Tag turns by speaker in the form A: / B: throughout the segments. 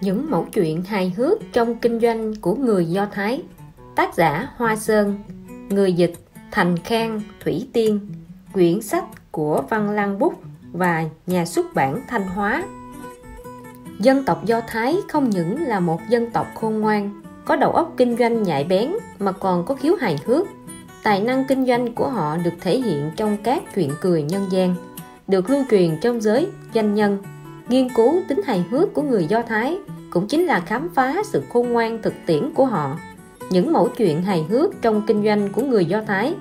A: Những mẫu chuyện hài hước trong kinh doanh của người Do Thái. Tác giả Hoa Sơn, Người dịch Thành Khang Thủy Tiên, Quyển sách của Văn Lan Bút và nhà xuất bản Thanh Hóa. Dân tộc Do Thái không những là một dân tộc khôn ngoan, có đầu óc kinh doanh nhạy bén mà còn có khiếu hài hước. Tài năng kinh doanh của họ được thể hiện trong các chuyện cười nhân gian, được lưu truyền trong giới doanh nhân nghiên cứu tính hài hước của người Do Thái cũng chính là khám phá sự khôn ngoan thực tiễn của họ. Những mẫu chuyện hài hước trong kinh doanh của người Do Thái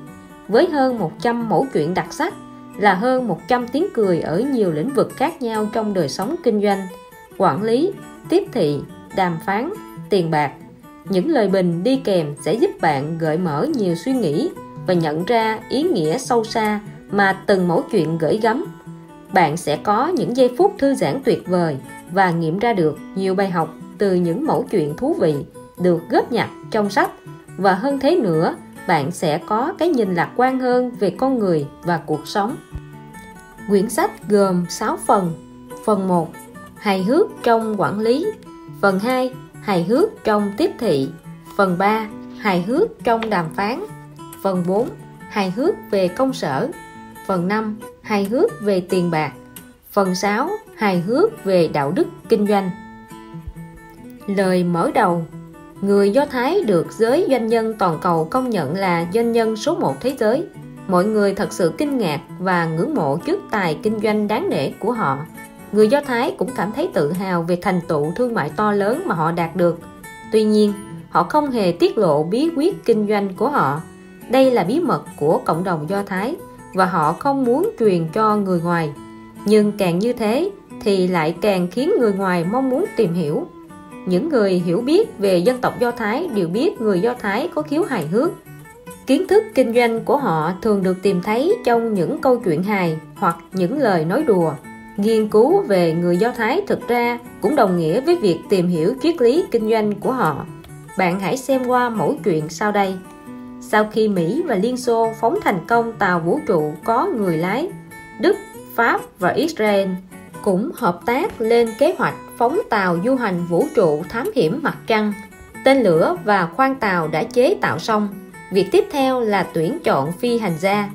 A: với hơn 100 mẫu chuyện đặc sắc là hơn 100 tiếng cười ở nhiều lĩnh vực khác nhau trong đời sống kinh doanh quản lý, tiếp thị, đàm phán, tiền bạc. Những lời bình đi kèm sẽ giúp bạn gợi mở nhiều suy nghĩ và nhận ra ý nghĩa sâu xa mà từng mẫu chuyện gửi gắm bạn sẽ có những giây phút thư giãn tuyệt vời và nghiệm ra được nhiều bài học từ những mẫu chuyện thú vị được góp nhặt trong sách. Và hơn thế nữa, bạn sẽ có cái nhìn lạc quan hơn về con người và cuộc sống. Quyển sách gồm 6 phần. Phần 1 hài hước trong quản lý. Phần 2 hài hước trong tiếp thị. Phần 3 hài hước trong đàm phán. Phần 4 hài hước về công sở. Phần 5 hài hước về tiền bạc. Phần 6 hài hước về đạo đức kinh doanh. Lời mở đầu người Do Thái được giới doanh nhân toàn cầu công nhận là doanh nhân số 1 thế giới. Mọi người thật sự kinh ngạc và ngưỡng mộ trước tài kinh doanh đáng nể của họ. Người Do Thái cũng cảm thấy tự hào về thành tựu thương mại to lớn mà họ đạt được. Tuy nhiên, họ không hề tiết lộ bí quyết kinh doanh của họ. Đây là bí mật của cộng đồng Do Thái và họ không muốn truyền cho người ngoài. Nhưng càng như thế thì lại càng khiến người ngoài mong muốn tìm hiểu. Những người hiểu biết về dân tộc Do Thái đều biết người Do Thái có khiếu hài hước. Kiến thức kinh doanh của họ thường được tìm thấy trong những câu chuyện hài hoặc những lời nói đùa nghiên cứu về người Do Thái thực ra cũng đồng nghĩa với việc tìm hiểu triết lý kinh doanh của họ. Bạn hãy xem qua mẫu chuyện sau đây. Sau khi Mỹ và Liên Xô phóng thành công tàu vũ trụ có người lái, Đức, Pháp và Israel cũng hợp tác lên kế hoạch phóng tàu du hành vũ trụ thám hiểm mặt trăng. Tên lửa và khoang tàu đã chế tạo xong. Việc tiếp theo là tuyển chọn phi hành gia.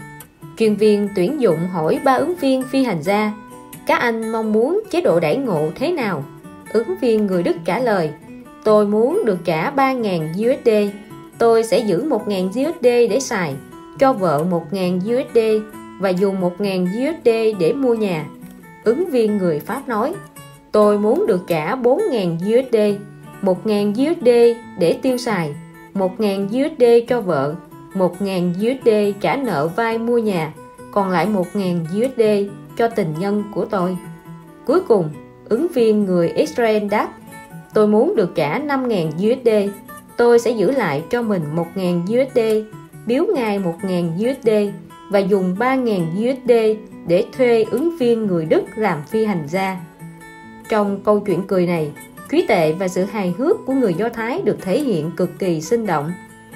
A: Chuyên viên tuyển dụng hỏi ba ứng viên phi hành gia các anh mong muốn chế độ đãi ngộ thế nào? Ứng viên người Đức trả lời Tôi muốn được trả 3.000 USD Tôi sẽ giữ 1.000 USD để xài, Cho vợ 1.000 USD Và dùng 1.000 USD để mua nhà. Ứng viên người Pháp nói, Tôi muốn được trả 4.000 USD 1.000 USD để tiêu xài 1.000 USD cho vợ 1.000 USD trả nợ vay mua nhà, Còn lại 1.000 USD cho tình nhân của tôi. Cuối cùng, ứng viên người Israel đáp, tôi muốn được trả 5.000 USD tôi sẽ giữ lại cho mình 1.000 USD biếu ngài 1.000 USD và dùng 3.000 USD để thuê ứng viên người Đức làm phi hành gia. Trong câu chuyện cười này trí tệ và sự hài hước của người Do Thái được thể hiện cực kỳ sinh động.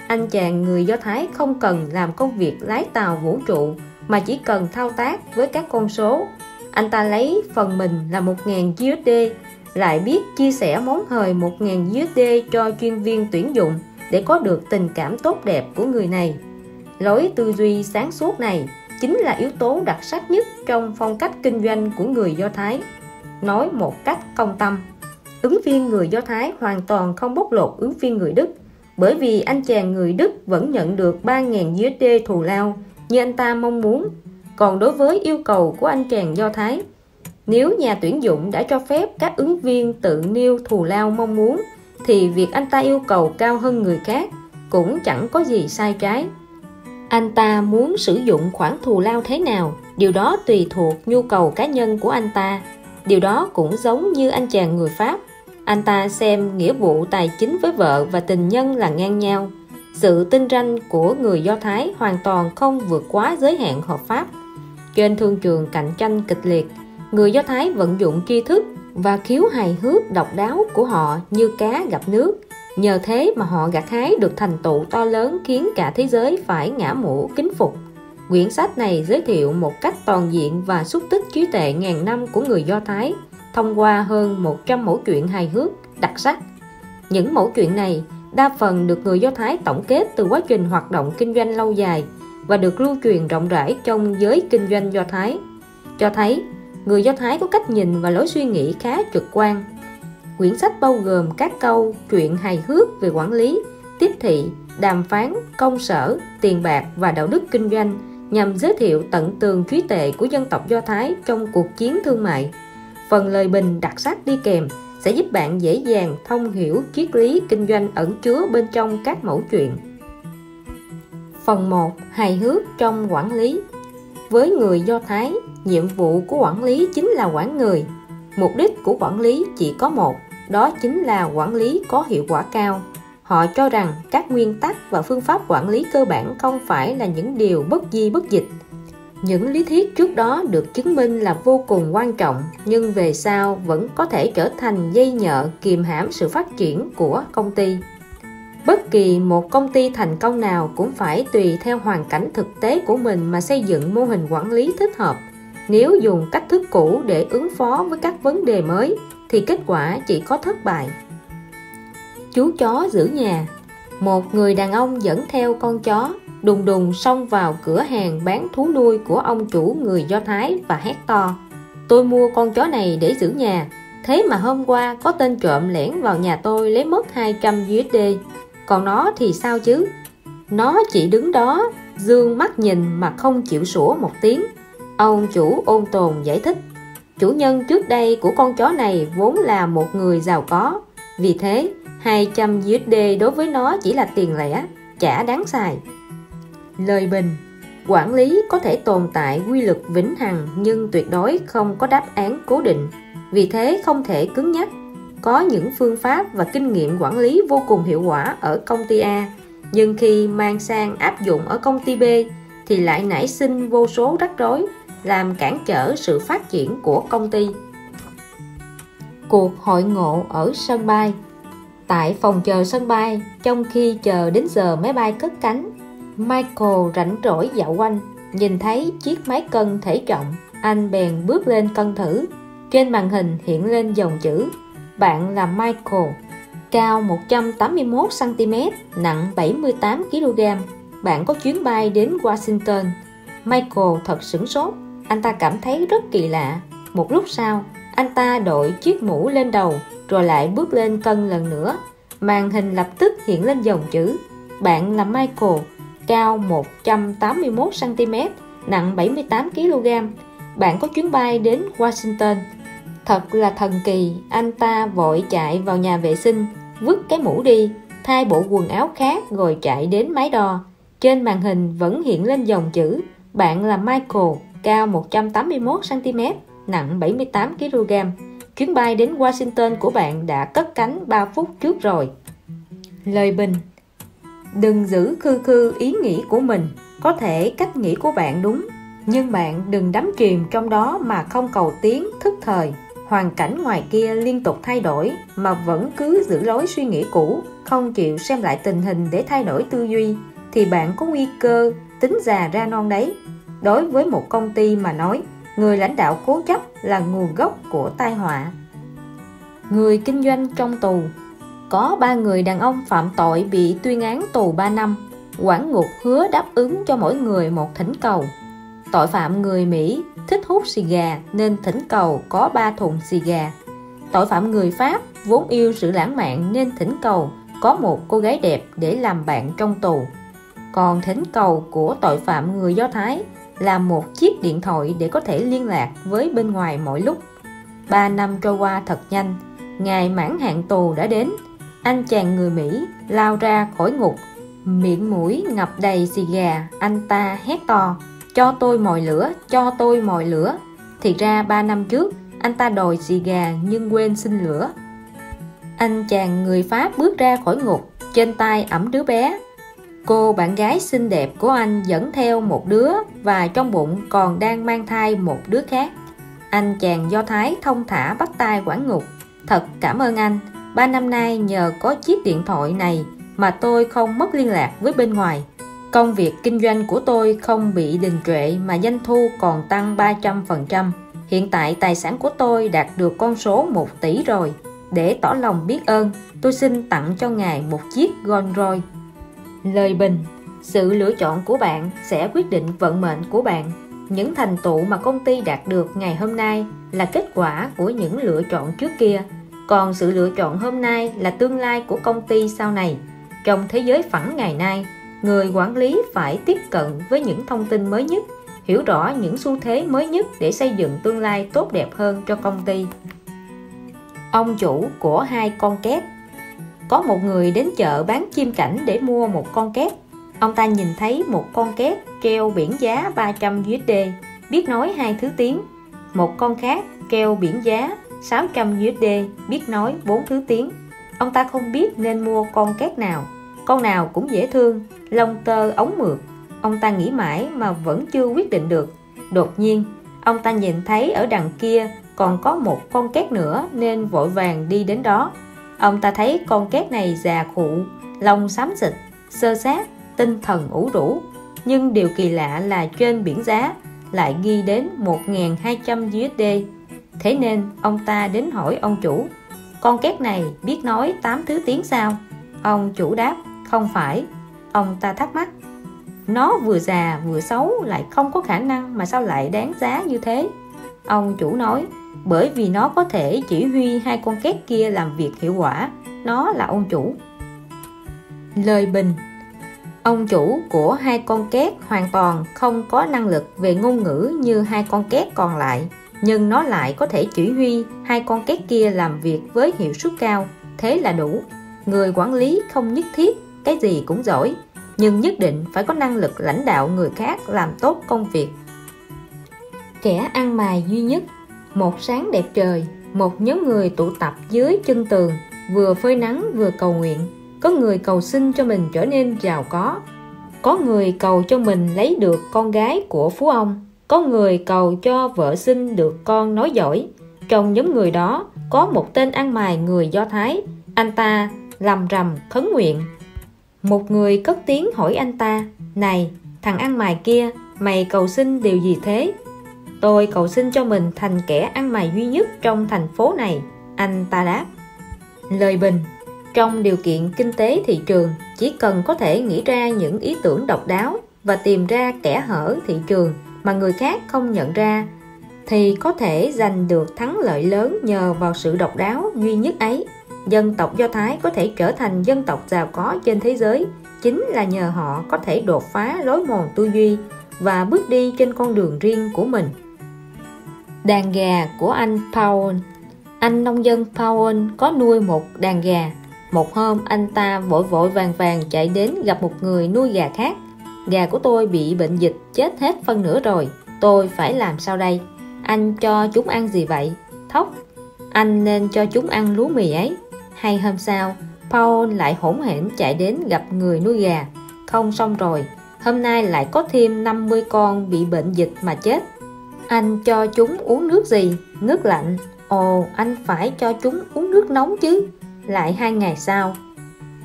A: Anh chàng người Do Thái không cần làm công việc lái tàu vũ trụ, mà chỉ cần thao tác với các con số. Anh ta lấy phần mình là 1.000 USD lại biết chia sẻ món hời 1.000 USD cho chuyên viên tuyển dụng để có được tình cảm tốt đẹp của người này. Lối tư duy sáng suốt này chính là yếu tố đặc sắc nhất trong phong cách kinh doanh của người Do Thái. Nói một cách công tâm, ứng viên người Do Thái hoàn toàn không bóc lột ứng viên người Đức, bởi vì anh chàng người Đức vẫn nhận được 3.000 USD thù lao như anh ta mong muốn. Còn đối với yêu cầu của anh chàng Do Thái nếu nhà tuyển dụng đã cho phép các ứng viên tự nêu thù lao mong muốn thì việc anh ta yêu cầu cao hơn người khác cũng chẳng có gì sai trái. Anh ta muốn sử dụng khoản thù lao thế nào điều đó tùy thuộc nhu cầu cá nhân của anh ta. Điều đó cũng giống như anh chàng người Pháp. Anh ta xem nghĩa vụ tài chính với vợ và tình nhân là ngang nhau. Sự tinh ranh của người Do Thái hoàn toàn không vượt quá giới hạn hợp pháp. Trên thương trường cạnh tranh kịch liệt, người Do Thái vận dụng tri thức và khiếu hài hước độc đáo của họ như cá gặp nước. Nhờ thế mà họ gặt hái được thành tựu to lớn khiến cả thế giới phải ngã mũ kính phục. Quyển sách này giới thiệu một cách toàn diện và xúc tích trí tuệ ngàn năm của người Do Thái thông qua hơn 100 mẫu chuyện hài hước, đặc sắc. Những mẫu chuyện này đa phần được người Do Thái tổng kết từ quá trình hoạt động kinh doanh lâu dài và được lưu truyền rộng rãi trong giới kinh doanh Do Thái. Cho thấy người Do Thái có cách nhìn và lối suy nghĩ khá trực quan. Quyển sách bao gồm các câu chuyện hài hước về quản lý, tiếp thị, đàm phán, công sở, tiền bạc và đạo đức kinh doanh nhằm giới thiệu tận tường trí tệ của dân tộc Do Thái trong cuộc chiến thương mại. Phần lời bình đặc sắc đi kèm sẽ giúp bạn dễ dàng thông hiểu triết lý kinh doanh ẩn chứa bên trong các mẫu chuyện. Phần 1. Hài hước trong quản lý Với người Do Thái, nhiệm vụ của quản lý chính là quản người. Mục đích của quản lý chỉ có một, đó chính là quản lý có hiệu quả cao. Họ cho rằng các nguyên tắc và phương pháp quản lý cơ bản không phải là những điều bất di bất dịch. Những lý thuyết trước đó được chứng minh là vô cùng quan trọng nhưng về sau vẫn có thể trở thành dây nhợ kìm hãm sự phát triển của công ty. Bất kỳ một công ty thành công nào cũng phải tùy theo hoàn cảnh thực tế của mình mà xây dựng mô hình quản lý thích hợp. Nếu dùng cách thức cũ để ứng phó với các vấn đề mới, thì kết quả chỉ có thất bại. Chú chó giữ nhà. Một người đàn ông dẫn theo con chó, đùng đùng xông vào cửa hàng bán thú nuôi của ông chủ người Do Thái và hét to. Tôi mua con chó này để giữ nhà. Thế mà hôm qua có tên trộm lẻn vào nhà tôi lấy mất 200 USD còn nó thì sao chứ? Nó chỉ đứng đó, dương mắt nhìn mà không chịu sủa một tiếng ông chủ ôn tồn giải thích chủ nhân trước đây của con chó này vốn là một người giàu có vì thế 200 USD đối với nó chỉ là tiền lẻ, chả đáng xài. Lời bình Quản lý có thể tồn tại quy luật vĩnh hằng nhưng tuyệt đối không có đáp án cố định. Vì thế không thể cứng nhắc. Có những phương pháp và kinh nghiệm quản lý vô cùng hiệu quả ở công ty A, nhưng khi mang sang áp dụng ở công ty B thì lại nảy sinh vô số rắc rối, làm cản trở sự phát triển của công ty. Cuộc hội ngộ ở sân bay Tại phòng chờ sân bay, trong khi chờ đến giờ máy bay cất cánh, Michael rảnh rỗi dạo quanh, nhìn thấy chiếc máy cân thể trọng, anh bèn bước lên cân thử. Trên màn hình hiện lên dòng chữ Bạn là Michael, cao 181cm, nặng 78kg. Bạn có chuyến bay đến Washington. Michael thật sửng sốt, anh ta cảm thấy rất kỳ lạ. Một lúc sau, anh ta đội chiếc mũ lên đầu rồi lại bước lên cân lần nữa. Màn hình lập tức hiện lên dòng chữ Bạn là Michael, cao 181cm, nặng 78kg. Bạn có chuyến bay đến Washington. Thật là thần kỳ, anh ta vội chạy vào nhà vệ sinh, vứt cái mũ đi, thay bộ quần áo khác rồi chạy đến máy đo. Trên màn hình vẫn hiện lên dòng chữ Bạn là Michael, cao 181cm, nặng 78kg. Chuyến bay đến Washington của bạn đã cất cánh 3 phút trước rồi. Lời bình Đừng giữ khư khư ý nghĩ của mình, có thể cách nghĩ của bạn đúng, nhưng bạn đừng đắm chìm trong đó mà không cầu tiến thức thời. Hoàn cảnh ngoài kia liên tục thay đổi mà vẫn cứ giữ lối suy nghĩ cũ, không chịu xem lại tình hình để thay đổi tư duy, thì bạn có nguy cơ tính già ra non đấy. Đối với một công ty mà nói, người lãnh đạo cố chấp là nguồn gốc của tai họa. Người kinh doanh trong tù có ba người đàn ông phạm tội bị tuyên án tù 3 năm quản ngục hứa đáp ứng cho mỗi người một thỉnh cầu. Tội phạm người Mỹ thích hút xì gà nên thỉnh cầu có 3 thùng xì gà. Tội phạm người Pháp vốn yêu sự lãng mạn nên thỉnh cầu có một cô gái đẹp để làm bạn trong tù. Còn thỉnh cầu của tội phạm người Do Thái là một chiếc điện thoại để có thể liên lạc với bên ngoài mọi lúc. 3 năm trôi qua thật nhanh, ngày mãn hạn tù đã đến. Anh chàng người Mỹ lao ra khỏi ngục, miệng mũi ngập đầy xì gà, anh ta hét to, cho tôi mồi lửa, cho tôi mồi lửa. Thì ra 3 năm trước, anh ta đòi xì gà nhưng quên xin lửa. Anh chàng người Pháp bước ra khỏi ngục, trên tay ẩm đứa bé, Cô bạn gái xinh đẹp của anh dẫn theo một đứa và trong bụng còn đang mang thai một đứa khác. Anh chàng Do Thái thông thả bắt tay quản ngục. Thật cảm ơn anh, ba năm nay nhờ có chiếc điện thoại này mà tôi không mất liên lạc với bên ngoài. Công việc kinh doanh của tôi không bị đình trệ mà doanh thu còn tăng 300%. Hiện tại tài sản của tôi đạt được con số 1 tỷ rồi. Để tỏ lòng biết ơn, tôi xin tặng cho ngài một chiếc Rolls Royce. Lời bình Sự lựa chọn của bạn sẽ quyết định vận mệnh của bạn. Những thành tựu mà công ty đạt được ngày hôm nay là kết quả của những lựa chọn trước kia. Còn sự lựa chọn hôm nay là tương lai của công ty sau này. Trong thế giới phẳng ngày nay, người quản lý phải tiếp cận với những thông tin mới nhất hiểu rõ những xu thế mới nhất để xây dựng tương lai tốt đẹp hơn cho công ty ông chủ của hai con két có một người đến chợ bán chim cảnh để mua một con két. Ông ta nhìn thấy một con két treo biển giá 300 USD biết nói hai thứ tiếng. Một con khác treo biển giá 600 USD biết nói bốn thứ tiếng. Ông ta không biết nên mua con két nào. Con nào cũng dễ thương, lông tơ ống mượt. Ông ta nghĩ mãi mà vẫn chưa quyết định được. Đột nhiên, ông ta nhìn thấy ở đằng kia còn có một con két nữa nên vội vàng đi đến đó ông ta thấy con két này già khụ, lông xám xịt, sơ sát, tinh thần ủ rũ. Nhưng điều kỳ lạ là trên biển giá lại ghi đến 1.200 USD thế nên ông ta đến hỏi ông chủ, con két này biết nói 8 thứ tiếng sao? Ông chủ đáp, không phải. Ông ta thắc mắc, nó vừa già vừa xấu lại không có khả năng mà sao lại đáng giá như thế? Ông chủ nói bởi vì nó có thể chỉ huy hai con két kia làm việc hiệu quả. Nó là ông chủ. Lời bình. Ông chủ của hai con két hoàn toàn không có năng lực về ngôn ngữ như hai con két còn lại. Nhưng nó lại có thể chỉ huy hai con két kia làm việc với hiệu suất cao. Thế là đủ. Người quản lý không nhất thiết, cái gì cũng giỏi. Nhưng nhất định phải có năng lực lãnh đạo người khác làm tốt công việc. Kẻ ăn mài duy nhất một sáng đẹp trời, một nhóm người tụ tập dưới chân tường, vừa phơi nắng vừa cầu nguyện. Có người cầu xin cho mình trở nên giàu có. Có người cầu cho mình lấy được con gái của phú ông. Có người cầu cho vợ sinh được con nói giỏi. Trong nhóm người đó, có một tên ăn mài người do thái, anh ta lầm rầm khấn nguyện. Một người cất tiếng hỏi anh ta, Này, thằng ăn mày kia, Mày cầu xin điều gì thế? Tôi cầu xin cho mình thành kẻ ăn mày duy nhất trong thành phố này, Anh ta đáp. Lời bình. Trong điều kiện kinh tế thị trường, Chỉ cần có thể nghĩ ra những ý tưởng độc đáo Và tìm ra kẻ hở thị trường Mà người khác không nhận ra, Thì có thể giành được thắng lợi lớn nhờ vào sự độc đáo duy nhất ấy. Dân tộc Do Thái có thể trở thành dân tộc giàu có trên thế giới, chính là nhờ họ có thể đột phá lối mòn tư duy và bước đi trên con đường riêng của mình. Đàn gà của anh Paul Anh nông dân Paul có nuôi một đàn gà. Một hôm, anh ta vội vội vàng vàng chạy đến gặp một người nuôi gà khác. Gà của tôi bị bệnh dịch chết hết phân nửa rồi. Tôi phải làm sao đây? Anh cho chúng ăn gì vậy? Thóc. Anh nên cho chúng ăn lúa mì ấy hay hôm sau, Paul lại hỗn hển chạy đến gặp người nuôi gà không xong rồi hôm nay lại có thêm 50 con bị bệnh dịch mà chết anh cho chúng uống nước gì? Nước lạnh. Ồ anh phải cho chúng uống nước nóng chứ. Lại hai ngày sau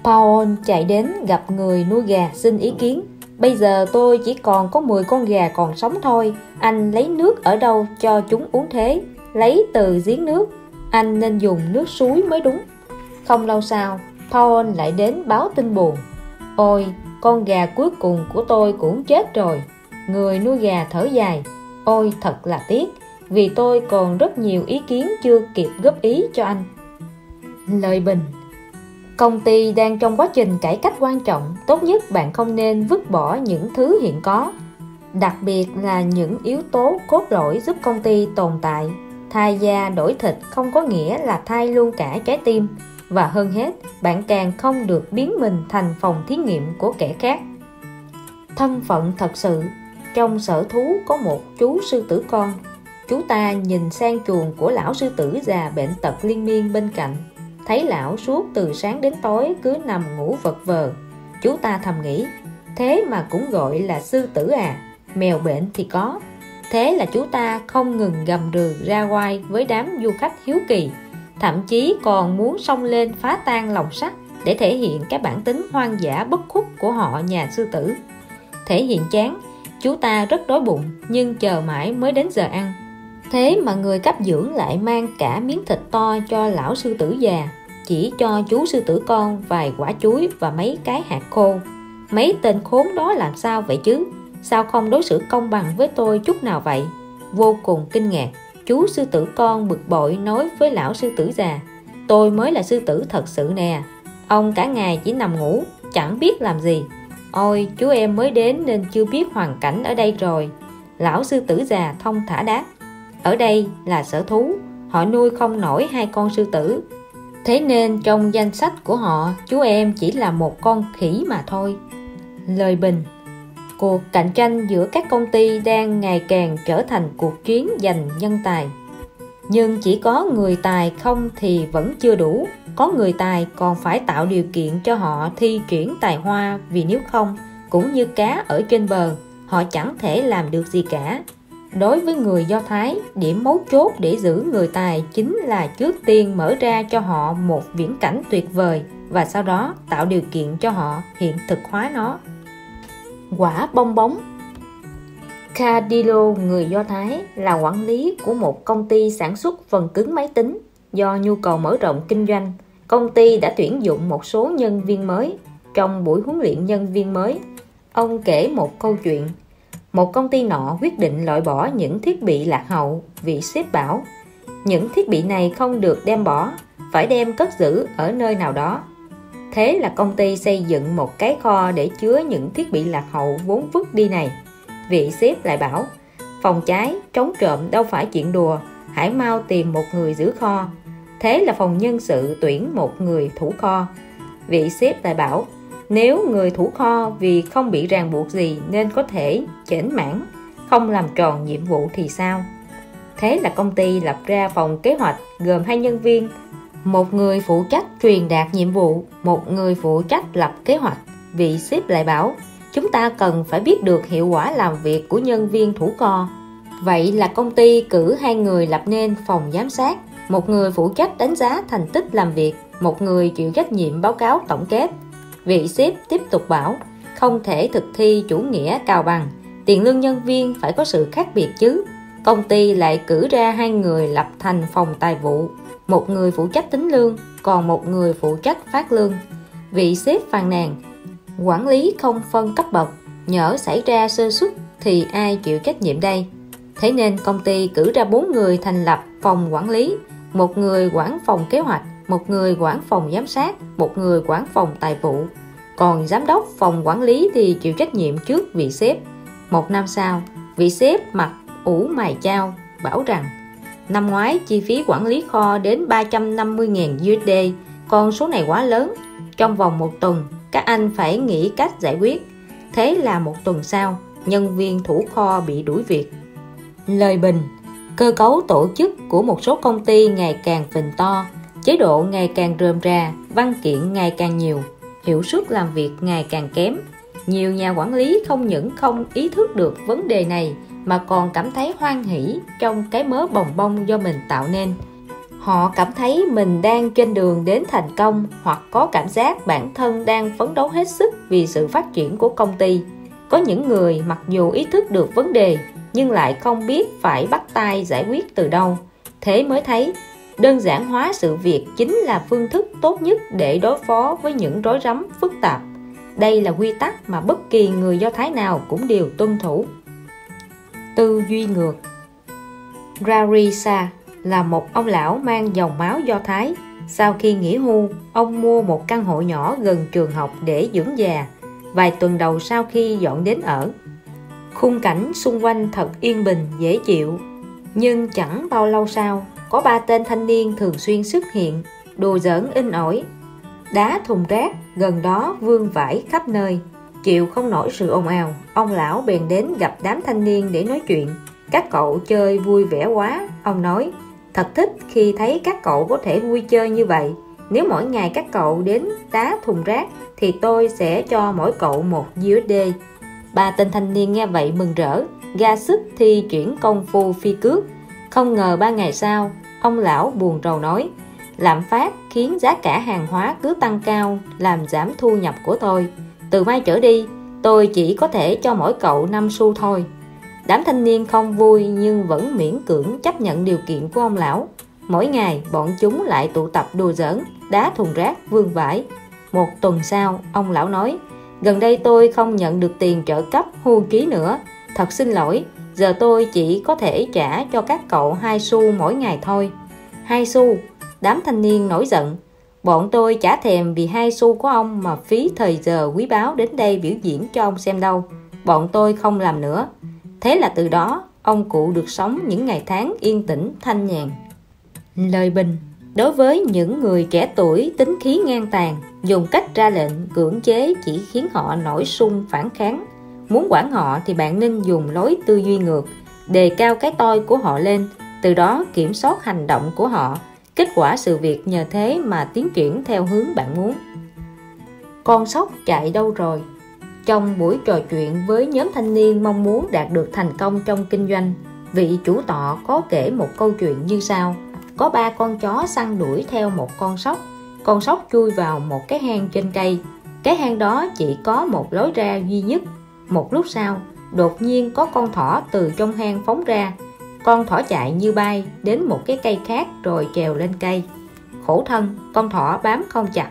A: Paul chạy đến gặp người nuôi gà xin ý kiến. Bây giờ tôi chỉ còn có 10 con gà còn sống thôi. Anh lấy nước ở đâu cho chúng uống thế? Lấy từ giếng nước. Anh nên dùng nước suối mới đúng. Không lâu sau, Paul lại đến báo tin buồn. Ôi, con gà cuối cùng của tôi cũng chết rồi. Người nuôi gà thở dài. Ôi, thật là tiếc, vì tôi còn rất nhiều ý kiến chưa kịp góp ý cho anh. Lời bình Công ty đang trong quá trình cải cách quan trọng, tốt nhất bạn không nên vứt bỏ những thứ hiện có. Đặc biệt là những yếu tố cốt lõi giúp công ty tồn tại. Thay da đổi thịt không có nghĩa là thay luôn cả trái tim và hơn hết bạn càng không được biến mình thành phòng thí nghiệm của kẻ khác thân phận thật sự trong sở thú có một chú sư tử con. Chú ta nhìn sang chuồng của lão sư tử già bệnh tật liên miên bên cạnh. Thấy lão suốt từ sáng đến tối cứ nằm ngủ vật vờ. Chú ta thầm nghĩ, thế mà cũng gọi là sư tử à? Mèo bệnh thì có. Thế là chú ta không ngừng gầm rừ ra quay với đám du khách hiếu kỳ. Thậm chí còn muốn xông lên phá tan lòng sắt để thể hiện cái bản tính hoang dã bất khuất của họ nhà sư tử. Thể hiện chán chú ta rất đói bụng, nhưng chờ mãi mới đến giờ ăn. Thế mà người cấp dưỡng lại mang cả miếng thịt to cho lão sư tử già, chỉ cho chú sư tử con vài quả chuối và mấy cái hạt khô. Mấy tên khốn đó làm sao vậy chứ? Sao không đối xử công bằng với tôi chút nào vậy? Vô cùng kinh ngạc, chú sư tử con bực bội nói với lão sư tử già, tôi mới là sư tử thật sự nè. Ông cả ngày chỉ nằm ngủ, chẳng biết làm gì ôi, chú em mới đến nên chưa biết hoàn cảnh ở đây rồi. Lão sư tử già thông thả đáp. Ở đây là sở thú, họ nuôi không nổi hai con sư tử. Thế nên trong danh sách của họ, chú em chỉ là một con khỉ mà thôi. Lời bình. Cuộc cạnh tranh giữa các công ty đang ngày càng trở thành cuộc chiến giành nhân tài. Nhưng chỉ có người tài không thì vẫn chưa đủ có người tài còn phải tạo điều kiện cho họ thi chuyển tài hoa vì nếu không cũng như cá ở trên bờ họ chẳng thể làm được gì cả. Đối với người do thái điểm mấu chốt để giữ người tài chính là trước tiên mở ra cho họ một viễn cảnh tuyệt vời và sau đó tạo điều kiện cho họ hiện thực hóa nó. Quả bong bóng. Cadillo, người Do Thái, là quản lý của một công ty sản xuất phần cứng máy tính. Do nhu cầu mở rộng kinh doanh, công ty đã tuyển dụng một số nhân viên mới. Trong buổi huấn luyện nhân viên mới, ông kể một câu chuyện. Một công ty nọ quyết định loại bỏ những thiết bị lạc hậu vì sếp bảo những thiết bị này không được đem bỏ, phải đem cất giữ ở nơi nào đó. Thế là công ty xây dựng một cái kho để chứa những thiết bị lạc hậu vốn vứt đi này vị sếp lại bảo phòng cháy trống trộm đâu phải chuyện đùa hãy mau tìm một người giữ kho thế là phòng nhân sự tuyển một người thủ kho. Vị sếp lại bảo, nếu người thủ kho vì không bị ràng buộc gì nên có thể chểnh mãn không làm tròn nhiệm vụ thì sao? Thế là công ty lập ra phòng kế hoạch gồm hai nhân viên, một người phụ trách truyền đạt nhiệm vụ, một người phụ trách lập kế hoạch. Vị sếp lại bảo, chúng ta cần phải biết được hiệu quả làm việc của nhân viên thủ kho. Vậy là công ty cử hai người lập nên phòng giám sát một người phụ trách đánh giá thành tích làm việc, một người chịu trách nhiệm báo cáo tổng kết. Vị sếp tiếp tục bảo, không thể thực thi chủ nghĩa cào bằng, tiền lương nhân viên phải có sự khác biệt chứ. Công ty lại cử ra hai người lập thành phòng tài vụ, một người phụ trách tính lương, còn một người phụ trách phát lương. Vị sếp phàn nàn, quản lý không phân cấp bậc, nhỡ xảy ra sơ xuất thì ai chịu trách nhiệm đây? Thế nên công ty cử ra bốn người thành lập phòng quản lý một người quản phòng kế hoạch, một người quản phòng giám sát, một người quản phòng tài vụ. Còn giám đốc phòng quản lý thì chịu trách nhiệm trước vị sếp. Một năm sau, vị sếp mặt ủ mày chao, bảo rằng, năm ngoái chi phí quản lý kho đến 350.000 USD con số này quá lớn. Trong vòng một tuần, các anh phải nghĩ cách giải quyết. Thế là một tuần sau, nhân viên thủ kho bị đuổi việc. Lời bình cơ cấu tổ chức của một số công ty ngày càng phình to, chế độ ngày càng rườm rà, văn kiện ngày càng nhiều, hiệu suất làm việc ngày càng kém. Nhiều nhà quản lý không những không ý thức được vấn đề này, mà còn cảm thấy hoan hỷ trong cái mớ bồng bông do mình tạo nên. Họ cảm thấy mình đang trên đường đến thành công hoặc có cảm giác bản thân đang phấn đấu hết sức vì sự phát triển của công ty. Có những người mặc dù ý thức được vấn đề nhưng lại không biết phải bắt tay giải quyết từ đâu thế mới thấy đơn giản hóa sự việc chính là phương thức tốt nhất để đối phó với những rối rắm phức tạp đây là quy tắc mà bất kỳ người do thái nào cũng đều tuân thủ tư duy ngược Rarisa là một ông lão mang dòng máu do Thái. Sau khi nghỉ hưu, ông mua một căn hộ nhỏ gần trường học để dưỡng già. Vài tuần đầu sau khi dọn đến ở, khung cảnh xung quanh thật yên bình, dễ chịu. Nhưng chẳng bao lâu sau, có ba tên thanh niên thường xuyên xuất hiện, đồ giỡn in ỏi. Đá thùng rác gần đó vương vãi khắp nơi. Chịu không nổi sự ồn ào, ông lão bèn đến gặp đám thanh niên để nói chuyện. Các cậu chơi vui vẻ quá, ông nói Thật thích khi thấy các cậu có thể vui chơi như vậy. Nếu mỗi ngày các cậu đến đá thùng rác thì tôi sẽ cho mỗi cậu một USD. Ba tên thanh niên nghe vậy mừng rỡ, ra sức thi chuyển công phu phi cước. Không ngờ ba ngày sau, ông lão buồn rầu nói, lạm phát khiến giá cả hàng hóa cứ tăng cao, làm giảm thu nhập của tôi. Từ mai trở đi, tôi chỉ có thể cho mỗi cậu 5 xu thôi. Đám thanh niên không vui nhưng vẫn miễn cưỡng chấp nhận điều kiện của ông lão. Mỗi ngày bọn chúng lại tụ tập đùa giỡn, đá thùng rác, vương vải. Một tuần sau, ông lão nói, gần đây tôi không nhận được tiền trợ cấp hưu trí nữa. Thật xin lỗi, giờ tôi chỉ có thể trả cho các cậu hai xu mỗi ngày thôi. Hai xu, đám thanh niên nổi giận. Bọn tôi trả thèm vì hai xu của ông mà phí thời giờ quý báu đến đây biểu diễn cho ông xem đâu. Bọn tôi không làm nữa. Thế là từ đó, ông cụ được sống những ngày tháng yên tĩnh, thanh nhàn. Lời bình Đối với những người trẻ tuổi tính khí ngang tàn, dùng cách ra lệnh cưỡng chế chỉ khiến họ nổi sung phản kháng. Muốn quản họ thì bạn nên dùng lối tư duy ngược, đề cao cái tôi của họ lên, từ đó kiểm soát hành động của họ. Kết quả sự việc nhờ thế mà tiến triển theo hướng bạn muốn. Con sóc chạy đâu rồi? Trong buổi trò chuyện với nhóm thanh niên mong muốn đạt được thành công trong kinh doanh, vị chủ tọa có kể một câu chuyện như sau. Có ba con chó săn đuổi theo một con sóc. Con sóc chui vào một cái hang trên cây. Cái hang đó chỉ có một lối ra duy nhất. Một lúc sau, đột nhiên có con thỏ từ trong hang phóng ra. Con thỏ chạy như bay đến một cái cây khác rồi trèo lên cây. Khổ thân, con thỏ bám không chặt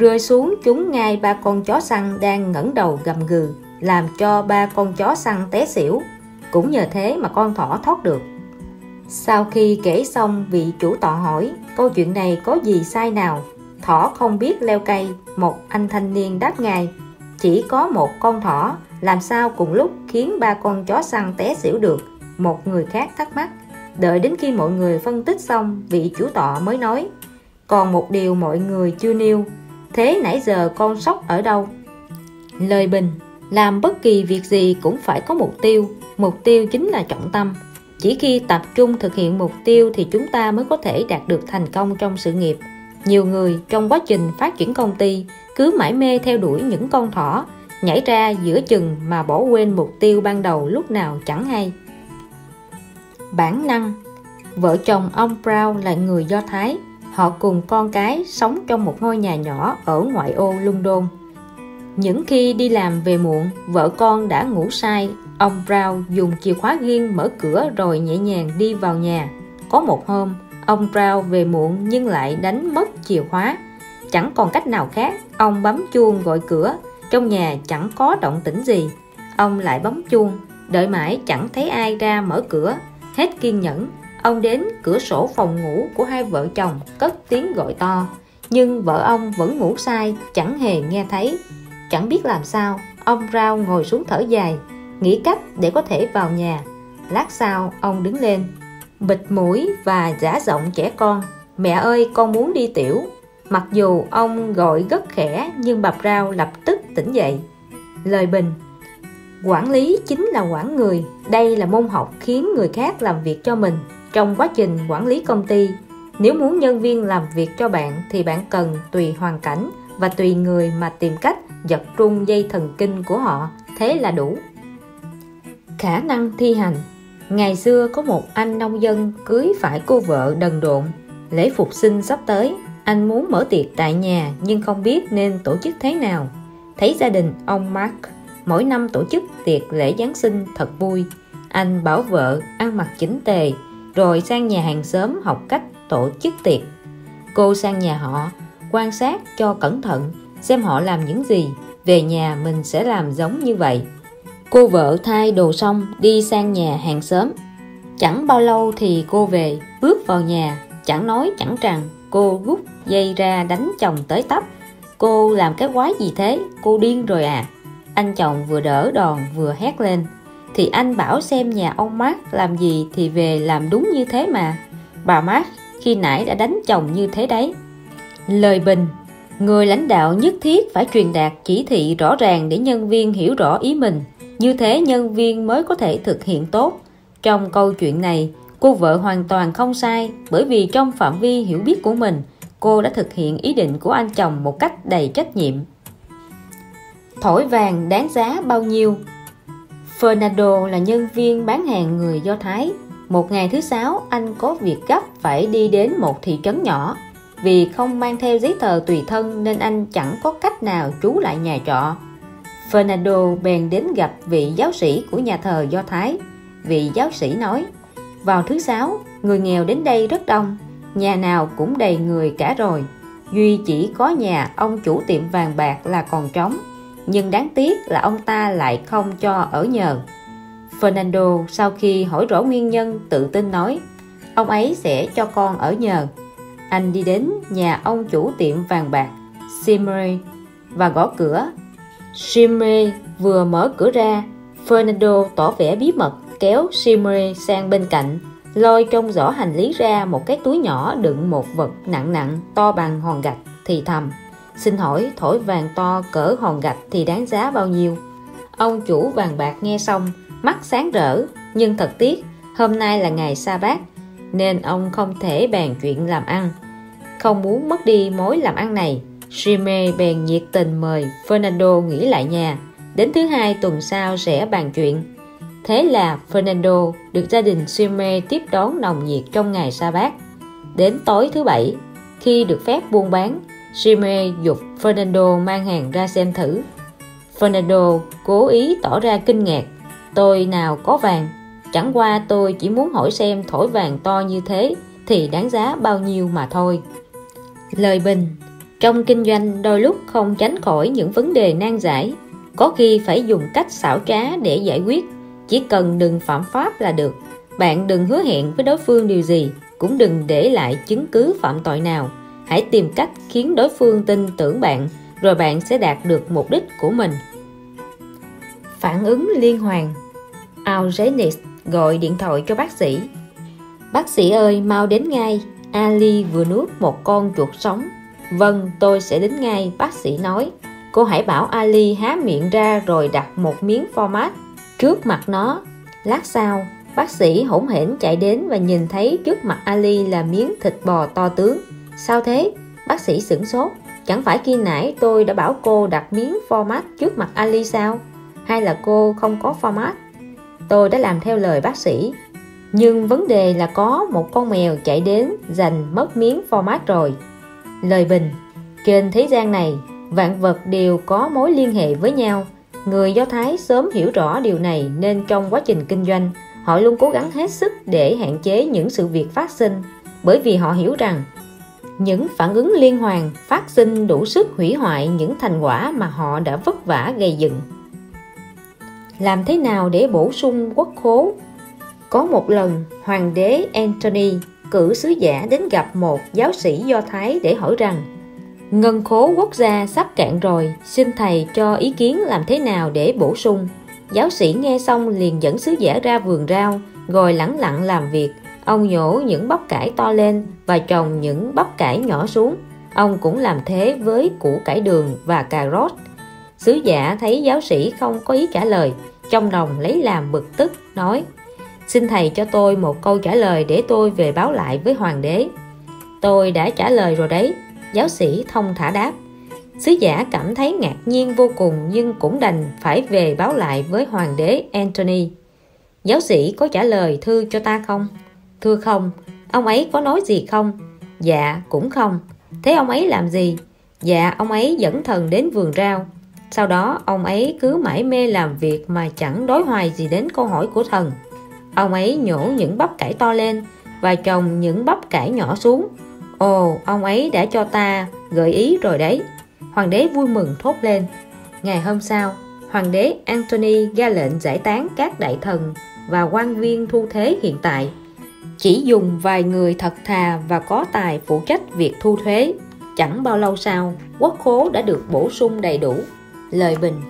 A: rơi xuống chúng ngay ba con chó săn đang ngẩng đầu gầm gừ làm cho ba con chó săn té xỉu cũng nhờ thế mà con thỏ thoát được sau khi kể xong, vị chủ tọa hỏi, câu chuyện này có gì sai nào? Thỏ không biết leo cây, một anh thanh niên đáp ngài, chỉ có một con thỏ, làm sao cùng lúc khiến ba con chó săn té xỉu được? Một người khác thắc mắc, đợi đến khi mọi người phân tích xong, vị chủ tọa mới nói. Còn một điều mọi người chưa nêu, Thế nãy giờ con sóc ở đâu? Lời bình, Làm bất kỳ việc gì cũng phải có mục tiêu Mục tiêu chính là trọng tâm. Chỉ khi tập trung thực hiện mục tiêu thì chúng ta mới có thể đạt được thành công trong sự nghiệp Nhiều người trong quá trình phát triển công ty cứ mãi mê theo đuổi những con thỏ nhảy ra giữa chừng mà bỏ quên mục tiêu ban đầu lúc nào chẳng hay Bản năng Vợ chồng ông Brown là người Do Thái Họ cùng con cái sống trong một ngôi nhà nhỏ ở ngoại ô London. Những khi đi làm về muộn, vợ con đã ngủ say. Ông Brown dùng chìa khóa riêng mở cửa rồi nhẹ nhàng đi vào nhà. Có một hôm, ông Brown về muộn nhưng lại đánh mất chìa khóa. Chẳng còn cách nào khác, ông bấm chuông gọi cửa. Trong nhà chẳng có động tĩnh gì. Ông lại bấm chuông, đợi mãi chẳng thấy ai ra mở cửa. Hết kiên nhẫn, Ông đến cửa sổ phòng ngủ của hai vợ chồng cất tiếng gọi to Nhưng vợ ông vẫn ngủ say chẳng hề nghe thấy Chẳng biết làm sao Ông Brown ngồi xuống thở dài Nghĩ cách để có thể vào nhà. Lát sau ông đứng lên. Bịt mũi và giả giọng trẻ con Mẹ ơi con muốn đi tiểu. Mặc dù ông gọi rất khẽ Nhưng bạp rau lập tức tỉnh dậy. Lời bình Quản lý chính là quản người. Đây là môn học khiến người khác làm việc cho mình. Trong quá trình quản lý công ty, nếu muốn nhân viên làm việc cho bạn thì bạn cần tùy hoàn cảnh và tùy người mà tìm cách giật trung dây thần kinh của họ, thế là đủ. Khả năng thi hành Ngày xưa có một anh nông dân cưới phải cô vợ đần độn. Lễ phục sinh sắp tới, anh muốn mở tiệc tại nhà nhưng không biết nên tổ chức thế nào. Thấy gia đình ông Mark mỗi năm tổ chức tiệc lễ Giáng sinh thật vui. Anh bảo vợ ăn mặc chỉnh tề, rồi sang nhà hàng xóm học cách tổ chức tiệc. Cô sang nhà họ, quan sát cho cẩn thận, xem họ làm những gì, về nhà mình sẽ làm giống như vậy. Cô vợ thay đồ xong đi sang nhà hàng xóm. Chẳng bao lâu thì cô về, bước vào nhà, chẳng nói chẳng rằng, cô rút dây ra đánh chồng tới tấp. Cô làm cái quái gì thế, cô điên rồi à. Anh chồng vừa đỡ đòn vừa hét lên thì anh bảo xem nhà ông mát làm gì thì về làm đúng như thế mà. Bà mát khi nãy đã đánh chồng như thế đấy. Lời bình Người lãnh đạo nhất thiết phải truyền đạt chỉ thị rõ ràng để nhân viên hiểu rõ ý mình. Như thế nhân viên mới có thể thực hiện tốt. Trong câu chuyện này, cô vợ hoàn toàn không sai bởi vì trong phạm vi hiểu biết của mình, cô đã thực hiện ý định của anh chồng một cách đầy trách nhiệm. Thổi vàng đáng giá bao nhiêu Fernando là nhân viên bán hàng người Do Thái. Một ngày thứ sáu, anh có việc gấp phải đi đến một thị trấn nhỏ. Vì không mang theo giấy tờ tùy thân nên anh chẳng có cách nào trú lại nhà trọ. Fernando bèn đến gặp vị giáo sĩ của nhà thờ Do Thái. vị giáo sĩ nói, vào thứ sáu, người nghèo đến đây rất đông, nhà nào cũng đầy người cả rồi. Duy chỉ có nhà ông chủ tiệm vàng bạc là còn trống, nhưng đáng tiếc là ông ta lại không cho ở nhờ. Fernando sau khi hỏi rõ nguyên nhân, tự tin nói, ông ấy sẽ cho con ở nhờ. Anh đi đến nhà ông chủ tiệm vàng bạc, Simre, và gõ cửa Shimre vừa mở cửa ra. Fernando tỏ vẻ bí mật, kéo Shimre sang bên cạnh, lôi trong giỏ hành lý ra một cái túi nhỏ đựng một vật nặng nặng to bằng hòn gạch thì thầm. Xin hỏi thổi vàng to cỡ hòn gạch thì đáng giá bao nhiêu? Ông chủ vàng bạc nghe xong, mắt sáng rỡ, nhưng thật tiếc, hôm nay là ngày sa bát, nên ông không thể bàn chuyện làm ăn. Không muốn mất đi mối làm ăn này. Jimmy bèn nhiệt tình mời Fernando nghỉ lại nhà. Đến thứ hai tuần sau sẽ bàn chuyện. Thế là Fernando được gia đình Jimmy tiếp đón nồng nhiệt trong ngày sa bát. Đến tối thứ bảy, khi được phép buôn bán, Jimmy dục Fernando mang hàng ra xem thử. Fernando cố ý tỏ ra kinh ngạc. Tôi nào có vàng? Chẳng qua tôi chỉ muốn hỏi xem thổi vàng to như thế thì đáng giá bao nhiêu mà thôi. Lời bình trong kinh doanh, đôi lúc không tránh khỏi những vấn đề nan giải. Có khi phải dùng cách xảo trá để giải quyết. Chỉ cần đừng phạm pháp là được. Bạn đừng hứa hẹn với đối phương điều gì, cũng đừng để lại chứng cứ phạm tội nào. Hãy tìm cách khiến đối phương tin tưởng bạn, rồi bạn sẽ đạt được mục đích của mình. Phản ứng liên hoàn. Algenis gọi điện thoại cho bác sĩ. Bác sĩ ơi, mau đến ngay. Ali vừa nuốt một con chuột sống vâng tôi sẽ đến ngay, bác sĩ nói. Cô hãy bảo Ali há miệng ra rồi đặt một miếng format trước mặt nó. Lát sau, bác sĩ hỗn hển chạy đến và nhìn thấy trước mặt Ali là miếng thịt bò to tướng. Sao thế? Bác sĩ sửng sốt. Chẳng phải khi nãy tôi đã bảo cô đặt miếng format trước mặt Ali sao? Hay là cô không có format? Tôi đã làm theo lời bác sĩ. Nhưng vấn đề là có một con mèo chạy đến giành mất miếng format rồi lời bình. Trên thế gian này, vạn vật đều có mối liên hệ với nhau. Người do thái sớm hiểu rõ điều này nên trong quá trình kinh doanh, họ luôn cố gắng hết sức để hạn chế những sự việc phát sinh, bởi vì họ hiểu rằng những phản ứng liên hoàn phát sinh đủ sức hủy hoại những thành quả mà họ đã vất vả gây dựng. Làm thế nào để bổ sung quốc khố? Có một lần, hoàng đế Anthony cử sứ giả đến gặp một giáo sĩ do thái để hỏi rằng, ngân khố quốc gia sắp cạn rồi, xin thầy cho ý kiến làm thế nào để bổ sung? Giáo sĩ nghe xong liền dẫn sứ giả ra vườn rau, ngồi lẳng lặng làm việc. Ông nhổ những bắp cải to lên và trồng những bắp cải nhỏ xuống. Ông cũng làm thế với củ cải đường và cà rốt. Sứ giả thấy giáo sĩ không có ý trả lời, trong lòng lấy làm bực tức, nói xin thầy cho tôi một câu trả lời để tôi về báo lại với hoàng đế. Tôi đã trả lời rồi đấy, giáo sĩ thông thả đáp. Sứ giả cảm thấy ngạc nhiên vô cùng nhưng cũng đành phải về báo lại với hoàng đế Anthony giáo sĩ có trả lời thư cho ta không? Thưa không, ông ấy có nói gì không? Dạ cũng không. Thế ông ấy làm gì? Dạ ông ấy dẫn thần đến vườn rau. Sau đó ông ấy cứ mãi mê làm việc mà chẳng đối hoài gì đến câu hỏi của thần ông ấy nhổ những bắp cải to lên và trồng những bắp cải nhỏ xuống. Ồ, ông ấy đã cho ta gợi ý rồi đấy. Hoàng đế vui mừng thốt lên. Ngày hôm sau, hoàng đế Antony ra lệnh giải tán các đại thần và quan viên thu thế hiện tại. Chỉ dùng vài người thật thà và có tài phụ trách việc thu thuế chẳng bao lâu sau, quốc khố đã được bổ sung đầy đủ. Lời bình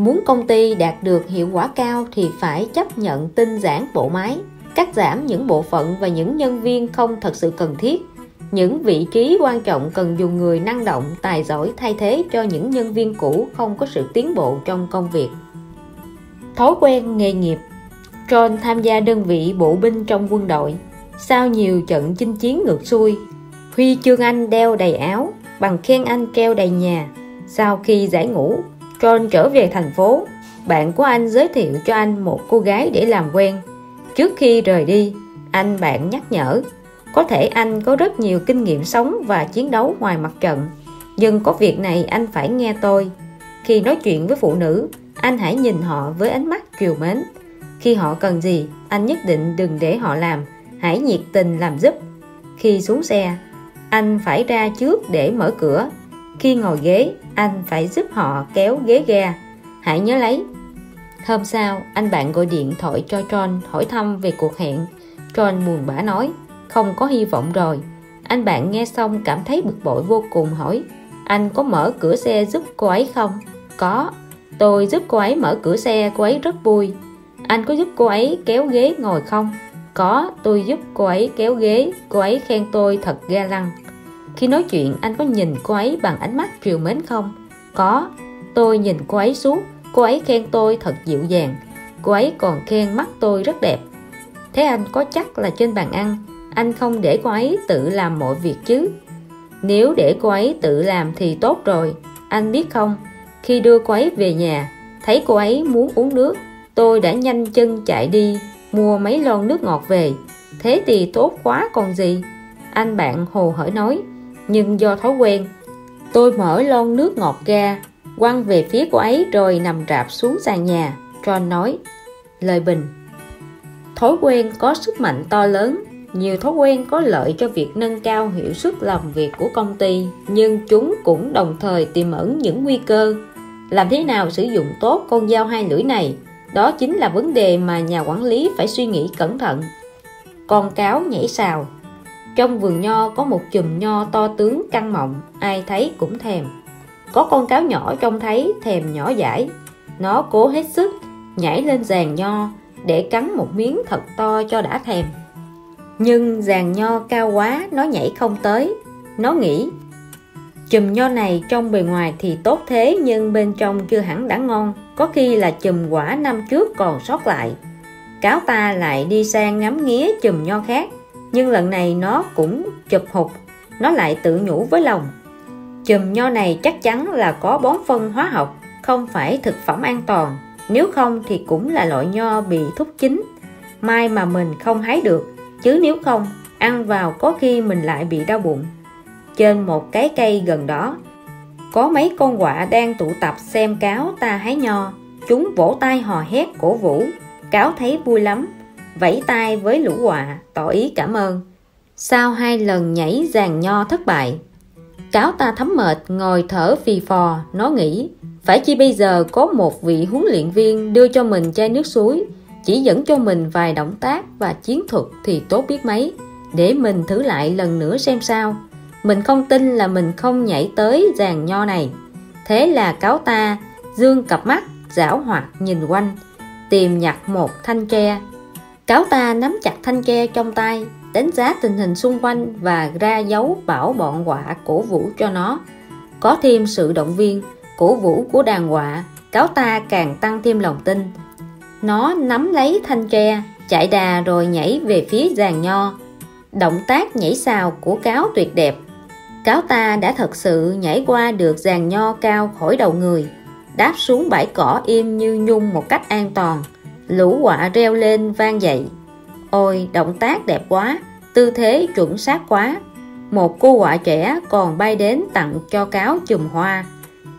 A: muốn công ty đạt được hiệu quả cao thì phải chấp nhận tinh giản bộ máy, cắt giảm những bộ phận và những nhân viên không thật sự cần thiết. Những vị trí quan trọng cần dùng người năng động, tài giỏi, thay thế cho những nhân viên cũ không có sự tiến bộ trong công việc. Thói quen nghề nghiệp. John tham gia đơn vị bộ binh trong quân đội. Sau nhiều trận chinh chiến ngược xuôi, huy chương anh đeo đầy áo, bằng khen anh treo đầy nhà. Sau khi giải ngũ John trở về thành phố. Bạn của anh giới thiệu cho anh một cô gái để làm quen. Trước khi rời đi, anh bạn nhắc nhở, có thể anh có rất nhiều kinh nghiệm sống và chiến đấu ngoài mặt trận, nhưng có việc này anh phải nghe tôi. Khi nói chuyện với phụ nữ, anh hãy nhìn họ với ánh mắt kiều mến. Khi họ cần gì, anh nhất định đừng để họ làm, hãy nhiệt tình làm giúp. Khi xuống xe, anh phải ra trước để mở cửa khi ngồi ghế, anh phải giúp họ kéo ghế ga. Hãy nhớ lấy. Hôm sau, anh bạn gọi điện thoại cho John hỏi thăm về cuộc hẹn. John buồn bã nói, không có hy vọng rồi. Anh bạn nghe xong cảm thấy bực bội vô cùng hỏi, anh có mở cửa xe giúp cô ấy không? Có. Tôi giúp cô ấy mở cửa xe, cô ấy rất vui. Anh có giúp cô ấy kéo ghế ngồi không? Có, tôi giúp cô ấy kéo ghế, cô ấy khen tôi thật ga lăng khi nói chuyện, anh có nhìn cô ấy bằng ánh mắt triều mến không? Có. Tôi nhìn cô ấy suốt. Cô ấy khen tôi thật dịu dàng. Cô ấy còn khen mắt tôi rất đẹp. Thế anh có chắc là trên bàn ăn, anh không để cô ấy tự làm mọi việc chứ? Nếu để cô ấy tự làm thì tốt rồi. Anh biết không? Khi đưa cô ấy về nhà, thấy cô ấy muốn uống nước, tôi đã nhanh chân chạy đi, mua mấy lon nước ngọt về. Thế thì tốt quá còn gì. Anh bạn hồ hởi nói nhưng do thói quen, tôi mở lon nước ngọt ra, quăng về phía cô ấy rồi nằm rạp xuống sàn nhà John nói, lời bình. Thói quen có sức mạnh to lớn, nhiều thói quen có lợi cho việc nâng cao hiệu suất làm việc của công ty, nhưng chúng cũng đồng thời tiềm ẩn những nguy cơ. Làm thế nào sử dụng tốt con dao hai lưỡi này? Đó chính là vấn đề mà nhà quản lý phải suy nghĩ cẩn thận. Con cáo nhảy xào trong vườn nho có một chùm nho to tướng căng mọng, ai thấy cũng thèm. Có con cáo nhỏ trông thấy, thèm nhỏ dãi. Nó cố hết sức, nhảy lên giàn nho để cắn một miếng thật to cho đã thèm. Nhưng giàn nho cao quá, nó nhảy không tới. Nó nghĩ, chùm nho này trong bề ngoài thì tốt thế, nhưng bên trong chưa hẳn đã ngon. Có khi là chùm quả năm trước còn sót lại. Cáo ta lại đi sang ngắm nghía chùm nho khác nhưng lần này nó cũng chụp hụt, nó lại tự nhủ với lòng. Chùm nho này chắc chắn là có bón phân hóa học, không phải thực phẩm an toàn. Nếu không thì cũng là loại nho bị thúc chín. Mai mà mình không hái được, chứ nếu không, ăn vào có khi mình lại bị đau bụng. Trên một cái cây gần đó, có mấy con quạ đang tụ tập xem cáo ta hái nho. Chúng vỗ tay hò hét cổ vũ, cáo thấy vui lắm vẫy tay với lũ quạ tỏ ý cảm ơn. Sau hai lần nhảy giàn nho thất bại, cáo ta thấm mệt, ngồi thở phì phò, nó nghĩ, phải chi bây giờ có một vị huấn luyện viên đưa cho mình chai nước suối, chỉ dẫn cho mình vài động tác và chiến thuật thì tốt biết mấy, để mình thử lại lần nữa xem sao. Mình không tin là mình không nhảy tới giàn nho này. Thế là cáo ta dương cặp mắt, giảo hoạt nhìn quanh, tìm nhặt một thanh tre cáo ta nắm chặt thanh tre trong tay, đánh giá tình hình xung quanh và ra dấu bảo bọn quạ cổ vũ cho nó. Có thêm sự động viên, cổ vũ của đàn quạ, cáo ta càng tăng thêm lòng tin. Nó nắm lấy thanh tre chạy đà rồi nhảy về phía giàn nho. Động tác nhảy xào của cáo tuyệt đẹp. Cáo ta đã thật sự nhảy qua được giàn nho cao khỏi đầu người, đáp xuống bãi cỏ im như nhung một cách an toàn lũ quạ reo lên vang dậy. Ôi, động tác đẹp quá, tư thế chuẩn xác quá. Một cô quạ trẻ còn bay đến tặng cho cáo chùm hoa.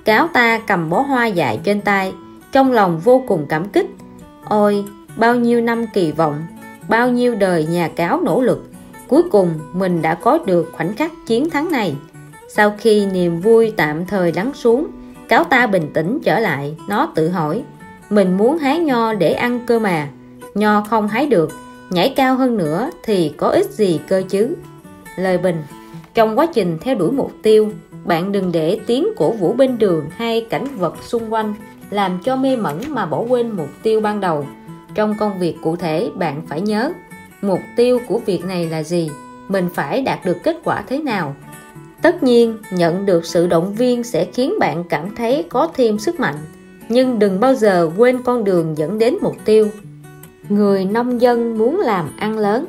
A: Cáo ta cầm bó hoa dài trên tay, trong lòng vô cùng cảm kích. Ôi, bao nhiêu năm kỳ vọng, bao nhiêu đời nhà cáo nỗ lực, cuối cùng mình đã có được khoảnh khắc chiến thắng này. Sau khi niềm vui tạm thời lắng xuống, cáo ta bình tĩnh trở lại, nó tự hỏi mình muốn hái nho để ăn cơ mà. Nho không hái được, nhảy cao hơn nữa thì có ích gì cơ chứ? Lời bình, trong quá trình theo đuổi mục tiêu, bạn đừng để tiếng cổ vũ bên đường hay cảnh vật xung quanh làm cho mê mẩn mà bỏ quên mục tiêu ban đầu. Trong công việc cụ thể, bạn phải nhớ, mục tiêu của việc này là gì? Mình phải đạt được kết quả thế nào? Tất nhiên, nhận được sự động viên sẽ khiến bạn cảm thấy có thêm sức mạnh nhưng đừng bao giờ quên con đường dẫn đến mục tiêu. Người nông dân muốn làm ăn lớn.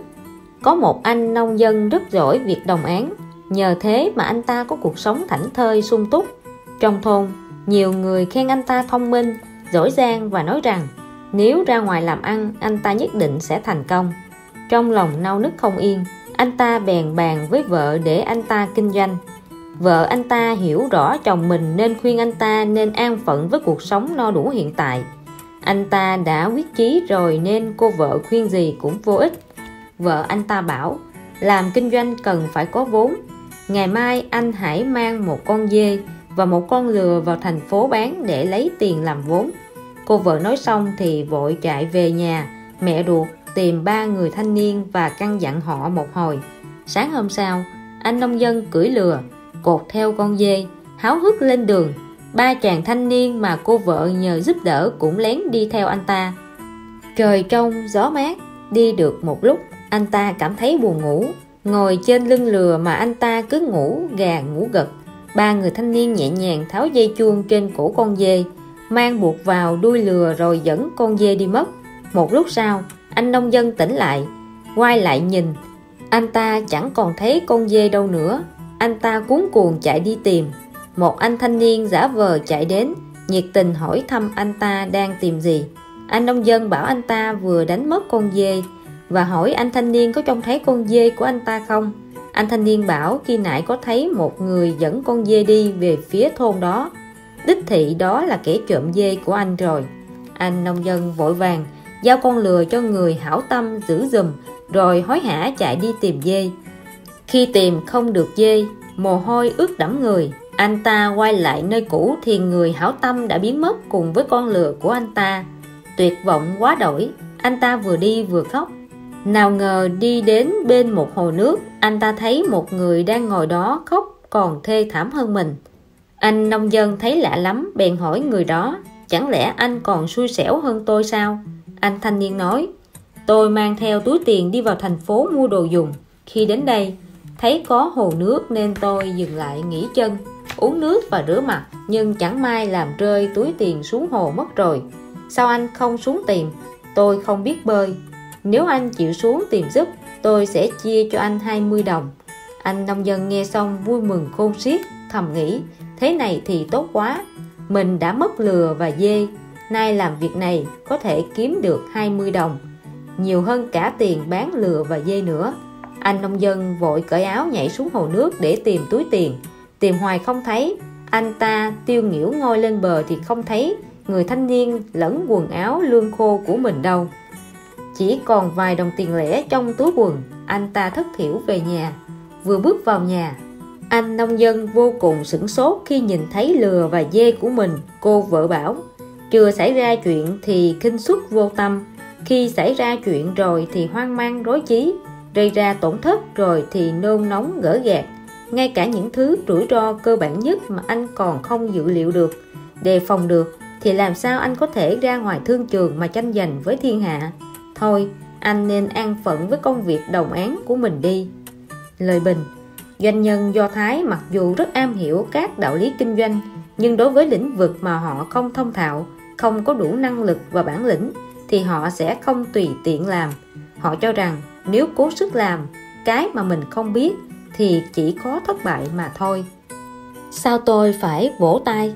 A: Có một anh nông dân rất giỏi việc đồng án nhờ thế mà anh ta có cuộc sống thảnh thơi, sung túc. Trong thôn, nhiều người khen anh ta thông minh, giỏi giang và nói rằng, nếu ra ngoài làm ăn, anh ta nhất định sẽ thành công. Trong lòng nao nức không yên, anh ta bèn bàn với vợ để anh ta kinh doanh vợ anh ta hiểu rõ chồng mình nên khuyên anh ta nên an phận với cuộc sống no đủ hiện tại. Anh ta đã quyết chí rồi nên cô vợ khuyên gì cũng vô ích. Vợ anh ta bảo, làm kinh doanh cần phải có vốn. Ngày mai anh hãy mang một con dê và một con lừa vào thành phố bán để lấy tiền làm vốn. Cô vợ nói xong thì vội chạy về nhà. Mẹ ruột tìm ba người thanh niên và căn dặn họ một hồi. Sáng hôm sau, anh nông dân cưỡi lừa cột theo con dê, háo hức lên đường. Ba chàng thanh niên mà cô vợ nhờ giúp đỡ cũng lén đi theo anh ta. Trời trong gió mát, đi được một lúc, anh ta cảm thấy buồn ngủ. Ngồi trên lưng lừa mà anh ta cứ ngủ gà ngủ gật. Ba người thanh niên nhẹ nhàng tháo dây chuông trên cổ con dê, mang buộc vào đuôi lừa rồi dẫn con dê đi mất. Một lúc sau, anh nông dân tỉnh lại, quay lại nhìn. Anh ta chẳng còn thấy con dê đâu nữa anh ta cuốn cuồng chạy đi tìm. Một anh thanh niên giả vờ chạy đến nhiệt tình hỏi thăm anh ta đang tìm gì. Anh nông dân bảo anh ta vừa đánh mất con dê và hỏi anh thanh niên có trông thấy con dê của anh ta không. Anh thanh niên bảo khi nãy có thấy một người dẫn con dê đi về phía thôn đó. Đích thị đó là kẻ trộm dê của anh rồi. Anh nông dân vội vàng giao con lừa cho người hảo tâm giữ giùm, rồi hối hả chạy đi tìm dê khi tìm không được dê, mồ hôi ướt đẫm người. Anh ta quay lại nơi cũ thì người hảo tâm đã biến mất cùng với con lừa của anh ta. Tuyệt vọng quá đổi, anh ta vừa đi vừa khóc. Nào ngờ đi đến bên một hồ nước, anh ta thấy một người đang ngồi đó khóc còn thê thảm hơn mình. Anh nông dân thấy lạ lắm, bèn hỏi người đó, chẳng lẽ anh còn xui xẻo hơn tôi sao? Anh thanh niên nói, tôi mang theo túi tiền đi vào thành phố mua đồ dùng. Khi đến đây thấy có hồ nước nên tôi dừng lại nghỉ chân, uống nước và rửa mặt, nhưng chẳng may làm rơi túi tiền xuống hồ mất rồi. Sao anh không xuống tìm? Tôi không biết bơi. Nếu anh chịu xuống tìm giúp, tôi sẽ chia cho anh 20 đồng. Anh nông dân nghe xong vui mừng khôn xiết, thầm nghĩ, thế này thì tốt quá. Mình đã mất lừa và dê. Nay làm việc này có thể kiếm được 20 đồng. Nhiều hơn cả tiền bán lừa và dê nữa anh nông dân vội cởi áo nhảy xuống hồ nước để tìm túi tiền. Tìm hoài không thấy. Anh ta tiêu nghỉu ngôi lên bờ thì không thấy. Người thanh niên lẫn quần áo lương khô của mình đâu. Chỉ còn vài đồng tiền lẻ trong túi quần, anh ta thất thiểu về nhà. Vừa bước vào nhà, anh nông dân vô cùng sửng sốt khi nhìn thấy lừa và dê của mình, cô vợ bảo. Chưa xảy ra chuyện thì kinh xuất vô tâm. Khi xảy ra chuyện rồi thì hoang mang rối trí gây ra tổn thất rồi thì nôn nóng gỡ gạt ngay cả những thứ rủi ro cơ bản nhất mà anh còn không dự liệu được, đề phòng được, thì làm sao anh có thể ra ngoài thương trường mà tranh giành với thiên hạ? Thôi, anh nên an phận với công việc đồng án của mình đi. Lời bình, doanh nhân do thái mặc dù rất am hiểu các đạo lý kinh doanh, nhưng đối với lĩnh vực mà họ không thông thạo, không có đủ năng lực và bản lĩnh, thì họ sẽ không tùy tiện làm. Họ cho rằng nếu cố sức làm, cái mà mình không biết thì chỉ có thất bại mà thôi. Sao tôi phải vỗ tay?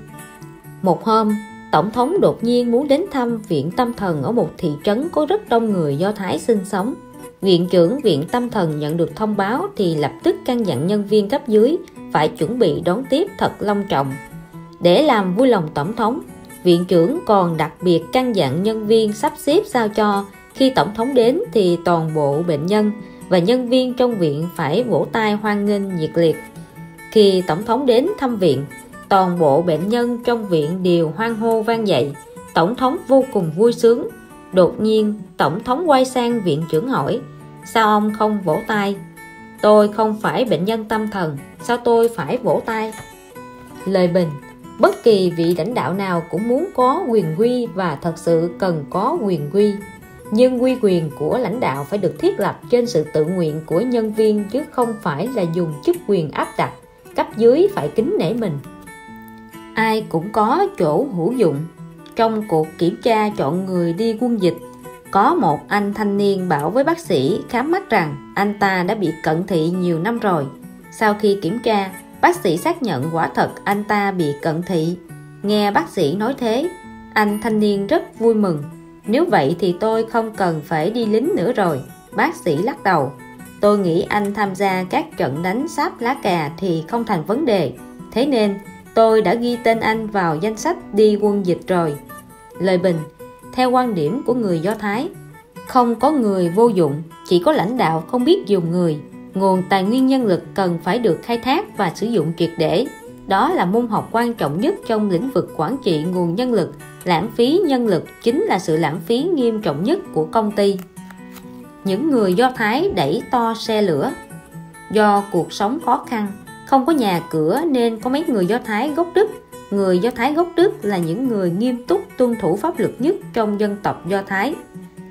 A: Một hôm, tổng thống đột nhiên muốn đến thăm viện tâm thần ở một thị trấn có rất đông người do thái sinh sống. Viện trưởng viện tâm thần nhận được thông báo thì lập tức căn dặn nhân viên cấp dưới phải chuẩn bị đón tiếp thật long trọng. Để làm vui lòng tổng thống, viện trưởng còn đặc biệt căn dặn nhân viên sắp xếp sao cho khi tổng thống đến thì toàn bộ bệnh nhân và nhân viên trong viện phải vỗ tay hoan nghênh nhiệt liệt. Khi tổng thống đến thăm viện, toàn bộ bệnh nhân trong viện đều hoan hô vang dậy. Tổng thống vô cùng vui sướng. Đột nhiên, tổng thống quay sang viện trưởng hỏi, sao ông không vỗ tay? Tôi không phải bệnh nhân tâm thần. Sao tôi phải vỗ tay? Lời bình, bất kỳ vị lãnh đạo nào cũng muốn có quyền quy và thật sự cần có quyền quy nhưng quy quyền của lãnh đạo phải được thiết lập trên sự tự nguyện của nhân viên chứ không phải là dùng chức quyền áp đặt. Cấp dưới phải kính nể mình. Ai cũng có chỗ hữu dụng. Trong cuộc kiểm tra chọn người đi quân dịch, có một anh thanh niên bảo với bác sĩ khám mắt rằng anh ta đã bị cận thị nhiều năm rồi. Sau khi kiểm tra, bác sĩ xác nhận quả thật anh ta bị cận thị. Nghe bác sĩ nói thế, anh thanh niên rất vui mừng nếu vậy thì tôi không cần phải đi lính nữa rồi bác sĩ lắc đầu tôi nghĩ anh tham gia các trận đánh sáp lá cà thì không thành vấn đề thế nên tôi đã ghi tên anh vào danh sách đi quân dịch rồi lời bình theo quan điểm của người Do Thái. Không có người vô dụng, chỉ có lãnh đạo không biết dùng người. Nguồn tài nguyên nhân lực cần phải được khai thác và sử dụng triệt để. Đó là môn học quan trọng nhất trong lĩnh vực quản trị nguồn nhân lực. Lãng phí nhân lực chính là sự lãng phí nghiêm trọng nhất của công ty. Những người Do Thái đẩy to xe lửa. Do cuộc sống khó khăn, không có nhà cửa nên có mấy người Do Thái gốc Đức. Người Do Thái gốc Đức là những người nghiêm túc tuân thủ pháp luật nhất trong dân tộc Do Thái.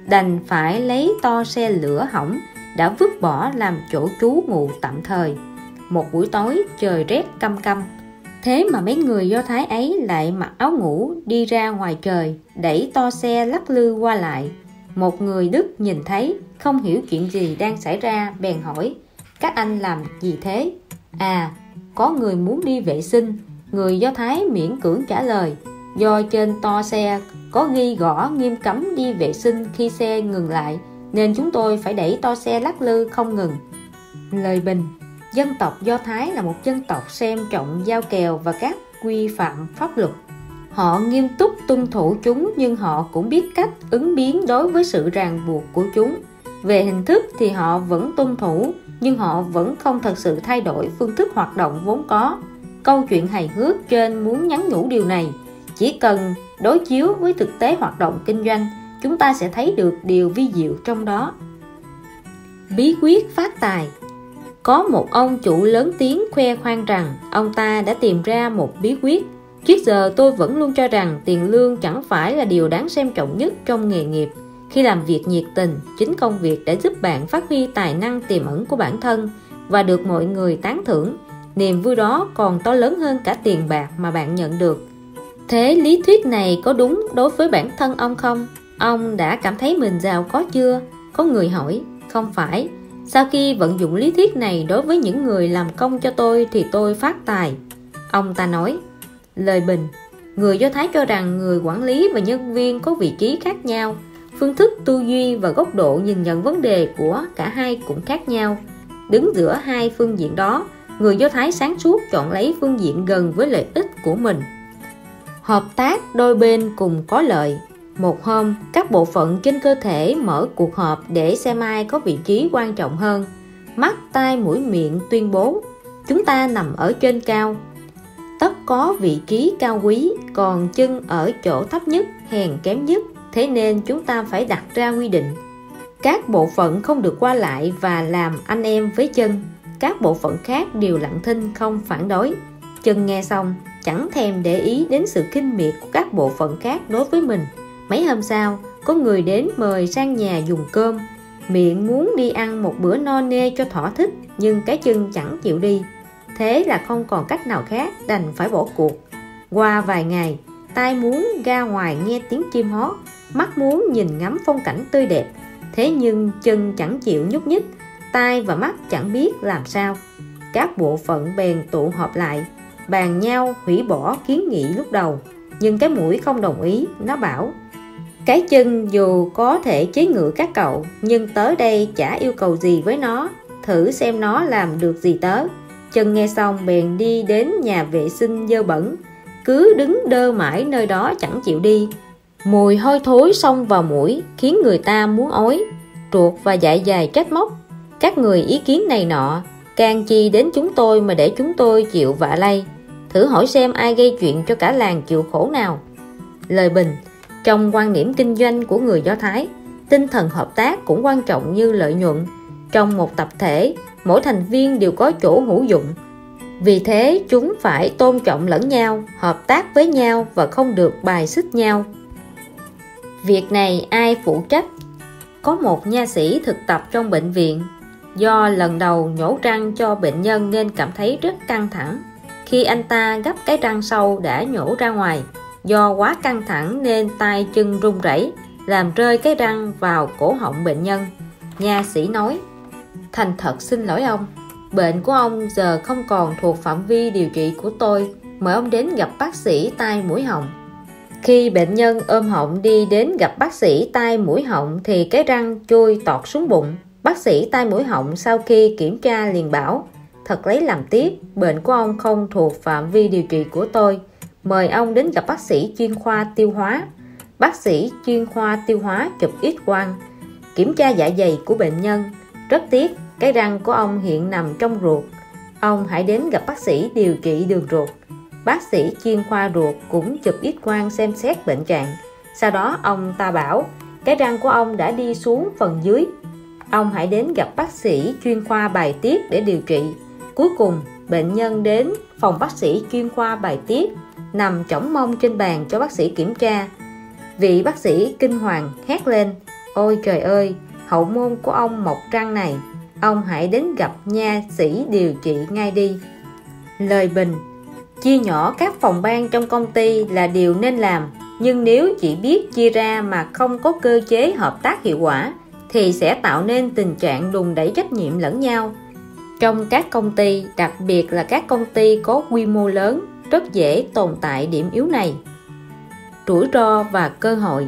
A: Đành phải lấy to xe lửa hỏng đã vứt bỏ làm chỗ trú ngụ tạm thời. Một buổi tối trời rét căm căm thế mà mấy người do thái ấy lại mặc áo ngủ đi ra ngoài trời, đẩy to xe lắc lư qua lại. Một người đức nhìn thấy, không hiểu chuyện gì đang xảy ra, bèn hỏi, các anh làm gì thế? À có người muốn đi vệ sinh. Người do thái miễn cưỡng trả lời, do trên to xe có ghi gõ nghiêm cấm đi vệ sinh khi xe ngừng lại, nên chúng tôi phải đẩy to xe lắc lư không ngừng. Lời bình dân tộc do thái là một dân tộc xem trọng giao kèo và các quy phạm pháp luật. Họ nghiêm túc tuân thủ chúng nhưng họ cũng biết cách ứng biến đối với sự ràng buộc của chúng. Về hình thức thì họ vẫn tuân thủ, nhưng họ vẫn không thật sự thay đổi phương thức hoạt động vốn có. Câu chuyện hài hước trên muốn nhắn nhủ điều này. Chỉ cần đối chiếu với thực tế hoạt động kinh doanh, chúng ta sẽ thấy được điều vi diệu trong đó. Bí quyết phát tài có một ông chủ lớn tiếng khoe khoang rằng ông ta đã tìm ra một bí quyết. Trước giờ tôi vẫn luôn cho rằng tiền lương chẳng phải là điều đáng xem trọng nhất trong nghề nghiệp. Khi làm việc nhiệt tình, chính công việc đã giúp bạn phát huy tài năng tiềm ẩn của bản thân và được mọi người tán thưởng. Niềm vui đó còn to lớn hơn cả tiền bạc mà bạn nhận được. Thế lý thuyết này có đúng đối với bản thân ông không? Ông đã cảm thấy mình giàu có chưa? Có người hỏi, không phải sau khi vận dụng lý thuyết này đối với những người làm công cho tôi thì tôi phát tài. Ông ta nói, lời bình, người do thái cho rằng người quản lý và nhân viên có vị trí khác nhau, phương thức tư duy và góc độ nhìn nhận vấn đề của cả hai cũng khác nhau. Đứng giữa hai phương diện đó, người do thái sáng suốt chọn lấy phương diện gần với lợi ích của mình. Hợp tác đôi bên cùng có lợi một hôm, các bộ phận trên cơ thể mở cuộc họp để xem ai có vị trí quan trọng hơn. Mắt tai mũi miệng tuyên bố, chúng ta nằm ở trên cao. Tất có vị trí cao quý, còn chân ở chỗ thấp nhất, hèn kém nhất, thế nên chúng ta phải đặt ra quy định. Các bộ phận không được qua lại và làm anh em với chân. Các bộ phận khác đều lặng thinh, không phản đối. Chân nghe xong, chẳng thèm để ý đến sự kinh miệt của các bộ phận khác đối với mình mấy hôm sau, có người đến mời sang nhà dùng cơm. Miệng muốn đi ăn một bữa no nê cho thỏa thích, nhưng cái chân chẳng chịu đi. Thế là không còn cách nào khác, đành phải bỏ cuộc. Qua vài ngày, tai muốn ra ngoài nghe tiếng chim hót, mắt muốn nhìn ngắm phong cảnh tươi đẹp. Thế nhưng chân chẳng chịu nhúc nhích, tai và mắt chẳng biết làm sao. Các bộ phận bèn tụ họp lại, bàn nhau hủy bỏ kiến nghị lúc đầu. Nhưng cái mũi không đồng ý, nó bảo cái chân dù có thể chế ngự các cậu, nhưng tới đây chả yêu cầu gì với nó. Thử xem nó làm được gì tớ. Chân nghe xong bèn đi đến nhà vệ sinh dơ bẩn. Cứ đứng đơ mãi nơi đó chẳng chịu đi. Mùi hôi thối xông vào mũi, khiến người ta muốn ói. Ruột và dạ dày trách móc. Các người ý kiến này nọ, càng chi đến chúng tôi mà để chúng tôi chịu vạ lây. Thử hỏi xem ai gây chuyện cho cả làng chịu khổ nào. Lời bình trong quan điểm kinh doanh của người Do Thái, tinh thần hợp tác cũng quan trọng như lợi nhuận. Trong một tập thể, mỗi thành viên đều có chỗ hữu dụng. Vì thế, chúng phải tôn trọng lẫn nhau, hợp tác với nhau và không được bài xích nhau. Việc này ai phụ trách? Có một nha sĩ thực tập trong bệnh viện. Do lần đầu nhổ răng cho bệnh nhân nên cảm thấy rất căng thẳng. Khi anh ta gấp cái răng sâu đã nhổ ra ngoài do quá căng thẳng nên tay chân run rẩy, làm rơi cái răng vào cổ họng bệnh nhân. Nha sĩ nói, thành thật xin lỗi ông, bệnh của ông giờ không còn thuộc phạm vi điều trị của tôi, mời ông đến gặp bác sĩ tai mũi họng. Khi bệnh nhân ôm họng đi đến gặp bác sĩ tai mũi họng thì cái răng chui tọt xuống bụng. Bác sĩ tai mũi họng sau khi kiểm tra liền bảo, thật lấy làm tiếc, bệnh của ông không thuộc phạm vi điều trị của tôi mời ông đến gặp bác sĩ chuyên khoa tiêu hóa. Bác sĩ chuyên khoa tiêu hóa chụp ít quang, kiểm tra dạ dày của bệnh nhân. Rất tiếc, cái răng của ông hiện nằm trong ruột. Ông hãy đến gặp bác sĩ điều trị đường ruột. Bác sĩ chuyên khoa ruột cũng chụp ít quang xem xét bệnh trạng. Sau đó ông ta bảo, cái răng của ông đã đi xuống phần dưới. Ông hãy đến gặp bác sĩ chuyên khoa bài tiết để điều trị. Cuối cùng, bệnh nhân đến phòng bác sĩ chuyên khoa bài tiết nằm chỏng mông trên bàn cho bác sĩ kiểm tra. Vị bác sĩ kinh hoàng hét lên, ôi trời ơi, hậu môn của ông mọc răng này, ông hãy đến gặp nha sĩ điều trị ngay đi. Lời bình, chia nhỏ các phòng ban trong công ty là điều nên làm, nhưng nếu chỉ biết chia ra mà không có cơ chế hợp tác hiệu quả, thì sẽ tạo nên tình trạng đùn đẩy trách nhiệm lẫn nhau. Trong các công ty, đặc biệt là các công ty có quy mô lớn rất dễ tồn tại điểm yếu này. Rủi ro và cơ hội.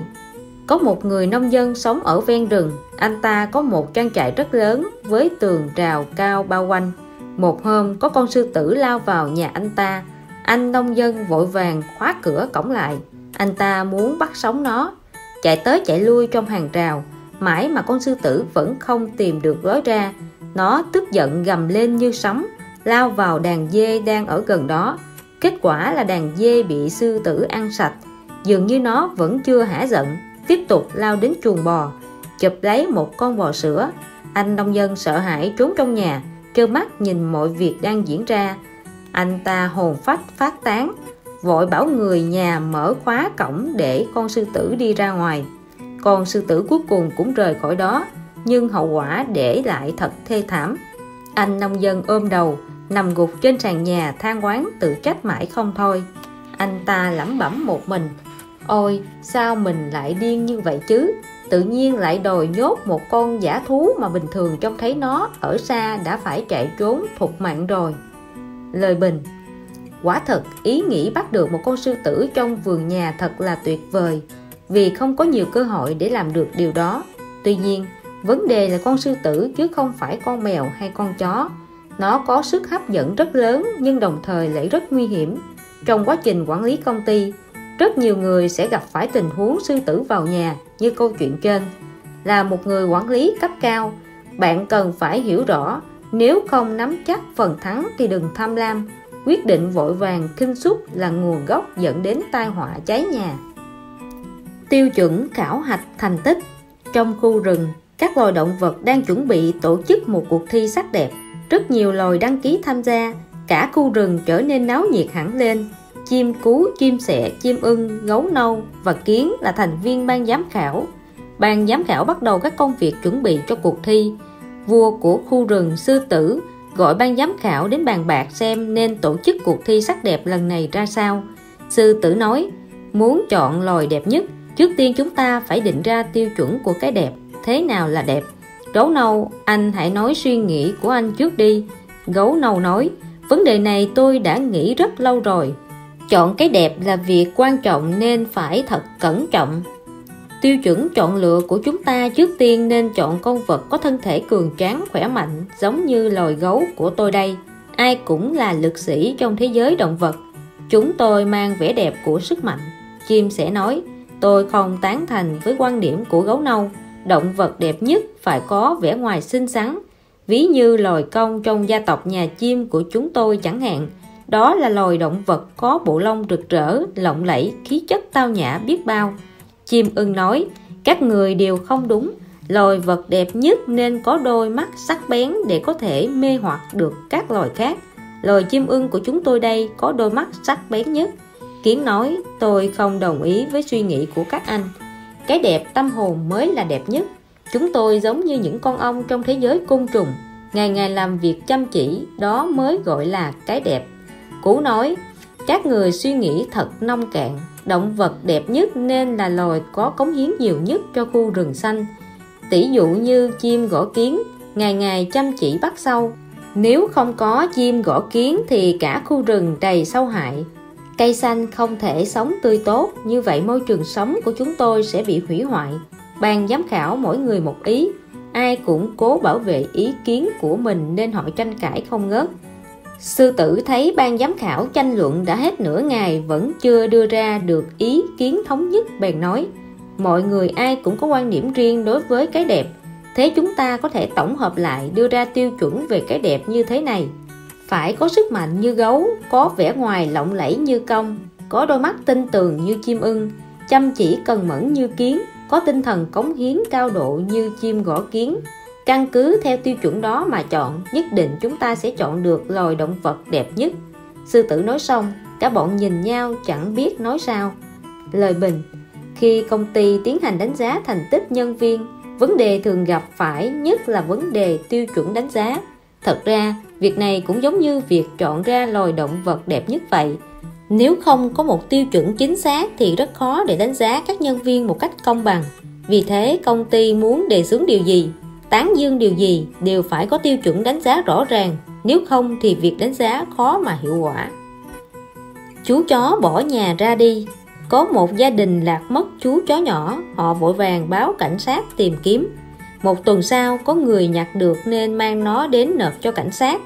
A: Có một người nông dân sống ở ven rừng, anh ta có một trang trại rất lớn với tường rào cao bao quanh. Một hôm, có con sư tử lao vào nhà anh ta. Anh nông dân vội vàng khóa cửa cổng lại. Anh ta muốn bắt sống nó. Chạy tới chạy lui trong hàng rào. Mãi mà con sư tử vẫn không tìm được lối ra, nó tức giận gầm lên như sấm, lao vào đàn dê đang ở gần đó kết quả là đàn dê bị sư tử ăn sạch. Dường như nó vẫn chưa hả giận, tiếp tục lao đến chuồng bò, chụp lấy một con bò sữa. Anh nông dân sợ hãi trốn trong nhà, trơ mắt nhìn mọi việc đang diễn ra. Anh ta hồn phách phát tán, vội bảo người nhà mở khóa cổng để con sư tử đi ra ngoài. Con sư tử cuối cùng cũng rời khỏi đó, nhưng hậu quả để lại thật thê thảm. Anh nông dân ôm đầu nằm gục trên sàn nhà than quán tự trách mãi không thôi. Anh ta lẩm bẩm một mình, ôi, sao mình lại điên như vậy chứ? Tự nhiên lại đòi nhốt một con giả thú mà bình thường trông thấy nó ở xa đã phải chạy trốn thục mạng rồi. Lời bình, quả thật, ý nghĩ bắt được một con sư tử trong vườn nhà thật là tuyệt vời, vì không có nhiều cơ hội để làm được điều đó. Tuy nhiên, vấn đề là con sư tử chứ không phải con mèo hay con chó nó có sức hấp dẫn rất lớn, nhưng đồng thời lại rất nguy hiểm. Trong quá trình quản lý công ty, rất nhiều người sẽ gặp phải tình huống sư tử vào nhà như câu chuyện trên. Là một người quản lý cấp cao, bạn cần phải hiểu rõ, nếu không nắm chắc phần thắng thì đừng tham lam. Quyết định vội vàng kinh xúc là nguồn gốc dẫn đến tai họa cháy nhà. Tiêu chuẩn khảo hạch thành tích. Trong khu rừng, các loài động vật đang chuẩn bị tổ chức một cuộc thi sắc đẹp rất nhiều loài đăng ký tham gia cả khu rừng trở nên náo nhiệt hẳn lên. Chim cú, chim sẻ, chim ưng, gấu nâu và kiến là thành viên ban giám khảo. Ban giám khảo bắt đầu các công việc chuẩn bị cho cuộc thi. Vua của khu rừng sư tử gọi ban giám khảo đến bàn bạc xem nên tổ chức cuộc thi sắc đẹp lần này ra sao. Sư tử nói muốn chọn loài đẹp nhất trước tiên chúng ta phải định ra tiêu chuẩn của cái đẹp. Thế nào là đẹp? Gấu nâu, anh hãy nói suy nghĩ của anh trước đi. Gấu nâu nói, vấn đề này tôi đã nghĩ rất lâu rồi. Chọn cái đẹp là việc quan trọng nên phải thật cẩn trọng. Tiêu chuẩn chọn lựa của chúng ta trước tiên nên chọn con vật có thân thể cường tráng, khỏe mạnh, giống như loài gấu của tôi đây. Ai cũng là lực sĩ trong thế giới động vật. Chúng tôi mang vẻ đẹp của sức mạnh. Chim sẽ nói, tôi không tán thành với quan điểm của gấu nâu động vật đẹp nhất phải có vẻ ngoài xinh xắn. Ví như loài công trong gia tộc nhà chim của chúng tôi chẳng hạn. Đó là loài động vật có bộ lông rực rỡ, lộng lẫy, khí chất tao nhã biết bao. Chim ưng nói, các người đều không đúng. Loài vật đẹp nhất nên có đôi mắt sắc bén để có thể mê hoặc được các loài khác. Loài chim ưng của chúng tôi đây có đôi mắt sắc bén nhất. Kiến nói, tôi không đồng ý với suy nghĩ của các anh cái đẹp tâm hồn mới là đẹp nhất. Chúng tôi giống như những con ong trong thế giới côn trùng. Ngày ngày làm việc chăm chỉ, đó mới gọi là cái đẹp. Cú nói, các người suy nghĩ thật nông cạn. Động vật đẹp nhất nên là loài có cống hiến nhiều nhất cho khu rừng xanh. Tỷ dụ như chim gõ kiến, ngày ngày chăm chỉ bắt sâu. Nếu không có chim gõ kiến thì cả khu rừng đầy sâu hại cây xanh không thể sống tươi tốt, như vậy môi trường sống của chúng tôi sẽ bị hủy hoại. Ban giám khảo mỗi người một ý. Ai cũng cố bảo vệ ý kiến của mình nên họ tranh cãi không ngớt. Sư tử thấy ban giám khảo tranh luận đã hết nửa ngày vẫn chưa đưa ra được ý kiến thống nhất, bèn nói, mọi người ai cũng có quan điểm riêng đối với cái đẹp. Thế chúng ta có thể tổng hợp lại đưa ra tiêu chuẩn về cái đẹp như thế này phải có sức mạnh như gấu, có vẻ ngoài lộng lẫy như công, có đôi mắt tinh tường như chim ưng, chăm chỉ cần mẫn như kiến, có tinh thần cống hiến cao độ như chim gõ kiến. Căn cứ theo tiêu chuẩn đó mà chọn, nhất định chúng ta sẽ chọn được loài động vật đẹp nhất. Sư tử nói xong, cả bọn nhìn nhau chẳng biết nói sao. Lời bình, khi công ty tiến hành đánh giá thành tích nhân viên, vấn đề thường gặp phải nhất là vấn đề tiêu chuẩn đánh giá. Thật ra việc này cũng giống như việc chọn ra loài động vật đẹp nhất vậy. Nếu không có một tiêu chuẩn chính xác thì rất khó để đánh giá các nhân viên một cách công bằng. Vì thế, công ty muốn đề xướng điều gì, tán dương điều gì đều phải có tiêu chuẩn đánh giá rõ ràng. Nếu không thì việc đánh giá khó mà hiệu quả. Chú chó bỏ nhà ra đi. Có một gia đình lạc mất chú chó nhỏ, họ vội vàng báo cảnh sát tìm kiếm một tuần sau, có người nhặt được nên mang nó đến nộp cho cảnh sát.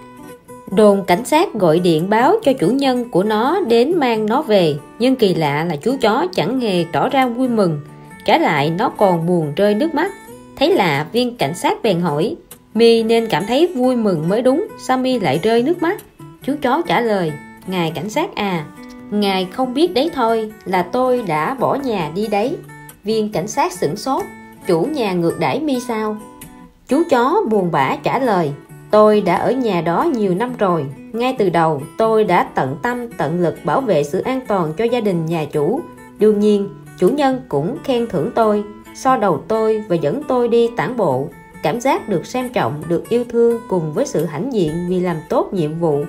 A: Đồn cảnh sát gọi điện báo cho chủ nhân của nó đến mang nó về, nhưng kỳ lạ là chú chó chẳng hề tỏ ra vui mừng. Trái lại, nó còn buồn rơi nước mắt. Thấy lạ, viên cảnh sát bèn hỏi, mi nên cảm thấy vui mừng mới đúng, sao mi lại rơi nước mắt? Chú chó trả lời, ngài cảnh sát à ngài không biết đấy thôi, là tôi đã bỏ nhà đi đấy. Viên cảnh sát sửng sốt chủ nhà ngược đãi mi sao? Chú chó buồn bã trả lời, tôi đã ở nhà đó nhiều năm rồi. Ngay từ đầu, tôi đã tận tâm, tận lực bảo vệ sự an toàn cho gia đình nhà chủ. Đương nhiên, chủ nhân cũng khen thưởng tôi, so đầu tôi và dẫn tôi đi tản bộ. Cảm giác được xem trọng, được yêu thương cùng với sự hãnh diện vì làm tốt nhiệm vụ,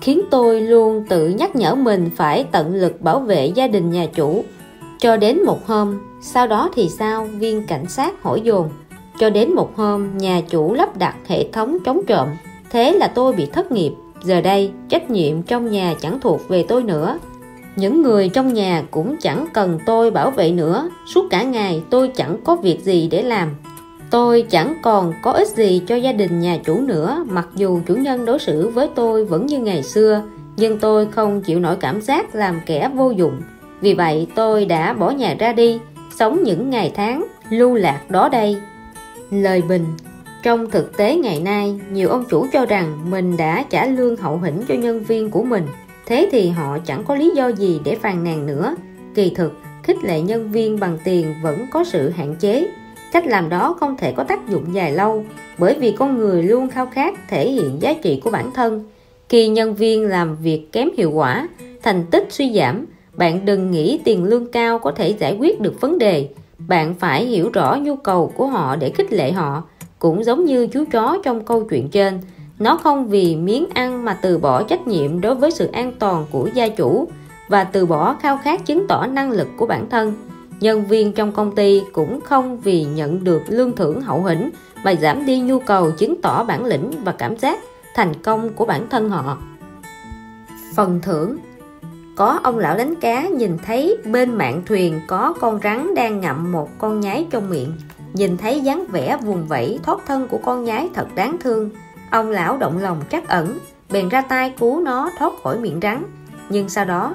A: khiến tôi luôn tự nhắc nhở mình phải tận lực bảo vệ gia đình nhà chủ cho đến một hôm, sau đó thì sao? Viên cảnh sát hỏi dồn. Cho đến một hôm, nhà chủ lắp đặt hệ thống chống trộm. Thế là tôi bị thất nghiệp. Giờ đây, trách nhiệm trong nhà chẳng thuộc về tôi nữa. Những người trong nhà cũng chẳng cần tôi bảo vệ nữa. Suốt cả ngày, tôi chẳng có việc gì để làm. Tôi chẳng còn có ích gì cho gia đình nhà chủ nữa. Mặc dù chủ nhân đối xử với tôi vẫn như ngày xưa, nhưng tôi không chịu nổi cảm giác làm kẻ vô dụng vì vậy tôi đã bỏ nhà ra đi, sống những ngày tháng lưu lạc đó đây. Lời bình, trong thực tế ngày nay, nhiều ông chủ cho rằng mình đã trả lương hậu hĩnh cho nhân viên của mình. Thế thì họ chẳng có lý do gì để phàn nàn nữa. Kỳ thực, khích lệ nhân viên bằng tiền vẫn có sự hạn chế. Cách làm đó không thể có tác dụng dài lâu, bởi vì con người luôn khao khát thể hiện giá trị của bản thân. Khi nhân viên làm việc kém hiệu quả, thành tích suy giảm bạn đừng nghĩ tiền lương cao có thể giải quyết được vấn đề. Bạn phải hiểu rõ nhu cầu của họ để khích lệ họ. Cũng giống như chú chó trong câu chuyện trên, nó không vì miếng ăn mà từ bỏ trách nhiệm đối với sự an toàn của gia chủ và từ bỏ khao khát chứng tỏ năng lực của bản thân. Nhân viên trong công ty cũng không vì nhận được lương thưởng hậu hĩnh mà giảm đi nhu cầu chứng tỏ bản lĩnh và cảm giác thành công của bản thân họ. Phần thưởng có ông lão đánh cá nhìn thấy bên mạn thuyền có con rắn đang ngậm một con nhái trong miệng. Nhìn thấy dáng vẻ vùng vẫy, thoát thân của con nhái thật đáng thương. Ông lão động lòng trắc ẩn, bèn ra tay cứu nó thoát khỏi miệng rắn. Nhưng sau đó,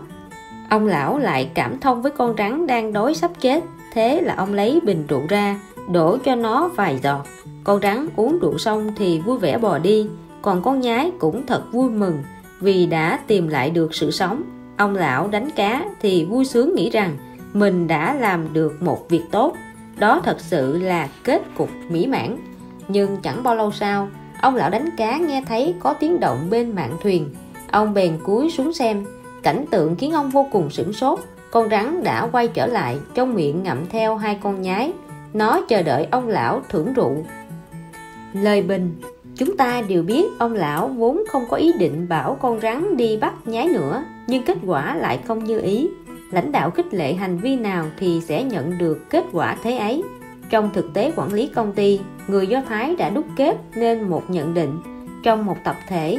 A: ông lão lại cảm thông với con rắn đang đói sắp chết. Thế là ông lấy bình rượu ra, đổ cho nó vài giọt. Con rắn uống rượu xong thì vui vẻ bò đi. Còn con nhái cũng thật vui mừng vì đã tìm lại được sự sống ông lão đánh cá thì vui sướng nghĩ rằng mình đã làm được một việc tốt. Đó thật sự là kết cục mỹ mãn. Nhưng chẳng bao lâu sau, ông lão đánh cá nghe thấy có tiếng động bên mạn thuyền. Ông bèn cúi xuống xem. Cảnh tượng khiến ông vô cùng sửng sốt. Con rắn đã quay trở lại, trong miệng ngậm theo hai con nhái. Nó chờ đợi ông lão thưởng rượu. Lời bình, chúng ta đều biết ông lão vốn không có ý định bảo con rắn đi bắt nhái nữa nhưng kết quả lại không như ý. Lãnh đạo khích lệ hành vi nào thì sẽ nhận được kết quả thế ấy. Trong thực tế quản lý công ty, người do thái đã đúc kết nên một nhận định. Trong một tập thể,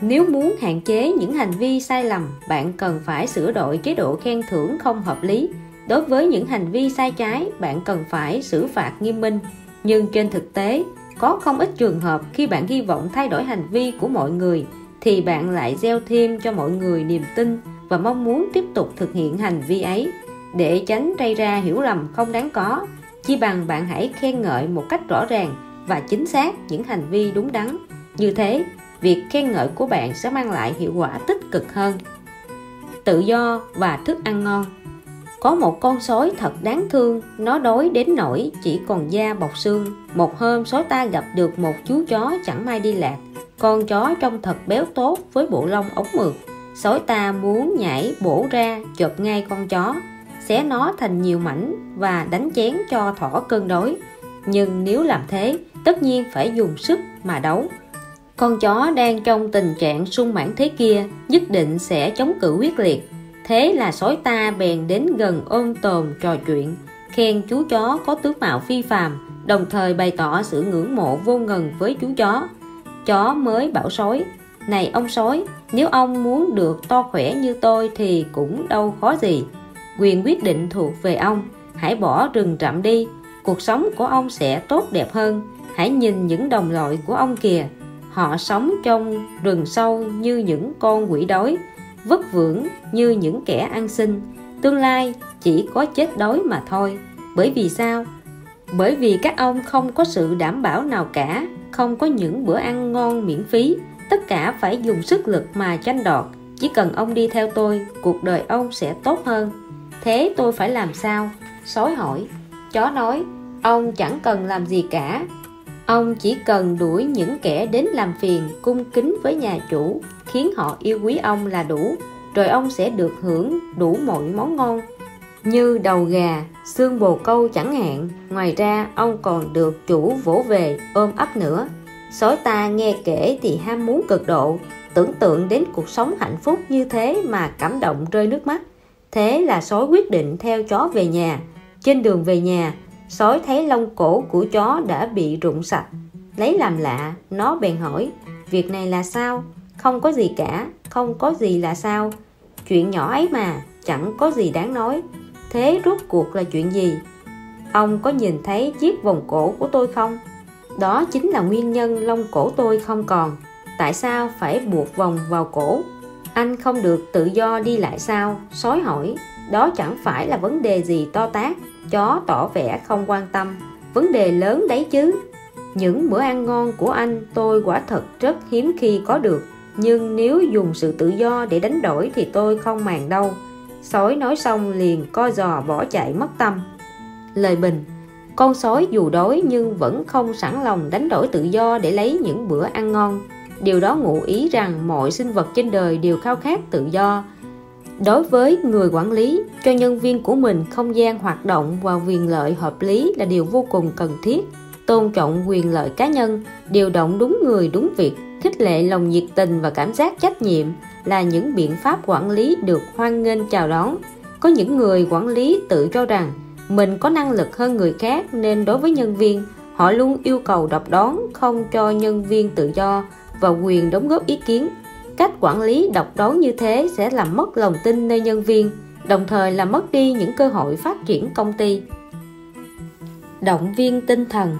A: nếu muốn hạn chế những hành vi sai lầm, bạn cần phải sửa đổi chế độ khen thưởng không hợp lý. Đối với những hành vi sai trái, bạn cần phải xử phạt nghiêm minh. Nhưng trên thực tế, có không ít trường hợp khi bạn hy vọng thay đổi hành vi của mọi người thì bạn lại gieo thêm cho mọi người niềm tin và mong muốn tiếp tục thực hiện hành vi ấy. Để tránh gây ra hiểu lầm không đáng có, chi bằng bạn hãy khen ngợi một cách rõ ràng và chính xác những hành vi đúng đắn. Như thế, việc khen ngợi của bạn sẽ mang lại hiệu quả tích cực hơn. Tự do và thức ăn ngon. Có một con sói thật đáng thương, nó đói đến nỗi chỉ còn da bọc xương. Một hôm sói ta gặp được một chú chó chẳng may đi lạc con chó trông thật béo tốt với bộ lông ống mượt. Sói ta muốn nhảy bổ ra chộp ngay con chó. Xé nó thành nhiều mảnh và đánh chén cho thỏ cơn đói nhưng nếu làm thế, tất nhiên phải dùng sức mà đấu. Con chó đang trong tình trạng sung mãn thế kia, nhất định sẽ chống cự quyết liệt. Thế là sói ta bèn đến gần ôm tồn trò chuyện, khen chú chó có tướng mạo phi phàm, đồng thời bày tỏ sự ngưỡng mộ vô ngần với chú chó chó mới bảo sói. Này ông sói, nếu ông muốn được to khỏe như tôi thì cũng đâu khó gì. Quyền quyết định thuộc về ông, hãy bỏ rừng rậm đi. Cuộc sống của ông sẽ tốt đẹp hơn. Hãy nhìn những đồng loại của ông kìa. Họ sống trong rừng sâu như những con quỷ đói, vất vưởng như những kẻ ăn xin. Tương lai chỉ có chết đói mà thôi. Bởi vì sao? Bởi vì các ông không có sự đảm bảo nào cả không có những bữa ăn ngon miễn phí. Tất cả phải dùng sức lực mà tranh đoạt chỉ cần ông đi theo tôi, cuộc đời ông sẽ tốt hơn. Thế tôi phải làm sao? Sói hỏi. Chó nói, ông chẳng cần làm gì cả. Ông chỉ cần đuổi những kẻ đến làm phiền, cung kính với nhà chủ, khiến họ yêu quý ông là đủ. Rồi ông sẽ được hưởng đủ mọi món ngon như đầu gà, xương bồ câu chẳng hạn. Ngoài ra, ông còn được chủ vỗ về, ôm ấp nữa. Sói ta nghe kể thì ham muốn cực độ, tưởng tượng đến cuộc sống hạnh phúc như thế mà cảm động rơi nước mắt. Thế là sói quyết định theo chó về nhà. Trên đường về nhà sói thấy lông cổ của chó đã bị rụng sạch. Lấy làm lạ, nó bèn hỏi, việc này là sao? Không có gì cả, không có gì là sao? Chuyện nhỏ ấy mà, chẳng có gì đáng nói thế rốt cuộc là chuyện gì? Ông có nhìn thấy chiếc vòng cổ của tôi không? Đó chính là nguyên nhân lông cổ tôi không còn. Tại sao phải buộc vòng vào cổ? Anh không được tự do đi lại sao? Sói hỏi. Đó chẳng phải là vấn đề gì to tát. Chó tỏ vẻ không quan tâm. Vấn đề lớn đấy chứ. Những bữa ăn ngon của anh tôi quả thật rất hiếm khi có được. Nhưng nếu dùng sự tự do để đánh đổi thì tôi không màng đâu sói nói xong liền co giò bỏ chạy mất tâm. Lời bình, con sói dù đói nhưng vẫn không sẵn lòng đánh đổi tự do để lấy những bữa ăn ngon. Điều đó ngụ ý rằng mọi sinh vật trên đời đều khao khát tự do. Đối với người quản lý, cho nhân viên của mình không gian hoạt động và quyền lợi hợp lý là điều vô cùng cần thiết. Tôn trọng quyền lợi cá nhân, điều động đúng người đúng việc, khích lệ lòng nhiệt tình và cảm giác trách nhiệm là những biện pháp quản lý được hoan nghênh chào đón. Có những người quản lý tự cho rằng mình có năng lực hơn người khác nên đối với nhân viên, họ luôn yêu cầu độc đón, không cho nhân viên tự do và quyền đóng góp ý kiến. Cách quản lý độc đón như thế sẽ làm mất lòng tin nơi nhân viên, đồng thời là mất đi những cơ hội phát triển công ty. Động viên tinh thần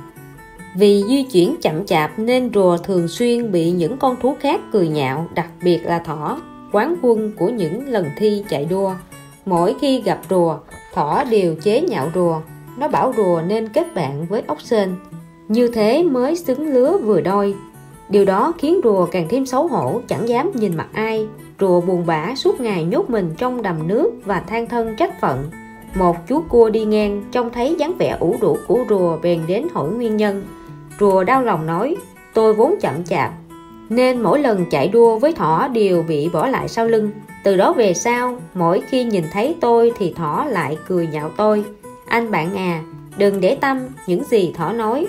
A: vì di chuyển chậm chạp nên rùa thường xuyên bị những con thú khác cười nhạo, đặc biệt là thỏ. Quán quân của những lần thi chạy đua. Mỗi khi gặp rùa, thỏ đều chế nhạo rùa. Nó bảo rùa nên kết bạn với ốc sên. Như thế mới xứng lứa vừa đôi. Điều đó khiến rùa càng thêm xấu hổ, chẳng dám nhìn mặt ai. Rùa buồn bã suốt ngày nhốt mình trong đầm nước và than thân trách phận. Một chú cua đi ngang trông thấy dáng vẻ ủ rũ của rùa bèn đến hỏi nguyên nhân rùa đau lòng nói, tôi vốn chậm chạp, nên mỗi lần chạy đua với thỏ đều bị bỏ lại sau lưng. Từ đó về sau, mỗi khi nhìn thấy tôi thì thỏ lại cười nhạo tôi. Anh bạn à đừng để tâm những gì thỏ nói.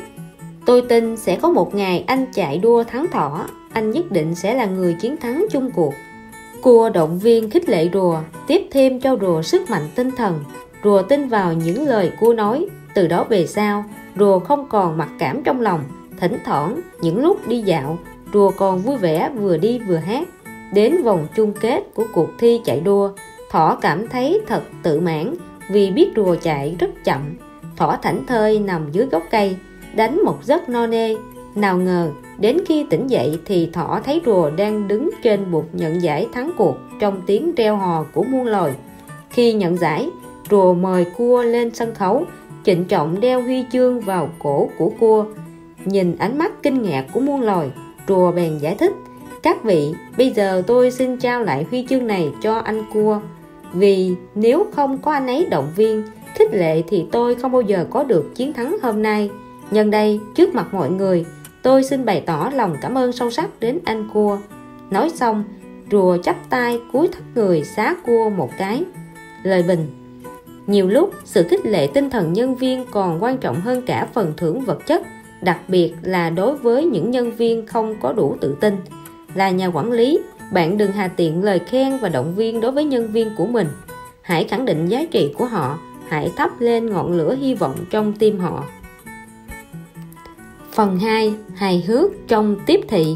A: Tôi tin sẽ có một ngày anh chạy đua thắng thỏ, anh nhất định sẽ là người chiến thắng chung cuộc. Cua động viên khích lệ rùa, tiếp thêm cho rùa sức mạnh tinh thần. Rùa tin vào những lời cua nói. Từ đó về sau rùa không còn mặc cảm trong lòng, thỉnh thoảng, những lúc đi dạo, rùa còn vui vẻ vừa đi vừa hát. Đến vòng chung kết của cuộc thi chạy đua, thỏ cảm thấy thật tự mãn vì biết rùa chạy rất chậm. Thỏ thảnh thơi nằm dưới gốc cây, đánh một giấc no nê. Nào ngờ, đến khi tỉnh dậy thì thỏ thấy rùa đang đứng trên bục nhận giải thắng cuộc trong tiếng reo hò của muôn loài. Khi nhận giải, rùa mời cua lên sân khấu trịnh trọng đeo huy chương vào cổ của cua nhìn ánh mắt kinh ngạc của muôn loài, rùa bèn giải thích, các vị, bây giờ tôi xin trao lại huy chương này cho anh cua. Vì nếu không có anh ấy động viên, khích lệ thì tôi không bao giờ có được chiến thắng hôm nay. Nhân đây, trước mặt mọi người, tôi xin bày tỏ lòng cảm ơn sâu sắc đến anh cua. Nói xong, rùa chắp tay cúi thấp người xá cua một cái. Lời bình nhiều lúc, sự khích lệ tinh thần nhân viên còn quan trọng hơn cả phần thưởng vật chất, đặc biệt là đối với những nhân viên không có đủ tự tin. Là nhà quản lý, bạn đừng hà tiện lời khen và động viên đối với nhân viên của mình. Hãy khẳng định giá trị của họ, hãy thắp lên ngọn lửa hy vọng trong tim họ. Phần 2. Hài hước trong tiếp thị.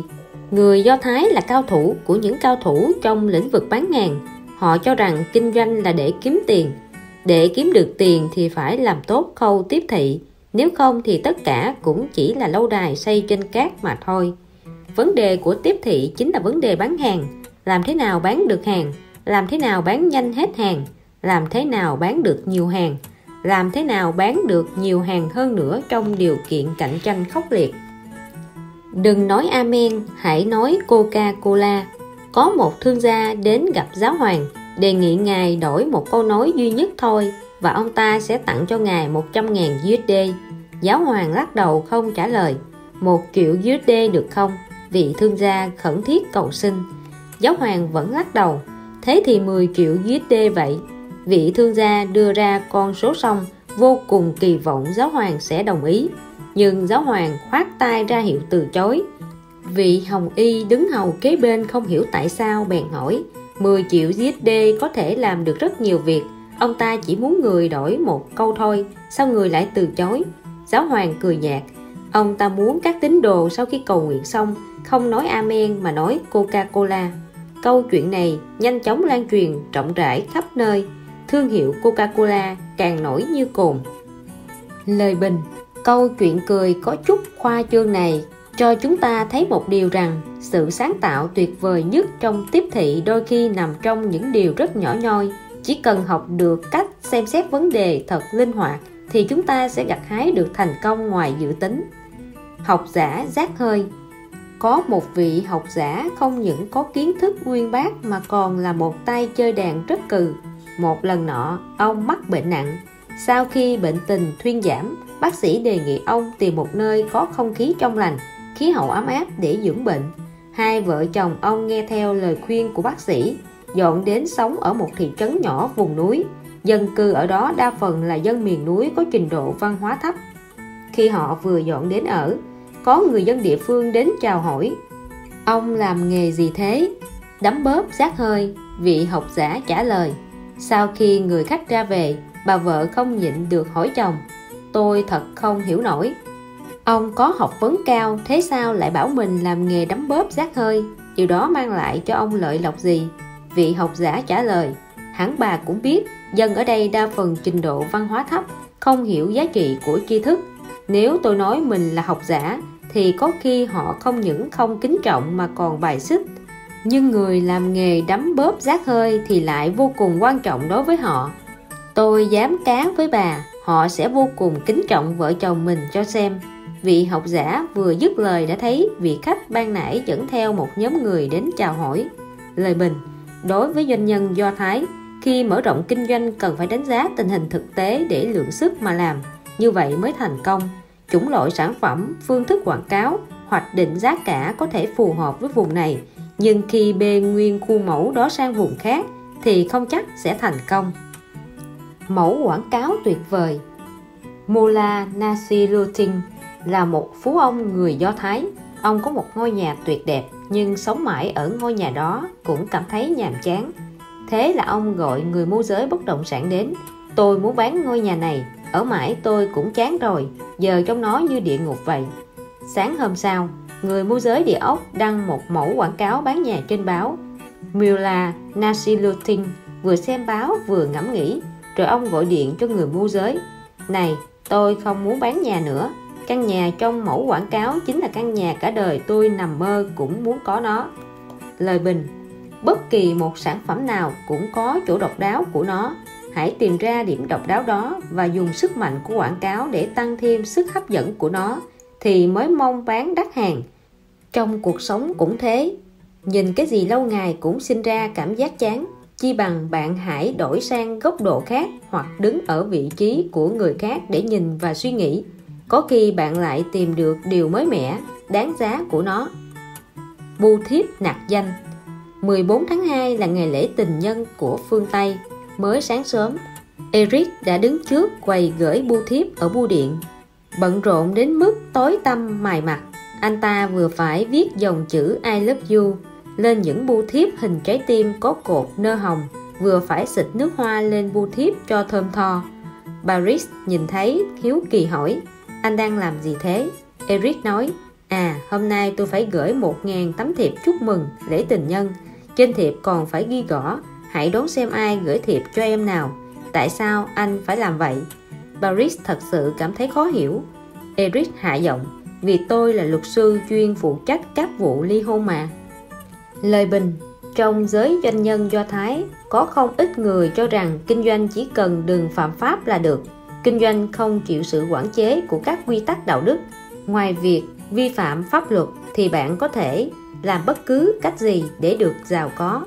A: Người Do Thái là cao thủ của những cao thủ trong lĩnh vực bán hàng. Họ cho rằng kinh doanh là để kiếm tiền để kiếm được tiền thì phải làm tốt khâu tiếp thị. Nếu không thì tất cả cũng chỉ là lâu đài xây trên cát mà thôi. Vấn đề của tiếp thị chính là vấn đề bán hàng. Làm thế nào bán được hàng? Làm thế nào bán nhanh hết hàng? Làm thế nào bán được nhiều hàng? Làm thế nào bán được nhiều hàng hơn nữa trong điều kiện cạnh tranh khốc liệt? Đừng nói amen, hãy nói coca cola có một thương gia đến gặp giáo hoàng đề nghị ngài đổi một câu nói duy nhất thôi, và ông ta sẽ tặng cho ngài 100.000 USD giáo hoàng lắc đầu không trả lời. Một triệu USD được không? Vị thương gia khẩn thiết cầu xin. Giáo hoàng vẫn lắc đầu. Thế thì 10 triệu USD vậy? Vị thương gia đưa ra con số xong, vô cùng kỳ vọng giáo hoàng sẽ đồng ý. Nhưng giáo hoàng khoát tay ra hiệu từ chối. Vị hồng y đứng hầu kế bên không hiểu tại sao bèn hỏi 10 triệu USD có thể làm được rất nhiều việc. Ông ta chỉ muốn người đổi một câu thôi sao người lại từ chối? Giáo hoàng cười nhạt. Ông ta muốn các tín đồ sau khi cầu nguyện xong không nói amen mà nói coca cola câu chuyện này nhanh chóng lan truyền rộng rãi khắp nơi. Thương hiệu Coca-Cola càng nổi như cồn. Lời bình, câu chuyện cười có chút khoa trương này cho chúng ta thấy một điều rằng sự sáng tạo tuyệt vời nhất trong tiếp thị đôi khi nằm trong những điều rất nhỏ nhoi. Chỉ cần học được cách xem xét vấn đề thật linh hoạt thì chúng ta sẽ gặt hái được thành công ngoài dự tính. Học giả giác hơi có một vị học giả không những có kiến thức nguyên bác mà còn là một tay chơi đàn rất cừ một lần nọ, ông mắc bệnh nặng. Sau khi bệnh tình thuyên giảm, bác sĩ đề nghị ông tìm một nơi có không khí trong lành, khí hậu ấm áp để dưỡng bệnh. Hai vợ chồng ông nghe theo lời khuyên của bác sĩ, dọn đến sống ở một thị trấn nhỏ vùng núi. Dân cư ở đó đa phần là dân miền núi có trình độ văn hóa thấp. Khi họ vừa dọn đến ở, có người dân địa phương đến chào hỏi. Ông làm nghề gì thế? Đấm bóp rác hơi, vị học giả trả lời. Sau khi người khách ra về, bà vợ không nhịn được hỏi chồng Tôi thật không hiểu nổi Ông có học vấn cao, thế sao lại bảo mình làm nghề đấm bóp rác hơi? Điều đó mang lại cho ông lợi lộc gì? Vị học giả trả lời Hẳn bà cũng biết, dân ở đây đa phần trình độ văn hóa thấp, không hiểu giá trị của tri thức. Nếu tôi nói mình là học giả, thì có khi họ không những không kính trọng mà còn bài xích nhưng người làm nghề đấm bóp rác hơi thì lại vô cùng quan trọng đối với họ tôi dám cá với bà họ sẽ vô cùng kính trọng vợ chồng mình cho xem vị học giả vừa dứt lời đã thấy vị khách ban nãy dẫn theo một nhóm người đến chào hỏi. Lời bình, đối với doanh nhân do thái, khi mở rộng kinh doanh cần phải đánh giá tình hình thực tế để lượng sức mà làm. Như vậy mới thành công. Chủng loại sản phẩm, phương thức quảng cáo, hoạch định giá cả có thể phù hợp với vùng này. Nhưng khi bê nguyên khuôn mẫu đó sang vùng khác, thì không chắc sẽ thành công. Mẫu quảng cáo tuyệt vời. Mullah Nasiruddin là một phú ông người Do Thái. Ông có một ngôi nhà tuyệt đẹp, nhưng sống mãi ở ngôi nhà đó cũng cảm thấy nhàm chán. Thế là ông gọi người môi giới bất động sản đến, tôi muốn bán ngôi nhà này, ở mãi tôi cũng chán rồi, giờ trong nó như địa ngục vậy. Sáng hôm sau, người môi giới địa ốc đăng một mẫu quảng cáo bán nhà trên báo. Mula Nasilutin vừa xem báo vừa ngẫm nghĩ, rồi ông gọi điện cho người môi giới, này, tôi không muốn bán nhà nữa căn nhà trong mẫu quảng cáo chính là căn nhà cả đời tôi nằm mơ cũng muốn có nó. Lời bình, bất kỳ một sản phẩm nào cũng có chỗ độc đáo của nó. Hãy tìm ra điểm độc đáo đó và dùng sức mạnh của quảng cáo để tăng thêm sức hấp dẫn của nó thì mới mong bán đắt hàng. Trong cuộc sống cũng thế, nhìn cái gì lâu ngày cũng sinh ra cảm giác chán. Chi bằng bạn hãy đổi sang góc độ khác hoặc đứng ở vị trí của người khác để nhìn và suy nghĩ có khi bạn lại tìm được điều mới mẻ, đáng giá của nó. Bu thiếp nạc danh. 14 tháng 2 là ngày lễ tình nhân của phương Tây. Mới sáng sớm, Eric đã đứng trước quầy gửi bưu thiếp ở bưu điện. Bận rộn đến mức tối tăm mài mặt, anh ta vừa phải viết dòng chữ I love you lên những bưu thiếp hình trái tim có cột nơ hồng, vừa phải xịt nước hoa lên bưu thiếp cho thơm tho. Paris nhìn thấy, hiếu kỳ hỏi anh đang làm gì thế? Eric nói à hôm nay tôi phải gửi 1.000 tấm thiệp chúc mừng lễ tình nhân. Trên thiệp còn phải ghi gõ hãy đón xem ai gửi thiệp cho em nào. Tại sao anh phải làm vậy? Paris thật sự cảm thấy khó hiểu. Eric hạ giọng, vì tôi là luật sư chuyên phụ trách các vụ ly hôn mà. Lời bình, trong giới doanh nhân do thái, có không ít người cho rằng kinh doanh chỉ cần đừng phạm pháp là được kinh doanh không chịu sự quản chế của các quy tắc đạo đức. Ngoài việc vi phạm pháp luật thì bạn có thể làm bất cứ cách gì để được giàu có.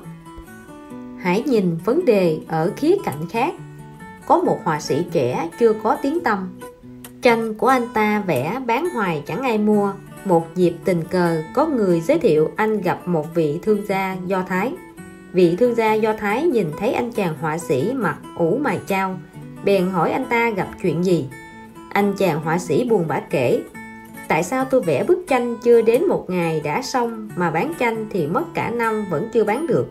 A: Hãy nhìn vấn đề ở khía cạnh khác. Có một họa sĩ trẻ chưa có tiếng tăm tranh của anh ta vẽ bán hoài chẳng ai mua. Một dịp tình cờ có người giới thiệu anh gặp một vị thương gia do thái. Vị thương gia do thái nhìn thấy anh chàng họa sĩ mặc ủ mài trao bèn hỏi anh ta gặp chuyện gì? Anh chàng họa sĩ buồn bã kể, tại sao tôi vẽ bức tranh chưa đến một ngày đã xong mà bán tranh thì mất cả năm vẫn chưa bán được?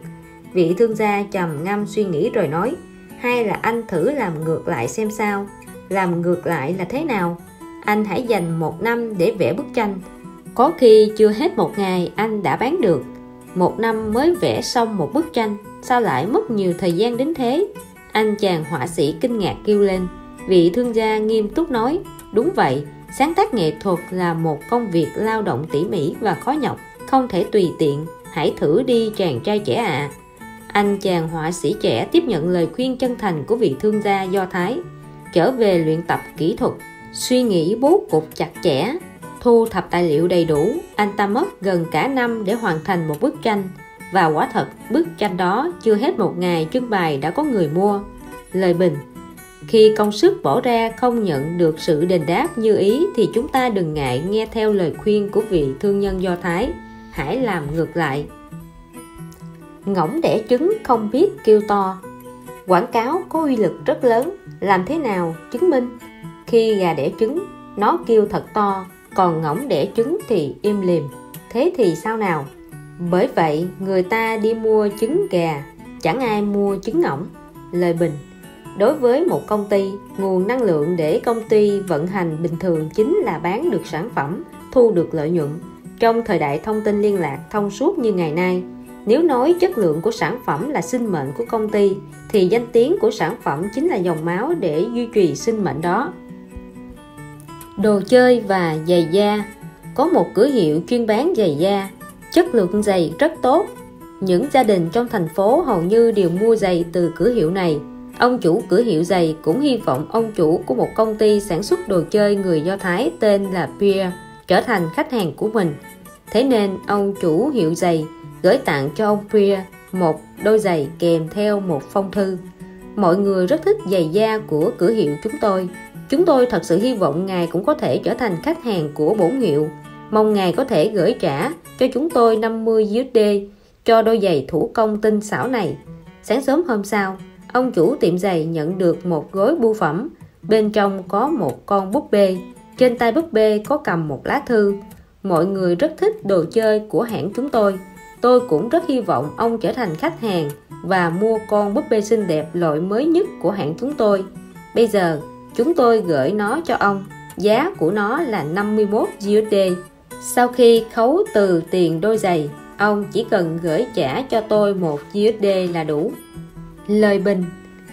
A: Vị thương gia trầm ngâm suy nghĩ rồi nói, hay là anh thử làm ngược lại xem sao? Làm ngược lại là thế nào? Anh hãy dành một năm để vẽ bức tranh. Có khi chưa hết một ngày anh đã bán được. Một năm mới vẽ xong một bức tranh, sao lại mất nhiều thời gian đến thế? Anh chàng họa sĩ kinh ngạc kêu lên. Vị thương gia nghiêm túc nói, đúng vậy, sáng tác nghệ thuật là một công việc lao động tỉ mỉ và khó nhọc, không thể tùy tiện. Hãy thử đi chàng trai trẻ ạ. À. anh chàng họa sĩ trẻ tiếp nhận lời khuyên chân thành của vị thương gia do thái. Trở về luyện tập kỹ thuật, suy nghĩ bố cục chặt chẽ, thu thập tài liệu đầy đủ. Anh ta mất gần cả năm để hoàn thành một bức tranh và quả thật, bức tranh đó chưa hết một ngày trưng bày đã có người mua. Lời bình, khi công sức bỏ ra không nhận được sự đền đáp như ý thì chúng ta đừng ngại nghe theo lời khuyên của vị thương nhân do thái. Hãy làm ngược lại. Ngỗng đẻ trứng không biết kêu to. Quảng cáo có uy lực rất lớn. Làm thế nào chứng minh? Khi gà đẻ trứng, nó kêu thật to, còn ngỗng đẻ trứng thì im lìm. Thế thì sao nào? Bởi vậy, người ta đi mua trứng gà, chẳng ai mua trứng ngỗng lời bình, đối với một công ty, nguồn năng lượng để công ty vận hành bình thường chính là bán được sản phẩm, thu được lợi nhuận. Trong thời đại thông tin liên lạc thông suốt như ngày nay, nếu nói chất lượng của sản phẩm là sinh mệnh của công ty, thì danh tiếng của sản phẩm chính là dòng máu để duy trì sinh mệnh đó. Đồ chơi và giày da. Có một cửa hiệu chuyên bán giày da chất lượng giày rất tốt. Những gia đình trong thành phố hầu như đều mua giày từ cửa hiệu này. Ông chủ cửa hiệu giày cũng hy vọng ông chủ của một công ty sản xuất đồ chơi người do thái tên là Pierre trở thành khách hàng của mình. Thế nên, ông chủ hiệu giày gửi tặng cho ông Pierre một đôi giày kèm theo một phong thư. Mọi người rất thích giày da của cửa hiệu chúng tôi. Chúng tôi thật sự hy vọng ngài cũng có thể trở thành khách hàng của bổn hiệu mong ngài có thể gửi trả cho chúng tôi 50 USD cho đôi giày thủ công tinh xảo này. Sáng sớm hôm sau, ông chủ tiệm giày nhận được một gói bưu phẩm. Bên trong có một con búp bê. Trên tay búp bê có cầm một lá thư. Mọi người rất thích đồ chơi của hãng chúng tôi. Tôi cũng rất hy vọng ông trở thành khách hàng và mua con búp bê xinh đẹp loại mới nhất của hãng chúng tôi. Bây giờ, chúng tôi gửi nó cho ông. Giá của nó là 51 USD sau khi khấu từ tiền đôi giày, ông chỉ cần gửi trả cho tôi một USD là đủ. Lời bình,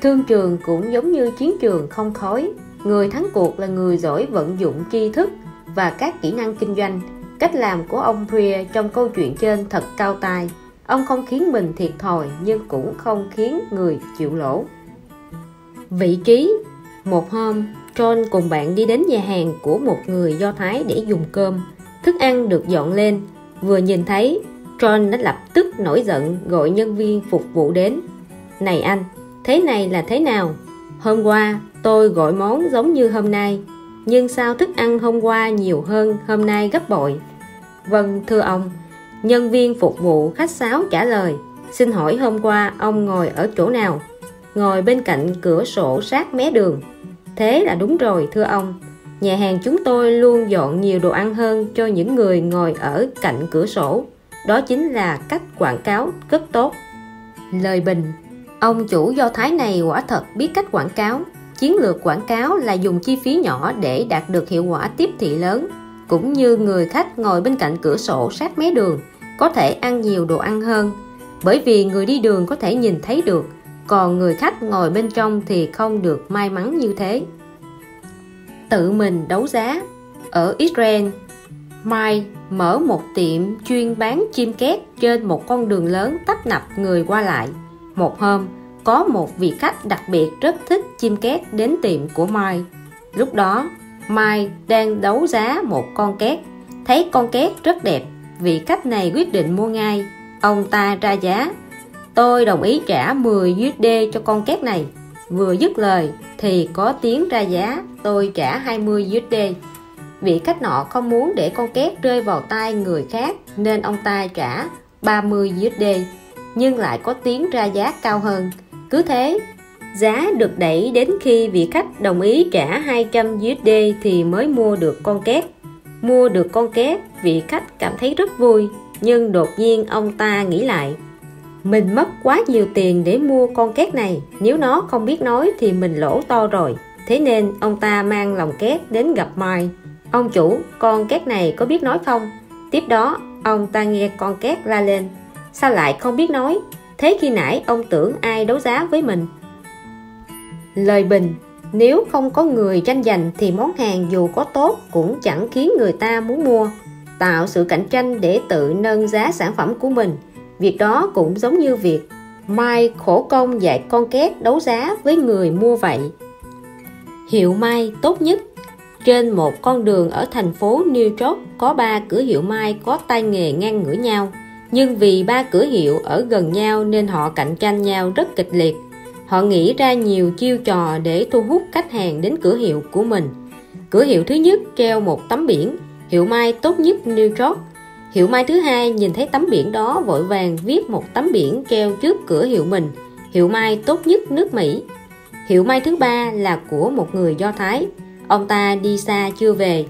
A: thương trường cũng giống như chiến trường không khói. Người thắng cuộc là người giỏi vận dụng tri thức và các kỹ năng kinh doanh. Cách làm của ông Prier trong câu chuyện trên thật cao tay ông không khiến mình thiệt thòi, nhưng cũng không khiến người chịu lỗ. Vị trí, một hôm, John cùng bạn đi đến nhà hàng của một người Do Thái để dùng cơm thức ăn được dọn lên. Vừa nhìn thấy John đã lập tức nổi giận gọi nhân viên phục vụ đến. Này anh, thế này là thế nào? Hôm qua tôi gọi món giống như hôm nay, nhưng sao thức ăn hôm qua nhiều hơn hôm nay gấp bội? Vâng thưa ông. Nhân viên phục vụ khách sáo trả lời. Xin hỏi hôm qua ông ngồi ở chỗ nào? Ngồi bên cạnh cửa sổ sát mé đường. Thế là đúng rồi, thưa ông nhà hàng chúng tôi luôn dọn nhiều đồ ăn hơn cho những người ngồi ở cạnh cửa sổ. Đó chính là cách quảng cáo rất tốt. Lời bình, ông chủ do thái này quả thật biết cách quảng cáo. Chiến lược quảng cáo là dùng chi phí nhỏ để đạt được hiệu quả tiếp thị lớn. Cũng như người khách ngồi bên cạnh cửa sổ sát mé đường, có thể ăn nhiều đồ ăn hơn. Bởi vì người đi đường có thể nhìn thấy được, còn người khách ngồi bên trong thì không được may mắn như thế tự mình đấu giá. Ở Israel, Mai mở một tiệm chuyên bán chim két trên một con đường lớn tấp nập người qua lại. Một hôm, có một vị khách đặc biệt rất thích chim két đến tiệm của Mai. Lúc đó, Mai đang đấu giá một con két. Thấy con két rất đẹp, vị khách này quyết định mua ngay. Ông ta ra giá, tôi đồng ý trả 10 USD cho con két này vừa dứt lời thì có tiếng ra giá, tôi trả 20 USD vị khách nọ không muốn để con két rơi vào tay người khác nên ông ta trả 30 USD nhưng lại có tiếng ra giá cao hơn. Cứ thế, giá được đẩy đến khi vị khách đồng ý trả 200 USD thì mới mua được con két. Mua được con két, vị khách cảm thấy rất vui, nhưng đột nhiên ông ta nghĩ lại mình mất quá nhiều tiền để mua con két này. Nếu nó không biết nói thì mình lỗ to rồi. Thế nên ông ta mang lòng két đến gặp Mai. Ông chủ, con két này có biết nói không? Tiếp đó, ông ta nghe con két la lên. Sao lại không biết nói? Thế khi nãy ông tưởng ai đấu giá với mình? Lời bình, nếu không có người tranh giành thì món hàng dù có tốt cũng chẳng khiến người ta muốn mua. Tạo sự cạnh tranh để tự nâng giá sản phẩm của mình việc đó cũng giống như việc mai khổ công dạy con két đấu giá với người mua vậy. Hiệu mai tốt nhất. Trên một con đường ở thành phố New York có ba cửa hiệu mai có tay nghề ngang ngửa nhau. Nhưng vì ba cửa hiệu ở gần nhau nên họ cạnh tranh nhau rất kịch liệt. Họ nghĩ ra nhiều chiêu trò để thu hút khách hàng đến cửa hiệu của mình. Cửa hiệu thứ nhất treo một tấm biển. Hiệu mai tốt nhất New York hiệu mai thứ hai nhìn thấy tấm biển đó vội vàng viết một tấm biển treo trước cửa hiệu mình. Hiệu mai tốt nhất nước Mỹ. Hiệu mai thứ ba là của một người Do Thái. Ông ta đi xa chưa về.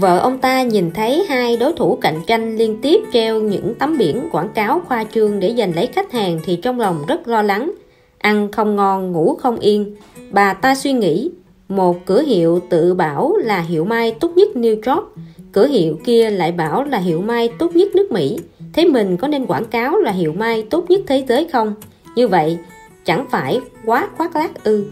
A: Vợ ông ta nhìn thấy hai đối thủ cạnh tranh liên tiếp treo những tấm biển quảng cáo khoa trương để giành lấy khách hàng thì trong lòng rất lo lắng. Ăn không ngon, ngủ không yên. Bà ta suy nghĩ, một cửa hiệu tự bảo là hiệu mai tốt nhất New York cửa hiệu kia lại bảo là hiệu mai tốt nhất nước Mỹ. Thế mình có nên quảng cáo là hiệu mai tốt nhất thế giới không? Như vậy, chẳng phải quá khoác lác ư.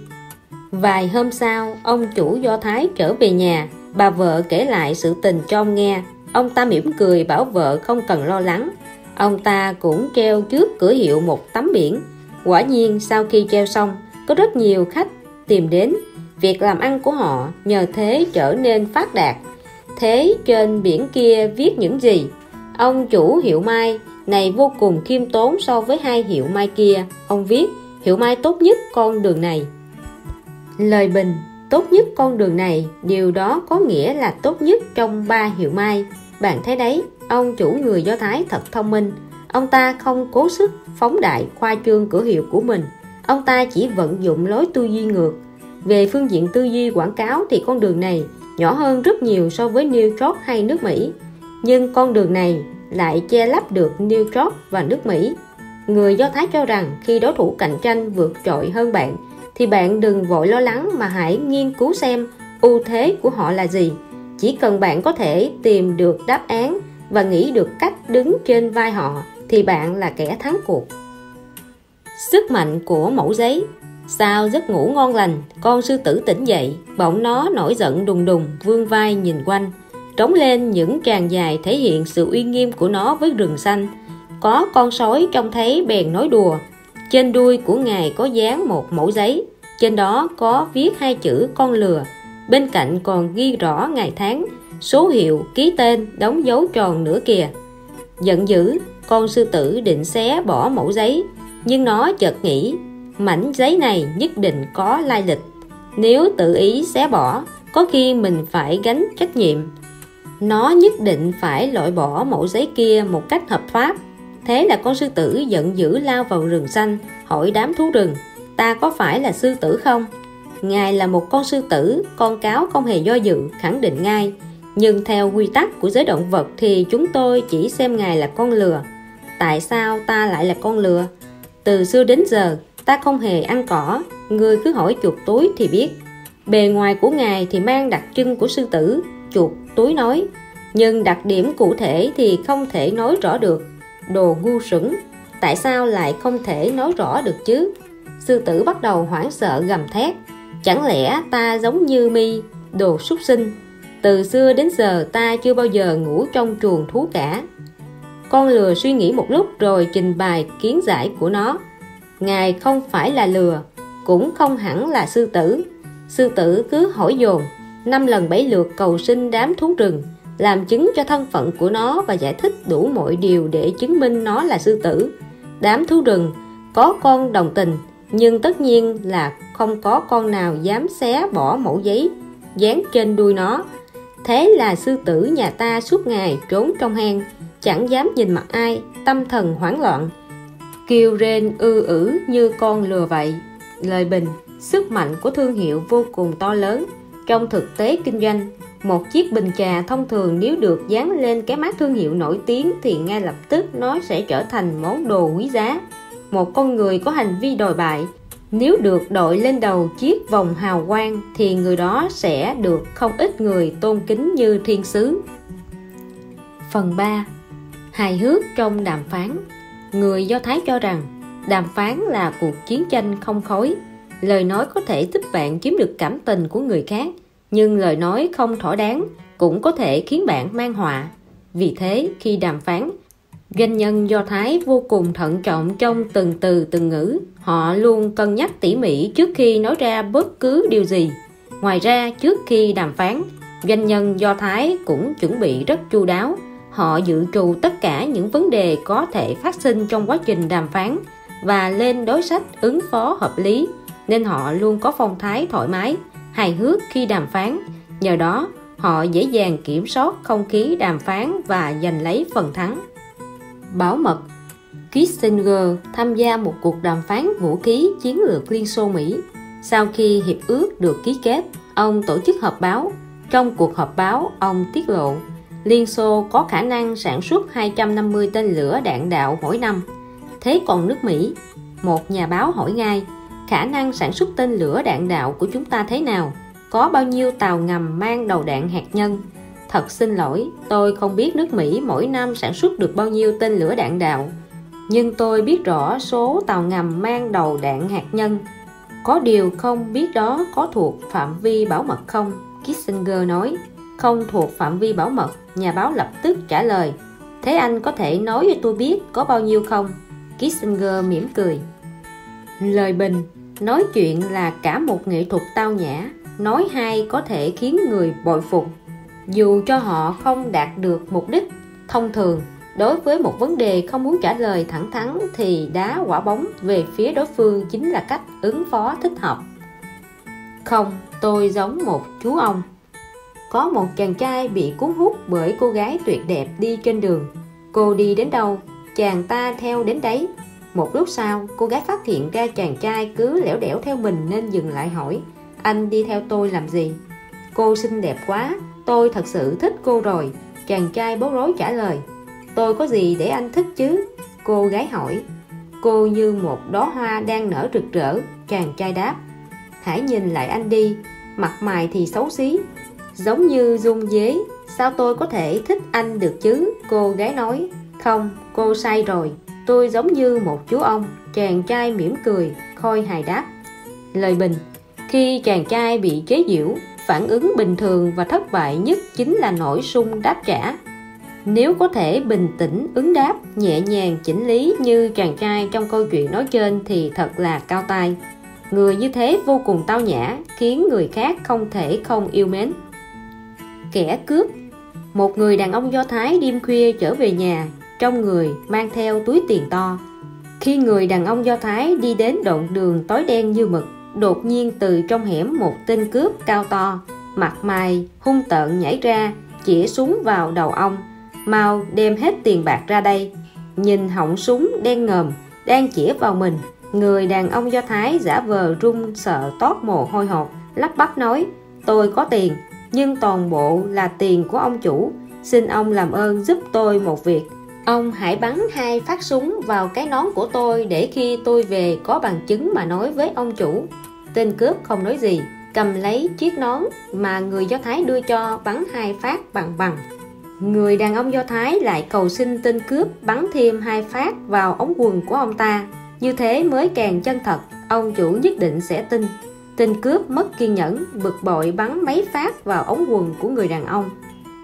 A: Vài hôm sau, ông chủ do thái trở về nhà. Bà vợ kể lại sự tình cho ông nghe. Ông ta mỉm cười bảo vợ không cần lo lắng. Ông ta cũng treo trước cửa hiệu một tấm biển. Quả nhiên, sau khi treo xong, có rất nhiều khách tìm đến. Việc làm ăn của họ nhờ thế trở nên phát đạt thế trên biển kia viết những gì? Ông chủ hiệu mai, này vô cùng khiêm tốn so với hai hiệu mai kia. Ông viết hiệu mai tốt nhất con đường này. Lời bình, tốt nhất con đường này, điều đó có nghĩa là tốt nhất trong ba hiệu mai. Bạn thấy đấy, ông chủ người do thái thật thông minh. Ông ta không cố sức phóng đại khoa trương cửa hiệu của mình. Ông ta chỉ vận dụng lối tư duy ngược. Về phương diện tư duy quảng cáo thì con đường này nhỏ hơn rất nhiều so với New York hay nước Mỹ. Nhưng con đường này lại che lấp được New York và nước Mỹ. Người Do Thái cho rằng khi đối thủ cạnh tranh vượt trội hơn bạn, thì bạn đừng vội lo lắng mà hãy nghiên cứu xem ưu thế của họ là gì. Chỉ cần bạn có thể tìm được đáp án và nghĩ được cách đứng trên vai họ, thì bạn là kẻ thắng cuộc. Sức mạnh của mẫu giấy sau giấc ngủ ngon lành, con sư tử tỉnh dậy, bỗng nó nổi giận đùng đùng vương vai nhìn quanh. Trống lên những tràng dài thể hiện sự uy nghiêm của nó với rừng xanh. Có con sói trông thấy bèn nói đùa. Trên đuôi của ngài có dán một mẫu giấy. Trên đó có viết hai chữ con lừa. Bên cạnh còn ghi rõ ngày tháng, số hiệu, ký tên, đóng dấu tròn nữa kìa. Giận dữ, con sư tử định xé bỏ mẫu giấy, nhưng nó chợt nghĩ mảnh giấy này nhất định có lai lịch. Nếu tự ý xé bỏ, có khi mình phải gánh trách nhiệm. Nó nhất định phải loại bỏ mẫu giấy kia một cách hợp pháp. Thế là con sư tử giận dữ lao vào rừng xanh, hỏi đám thú rừng, ta có phải là sư tử không? Ngài là một con sư tử, con cáo không hề do dự, khẳng định ngay. Nhưng theo quy tắc của giới động vật thì chúng tôi chỉ xem ngài là con lừa. Tại sao ta lại là con lừa? Từ xưa đến giờ ta không hề ăn cỏ. Người cứ hỏi chuột túi thì biết. Bề ngoài của ngài thì mang đặc trưng của sư tử. Chuột túi nói. Nhưng đặc điểm cụ thể thì không thể nói rõ được. Đồ ngu sững. Tại sao lại không thể nói rõ được chứ? Sư tử bắt đầu hoảng sợ gầm thét. Chẳng lẽ ta giống như mi, đồ súc sinh? Từ xưa đến giờ ta chưa bao giờ ngủ trong chuồng thú cả. Con lừa suy nghĩ một lúc rồi trình bày kiến giải của nó ngài không phải là lừa, cũng không hẳn là sư tử. Sư tử cứ hỏi dồn, năm lần bảy lượt cầu xin đám thú rừng, làm chứng cho thân phận của nó và giải thích đủ mọi điều để chứng minh nó là sư tử. Đám thú rừng có con đồng tình, nhưng tất nhiên là không có con nào dám xé bỏ mẫu giấy, dán trên đuôi nó. Thế là sư tử nhà ta suốt ngày trốn trong hang, chẳng dám nhìn mặt ai, tâm thần hoảng loạn kêu rên ư ử như con lừa vậy. Lời bình, sức mạnh của thương hiệu vô cùng to lớn. Trong thực tế kinh doanh, một chiếc bình trà thông thường nếu được dán lên cái mát thương hiệu nổi tiếng thì ngay lập tức nó sẽ trở thành món đồ quý giá. Một con người có hành vi đòi bại, nếu được đội lên đầu chiếc vòng hào quang thì người đó sẽ được không ít người tôn kính như thiên sứ. Phần 3 hài hước trong đàm phán người do thái cho rằng, đàm phán là cuộc chiến tranh không khói. Lời nói có thể giúp bạn chiếm được cảm tình của người khác, nhưng lời nói không thỏa đáng cũng có thể khiến bạn mang họa. Vì thế, khi đàm phán, doanh nhân do thái vô cùng thận trọng trong từng từ, từng ngữ. Họ luôn cân nhắc tỉ mỉ trước khi nói ra bất cứ điều gì. Ngoài ra, trước khi đàm phán, doanh nhân do thái cũng chuẩn bị rất chu đáo họ dự trù tất cả những vấn đề có thể phát sinh trong quá trình đàm phán và lên đối sách ứng phó hợp lý nên họ luôn có phong thái thoải mái hài hước khi đàm phán nhờ đó họ dễ dàng kiểm soát không khí đàm phán và giành lấy phần thắng bảo mật Kissinger tham gia một cuộc đàm phán vũ khí chiến lược Liên Xô Mỹ. Sau khi hiệp ước được ký kết, ông tổ chức họp báo. Trong cuộc họp báo, ông tiết lộ Liên Xô có khả năng sản xuất 250 tên lửa đạn đạo mỗi năm. Thế còn nước Mỹ? Một nhà báo hỏi ngay, khả năng sản xuất tên lửa đạn đạo của chúng ta thế nào? Có bao nhiêu tàu ngầm mang đầu đạn hạt nhân? Thật xin lỗi, tôi không biết nước Mỹ mỗi năm sản xuất được bao nhiêu tên lửa đạn đạo. Nhưng tôi biết rõ số tàu ngầm mang đầu đạn hạt nhân. Có điều không biết đó có thuộc phạm vi bảo mật không? Kissinger nói, không thuộc phạm vi bảo mật. Nhà báo lập tức trả lời, thế anh có thể nói cho tôi biết có bao nhiêu không? Kissinger mỉm cười. Lời bình, nói chuyện là cả một nghệ thuật tao nhã, nói hay có thể khiến người bội phục dù cho họ không đạt được mục đích thông thường đối với một vấn đề không muốn trả lời thẳng thắn thì đá quả bóng về phía đối phương chính là cách ứng phó thích hợp không tôi giống một chú ông có một chàng trai bị cuốn hút bởi cô gái tuyệt đẹp đi trên đường. Cô đi đến đâu, chàng ta theo đến đấy. Một lúc sau, cô gái phát hiện ra chàng trai cứ lẻo đẻo theo mình nên dừng lại hỏi, anh đi theo tôi làm gì? Cô xinh đẹp quá, tôi thật sự thích cô rồi. Chàng trai bối rối trả lời, tôi có gì để anh thích chứ? Cô gái hỏi, cô như một đóa hoa đang nở rực rỡ. Chàng trai đáp, hãy nhìn lại anh đi, mặt mày thì xấu xí giống như dung dế, sao tôi có thể thích anh được chứ, cô gái nói. Không, cô sai rồi. Tôi giống như một chú ông, chàng trai mỉm cười, khôi hài đáp. Lời bình, khi chàng trai bị chế giễu, phản ứng bình thường và thất bại nhất chính là nổi sung đáp trả. Nếu có thể bình tĩnh, ứng đáp, nhẹ nhàng chỉnh lý như chàng trai trong câu chuyện nói trên thì thật là cao tay người như thế vô cùng tao nhã, khiến người khác không thể không yêu mến kẻ cướp. Một người đàn ông do thái đêm khuya trở về nhà, trong người mang theo túi tiền to. Khi người đàn ông do thái đi đến đoạn đường tối đen như mực, đột nhiên từ trong hẻm một tên cướp cao to, mặt mày hung tợn nhảy ra, chĩa súng vào đầu ông. Mau đem hết tiền bạc ra đây. Nhìn họng súng đen ngòm đang chĩa vào mình, người đàn ông do thái giả vờ run sợ tót mồ hôi hột, lắp bắp nói, tôi có tiền nhưng toàn bộ là tiền của ông chủ. Xin ông làm ơn giúp tôi một việc. Ông hãy bắn hai phát súng vào cái nón của tôi để khi tôi về có bằng chứng mà nói với ông chủ. Tên cướp không nói gì, cầm lấy chiếc nón mà người do thái đưa cho bắn hai phát bằng bằng. Người đàn ông do thái lại cầu xin tên cướp bắn thêm hai phát vào ống quần của ông ta. Như thế mới càng chân thật, ông chủ nhất định sẽ tin tên cướp mất kiên nhẫn, bực bội bắn mấy phát vào ống quần của người đàn ông.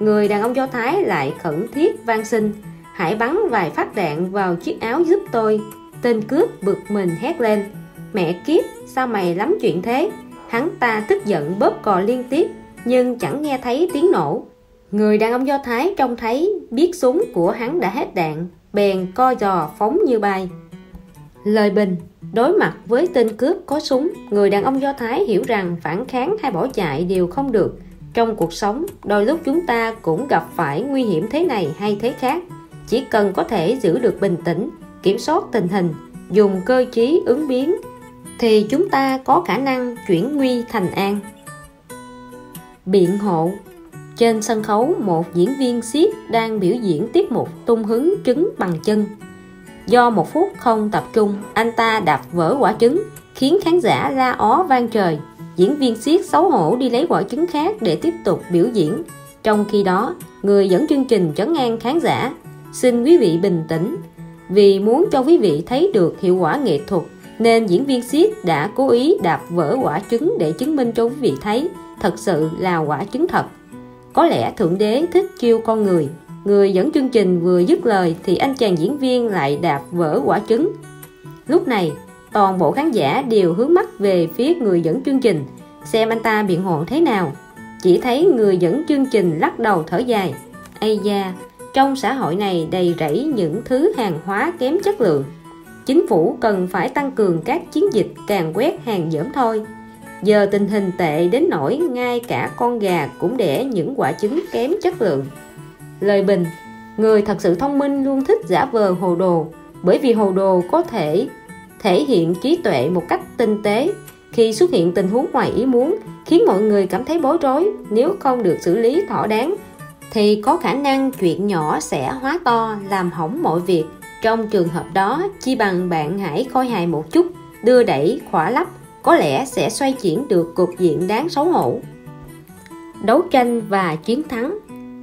A: Người đàn ông do thái lại khẩn thiết van xin, hãy bắn vài phát đạn vào chiếc áo giúp tôi. Tên cướp bực mình hét lên, mẹ kiếp, sao mày lắm chuyện thế? Hắn ta tức giận bóp cò liên tiếp, nhưng chẳng nghe thấy tiếng nổ. Người đàn ông do thái trông thấy biết súng của hắn đã hết đạn, bèn co giò phóng như bay lời bình, đối mặt với tên cướp có súng, người đàn ông do thái hiểu rằng phản kháng hay bỏ chạy đều không được. Trong cuộc sống, đôi lúc chúng ta cũng gặp phải nguy hiểm thế này hay thế khác. Chỉ cần có thể giữ được bình tĩnh, kiểm soát tình hình, dùng cơ trí ứng biến, thì chúng ta có khả năng chuyển nguy thành an. Biện hộ. Trên sân khấu, một diễn viên siết đang biểu diễn tiết mục tung hứng trứng bằng chân do một phút không tập trung, anh ta đạp vỡ quả trứng, khiến khán giả la ó vang trời. Diễn viên siết xấu hổ đi lấy quả trứng khác để tiếp tục biểu diễn. Trong khi đó, người dẫn chương trình chấn ngang khán giả. Xin quý vị bình tĩnh. Vì muốn cho quý vị thấy được hiệu quả nghệ thuật, nên diễn viên siết đã cố ý đạp vỡ quả trứng để chứng minh cho quý vị thấy thật sự là quả trứng thật. Có lẽ thượng đế thích chiêu con người người dẫn chương trình vừa dứt lời thì anh chàng diễn viên lại đạp vỡ quả trứng. Lúc này, toàn bộ khán giả đều hướng mắt về phía người dẫn chương trình, xem anh ta biện hộ thế nào. Chỉ thấy người dẫn chương trình lắc đầu thở dài. Ây da, trong xã hội này đầy rẫy những thứ hàng hóa kém chất lượng. Chính phủ cần phải tăng cường các chiến dịch càng quét hàng dởm thôi. Giờ tình hình tệ đến nỗi ngay cả con gà cũng đẻ những quả trứng kém chất lượng lời bình, người thật sự thông minh luôn thích giả vờ hồ đồ, bởi vì hồ đồ có thể thể hiện trí tuệ một cách tinh tế. Khi xuất hiện tình huống ngoài ý muốn, khiến mọi người cảm thấy bối rối. Nếu không được xử lý thỏa đáng, thì có khả năng chuyện nhỏ sẽ hóa to, làm hỏng mọi việc. Trong trường hợp đó, chi bằng bạn hãy khôi hài một chút, đưa đẩy khỏa lấp, có lẽ sẽ xoay chuyển được cục diện đáng xấu hổ. Đấu tranh và chiến thắng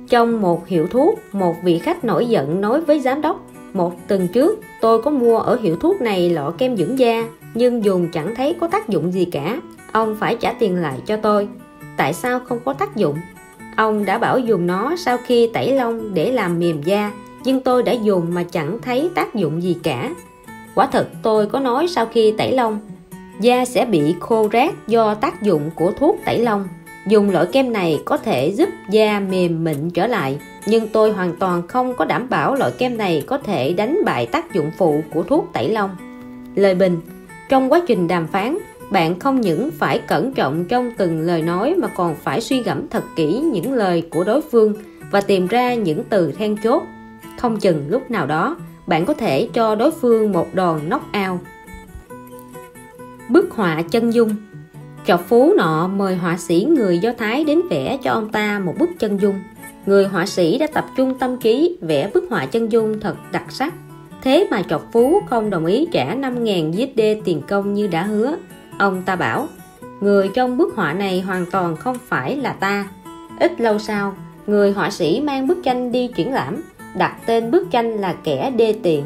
A: trong một hiệu thuốc, một vị khách nổi giận nói với giám đốc, một tuần trước, tôi có mua ở hiệu thuốc này lọ kem dưỡng da, nhưng dùng chẳng thấy có tác dụng gì cả. Ông phải trả tiền lại cho tôi. Tại sao không có tác dụng? Ông đã bảo dùng nó sau khi tẩy lông để làm mềm da, nhưng tôi đã dùng mà chẳng thấy tác dụng gì cả. Quả thật, tôi có nói sau khi tẩy lông, da sẽ bị khô rác do tác dụng của thuốc tẩy lông dùng loại kem này có thể giúp da mềm mịn trở lại, nhưng tôi hoàn toàn không có đảm bảo loại kem này có thể đánh bại tác dụng phụ của thuốc tẩy lông. Lời bình, trong quá trình đàm phán, bạn không những phải cẩn trọng trong từng lời nói mà còn phải suy gẫm thật kỹ những lời của đối phương và tìm ra những từ then chốt. Không chừng lúc nào đó, bạn có thể cho đối phương một đòn knock out. Bức họa chân dung chọc phú nọ mời họa sĩ người do thái đến vẽ cho ông ta một bức chân dung. Người họa sĩ đã tập trung tâm trí vẽ bức họa chân dung thật đặc sắc. Thế mà chọc phú không đồng ý trả 5.000 USD tiền công như đã hứa. Ông ta bảo, người trong bức họa này hoàn toàn không phải là ta. Ít lâu sau, người họa sĩ mang bức tranh đi triển lãm, đặt tên bức tranh là kẻ đê tiện.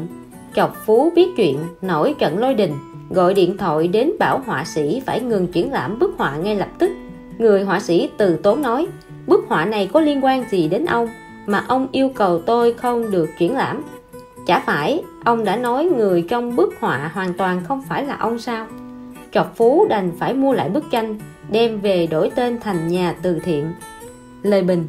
A: Chọc phú biết chuyện nổi trận lôi đình gọi điện thoại đến bảo họa sĩ phải ngừng triển lãm bức họa ngay lập tức. Người họa sĩ từ tốn nói, bức họa này có liên quan gì đến ông mà ông yêu cầu tôi không được triển lãm? Chả phải, ông đã nói người trong bức họa hoàn toàn không phải là ông sao? Trọc phú đành phải mua lại bức tranh, đem về đổi tên thành nhà từ thiện. Lời bình,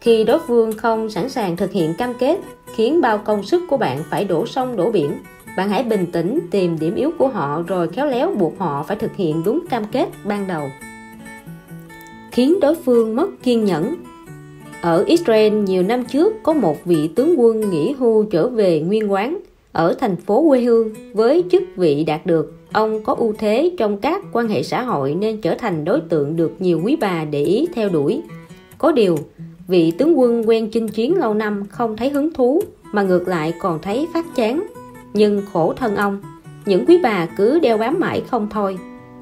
A: khi đối phương không sẵn sàng thực hiện cam kết, khiến bao công sức của bạn phải đổ sông đổ biển bạn hãy bình tĩnh tìm điểm yếu của họ rồi khéo léo buộc họ phải thực hiện đúng cam kết ban đầu. Khiến đối phương mất kiên nhẫn. Ở Israel, nhiều năm trước, có một vị tướng quân nghỉ hưu trở về nguyên quán, ở thành phố quê hương, với chức vị đạt được. Ông có ưu thế trong các quan hệ xã hội nên trở thành đối tượng được nhiều quý bà để ý theo đuổi. Có điều, vị tướng quân quen chinh chiến lâu năm không thấy hứng thú, mà ngược lại còn thấy phát chán nhưng khổ thân ông, những quý bà cứ đeo bám mãi không thôi.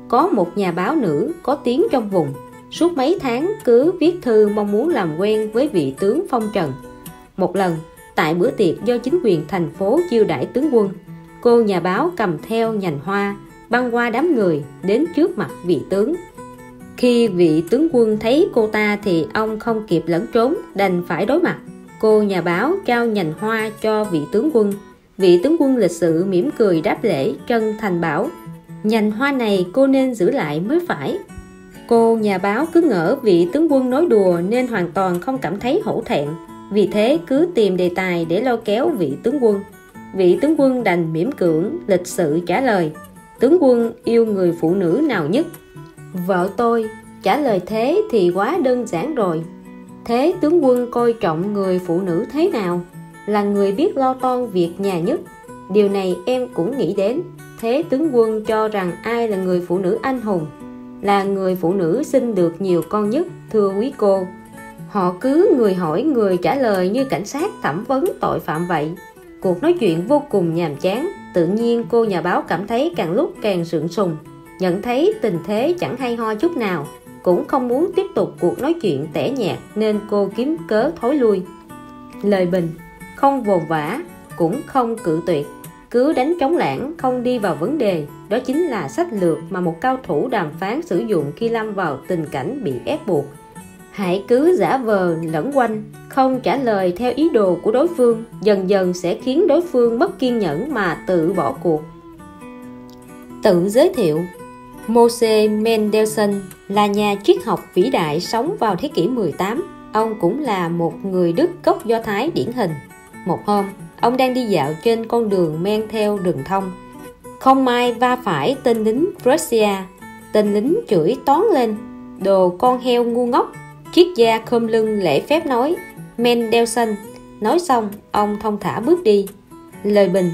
A: Có một nhà báo nữ có tiếng trong vùng, suốt mấy tháng cứ viết thư mong muốn làm quen với vị tướng phong trần. Một lần, tại bữa tiệc do chính quyền thành phố chiêu đãi tướng quân, cô nhà báo cầm theo nhành hoa, băng qua đám người đến trước mặt vị tướng. Khi vị tướng quân thấy cô ta thì ông không kịp lẫn trốn, đành phải đối mặt. Cô nhà báo trao nhành hoa cho vị tướng quân vị tướng quân lịch sự mỉm cười đáp lễ chân thành bảo, nhành hoa này cô nên giữ lại mới phải. Cô nhà báo cứ ngỡ vị tướng quân nói đùa nên hoàn toàn không cảm thấy hổ thẹn, vì thế cứ tìm đề tài để lôi kéo vị tướng quân. Vị tướng quân đành mỉm cưỡng, lịch sự trả lời, tướng quân yêu người phụ nữ nào nhất? Vợ tôi. Trả lời thế thì quá đơn giản rồi. Thế tướng quân coi trọng người phụ nữ thế nào? Là người biết lo toan việc nhà nhất. Điều này em cũng nghĩ đến. Thế tướng quân cho rằng ai là người phụ nữ anh hùng, là người phụ nữ sinh được nhiều con nhất, thưa quý cô. Họ cứ người hỏi người trả lời như cảnh sát thẩm vấn tội phạm vậy. Cuộc nói chuyện vô cùng nhàm chán. Tự nhiên cô nhà báo cảm thấy càng lúc càng sượng sùng, nhận thấy tình thế chẳng hay ho chút nào. Cũng không muốn tiếp tục cuộc nói chuyện tẻ nhạt nên cô kiếm cớ thối lui. Lời bình không vồn vã cũng không cự tuyệt. Cứ đánh chống lãng, không đi vào vấn đề. Đó chính là sách lược mà một cao thủ đàm phán sử dụng khi lâm vào tình cảnh bị ép buộc. Hãy cứ giả vờ lẫn quanh, không trả lời theo ý đồ của đối phương, dần dần sẽ khiến đối phương mất kiên nhẫn mà tự bỏ cuộc. Tự giới thiệu, mose Mendelssohn là nhà triết học vĩ đại sống vào thế kỷ 18 ông cũng là một người Đức gốc Do Thái điển hình một hôm, ông đang đi dạo trên con đường men theo rừng thông. Không may va phải tên lính Russia. tên lính chửi toán lên, đồ con heo ngu ngốc. Triết gia khom lưng lễ phép nói, Mendelssohn. Nói xong, ông thông thả bước đi. Lời bình,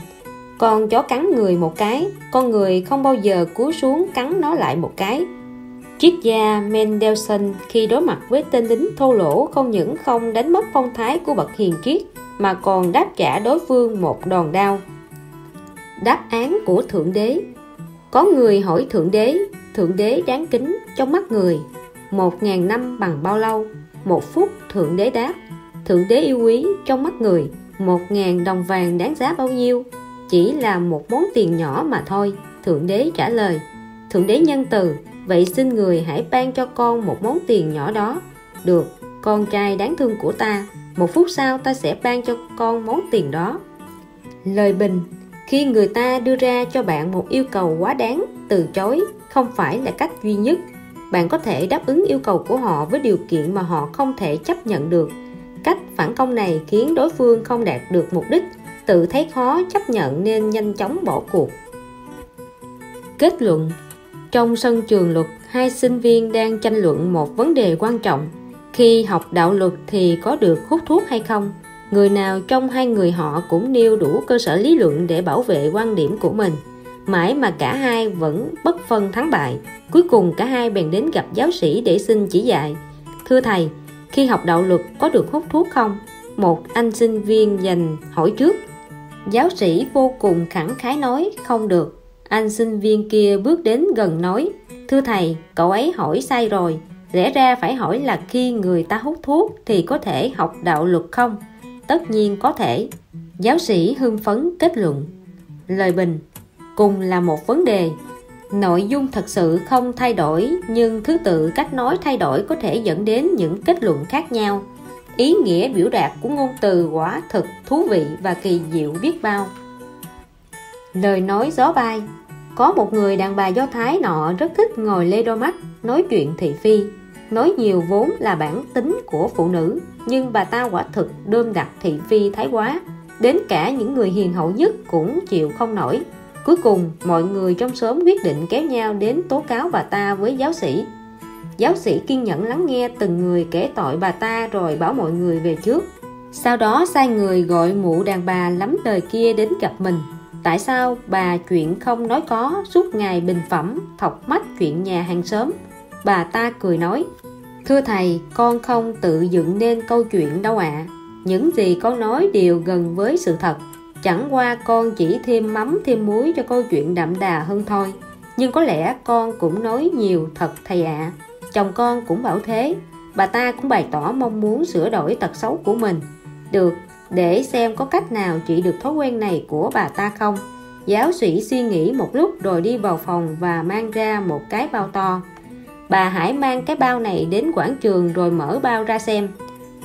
A: con chó cắn người một cái, con người không bao giờ cúi xuống cắn nó lại một cái triết gia Mendelssohn khi đối mặt với tên lính thô lỗ không những không đánh mất phong thái của bậc hiền triết, mà còn đáp trả đối phương một đòn đao đáp án của thượng đế. Có người hỏi thượng đế thượng đế đáng kính trong mắt người. Một ngàn năm bằng bao lâu? Một phút, thượng đế đáp. Thượng đế yêu quý trong mắt người. Một ngàn đồng vàng đáng giá bao nhiêu? Chỉ là một món tiền nhỏ mà thôi, thượng đế trả lời. Thượng đế nhân từ vậy xin người hãy ban cho con một món tiền nhỏ đó. Được, con trai đáng thương của ta, một phút sau ta sẽ ban cho con món tiền đó. Lời bình, khi người ta đưa ra cho bạn một yêu cầu quá đáng, từ chối không phải là cách duy nhất. Bạn có thể đáp ứng yêu cầu của họ với điều kiện mà họ không thể chấp nhận được. Cách phản công này khiến đối phương không đạt được mục đích, tự thấy khó chấp nhận nên nhanh chóng bỏ cuộc. Kết luận trong sân trường luật, hai sinh viên đang tranh luận một vấn đề quan trọng. Khi học đạo luật thì có được hút thuốc hay không? Người nào trong hai người họ cũng nêu đủ cơ sở lý luận để bảo vệ quan điểm của mình. Mãi mà cả hai vẫn bất phân thắng bại, cuối cùng cả hai bèn đến gặp giáo sĩ để xin chỉ dạy. Thưa thầy, khi học đạo luật có được hút thuốc không? Một anh sinh viên dành hỏi trước. Giáo sĩ vô cùng khẳng khái nói, không được anh sinh viên kia bước đến gần nói, thưa thầy, cậu ấy hỏi sai rồi. Rẽ ra phải hỏi là khi người ta hút thuốc thì có thể học đạo luật không? Tất nhiên có thể. Giáo sĩ hưng phấn kết luận. Lời bình, cùng là một vấn đề. Nội dung thật sự không thay đổi, nhưng thứ tự cách nói thay đổi có thể dẫn đến những kết luận khác nhau. Ý nghĩa biểu đạt của ngôn từ quả thực thú vị và kỳ diệu biết bao lời nói gió bay. Có một người đàn bà do thái nọ rất thích ngồi lê đôi mắt, nói chuyện thị phi. Nói nhiều vốn là bản tính của phụ nữ, nhưng bà ta quả thực đơm đặt thị phi thái quá. Đến cả những người hiền hậu nhất cũng chịu không nổi. Cuối cùng, mọi người trong xóm quyết định kéo nhau đến tố cáo bà ta với giáo sĩ. Giáo sĩ kiên nhẫn lắng nghe từng người kể tội bà ta rồi bảo mọi người về trước. Sau đó sai người gọi mụ đàn bà lắm đời kia đến gặp mình tại sao bà chuyện không nói có, suốt ngày bình phẩm, thọc mách chuyện nhà hàng xóm? Bà ta cười nói, thưa thầy, con không tự dựng nên câu chuyện đâu ạ. À. những gì con nói đều gần với sự thật. Chẳng qua con chỉ thêm mắm thêm muối cho câu chuyện đậm đà hơn thôi. Nhưng có lẽ con cũng nói nhiều thật thầy ạ. À. chồng con cũng bảo thế. Bà ta cũng bày tỏ mong muốn sửa đổi tật xấu của mình. Được để xem có cách nào trị được thói quen này của bà ta không? Giáo sĩ suy nghĩ một lúc rồi đi vào phòng và mang ra một cái bao to. Bà Hải mang cái bao này đến quảng trường rồi mở bao ra xem.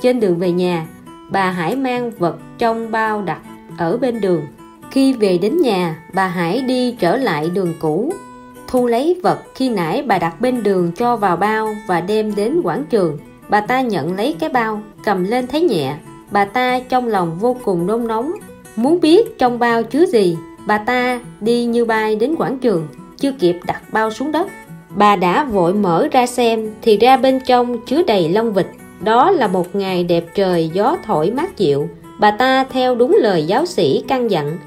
A: Trên đường về nhà, bà Hải mang vật trong bao đặt ở bên đường. Khi về đến nhà, bà Hải đi trở lại đường cũ, thu lấy vật khi nãy bà đặt bên đường cho vào bao và đem đến quảng trường. Bà ta nhận lấy cái bao, cầm lên thấy nhẹ bà ta trong lòng vô cùng nôn nóng. Muốn biết trong bao chứa gì, bà ta đi như bay đến quảng trường, chưa kịp đặt bao xuống đất. Bà đã vội mở ra xem, thì ra bên trong chứa đầy lông vịt. Đó là một ngày đẹp trời, gió thổi mát dịu. Bà ta theo đúng lời giáo sĩ căn dặn,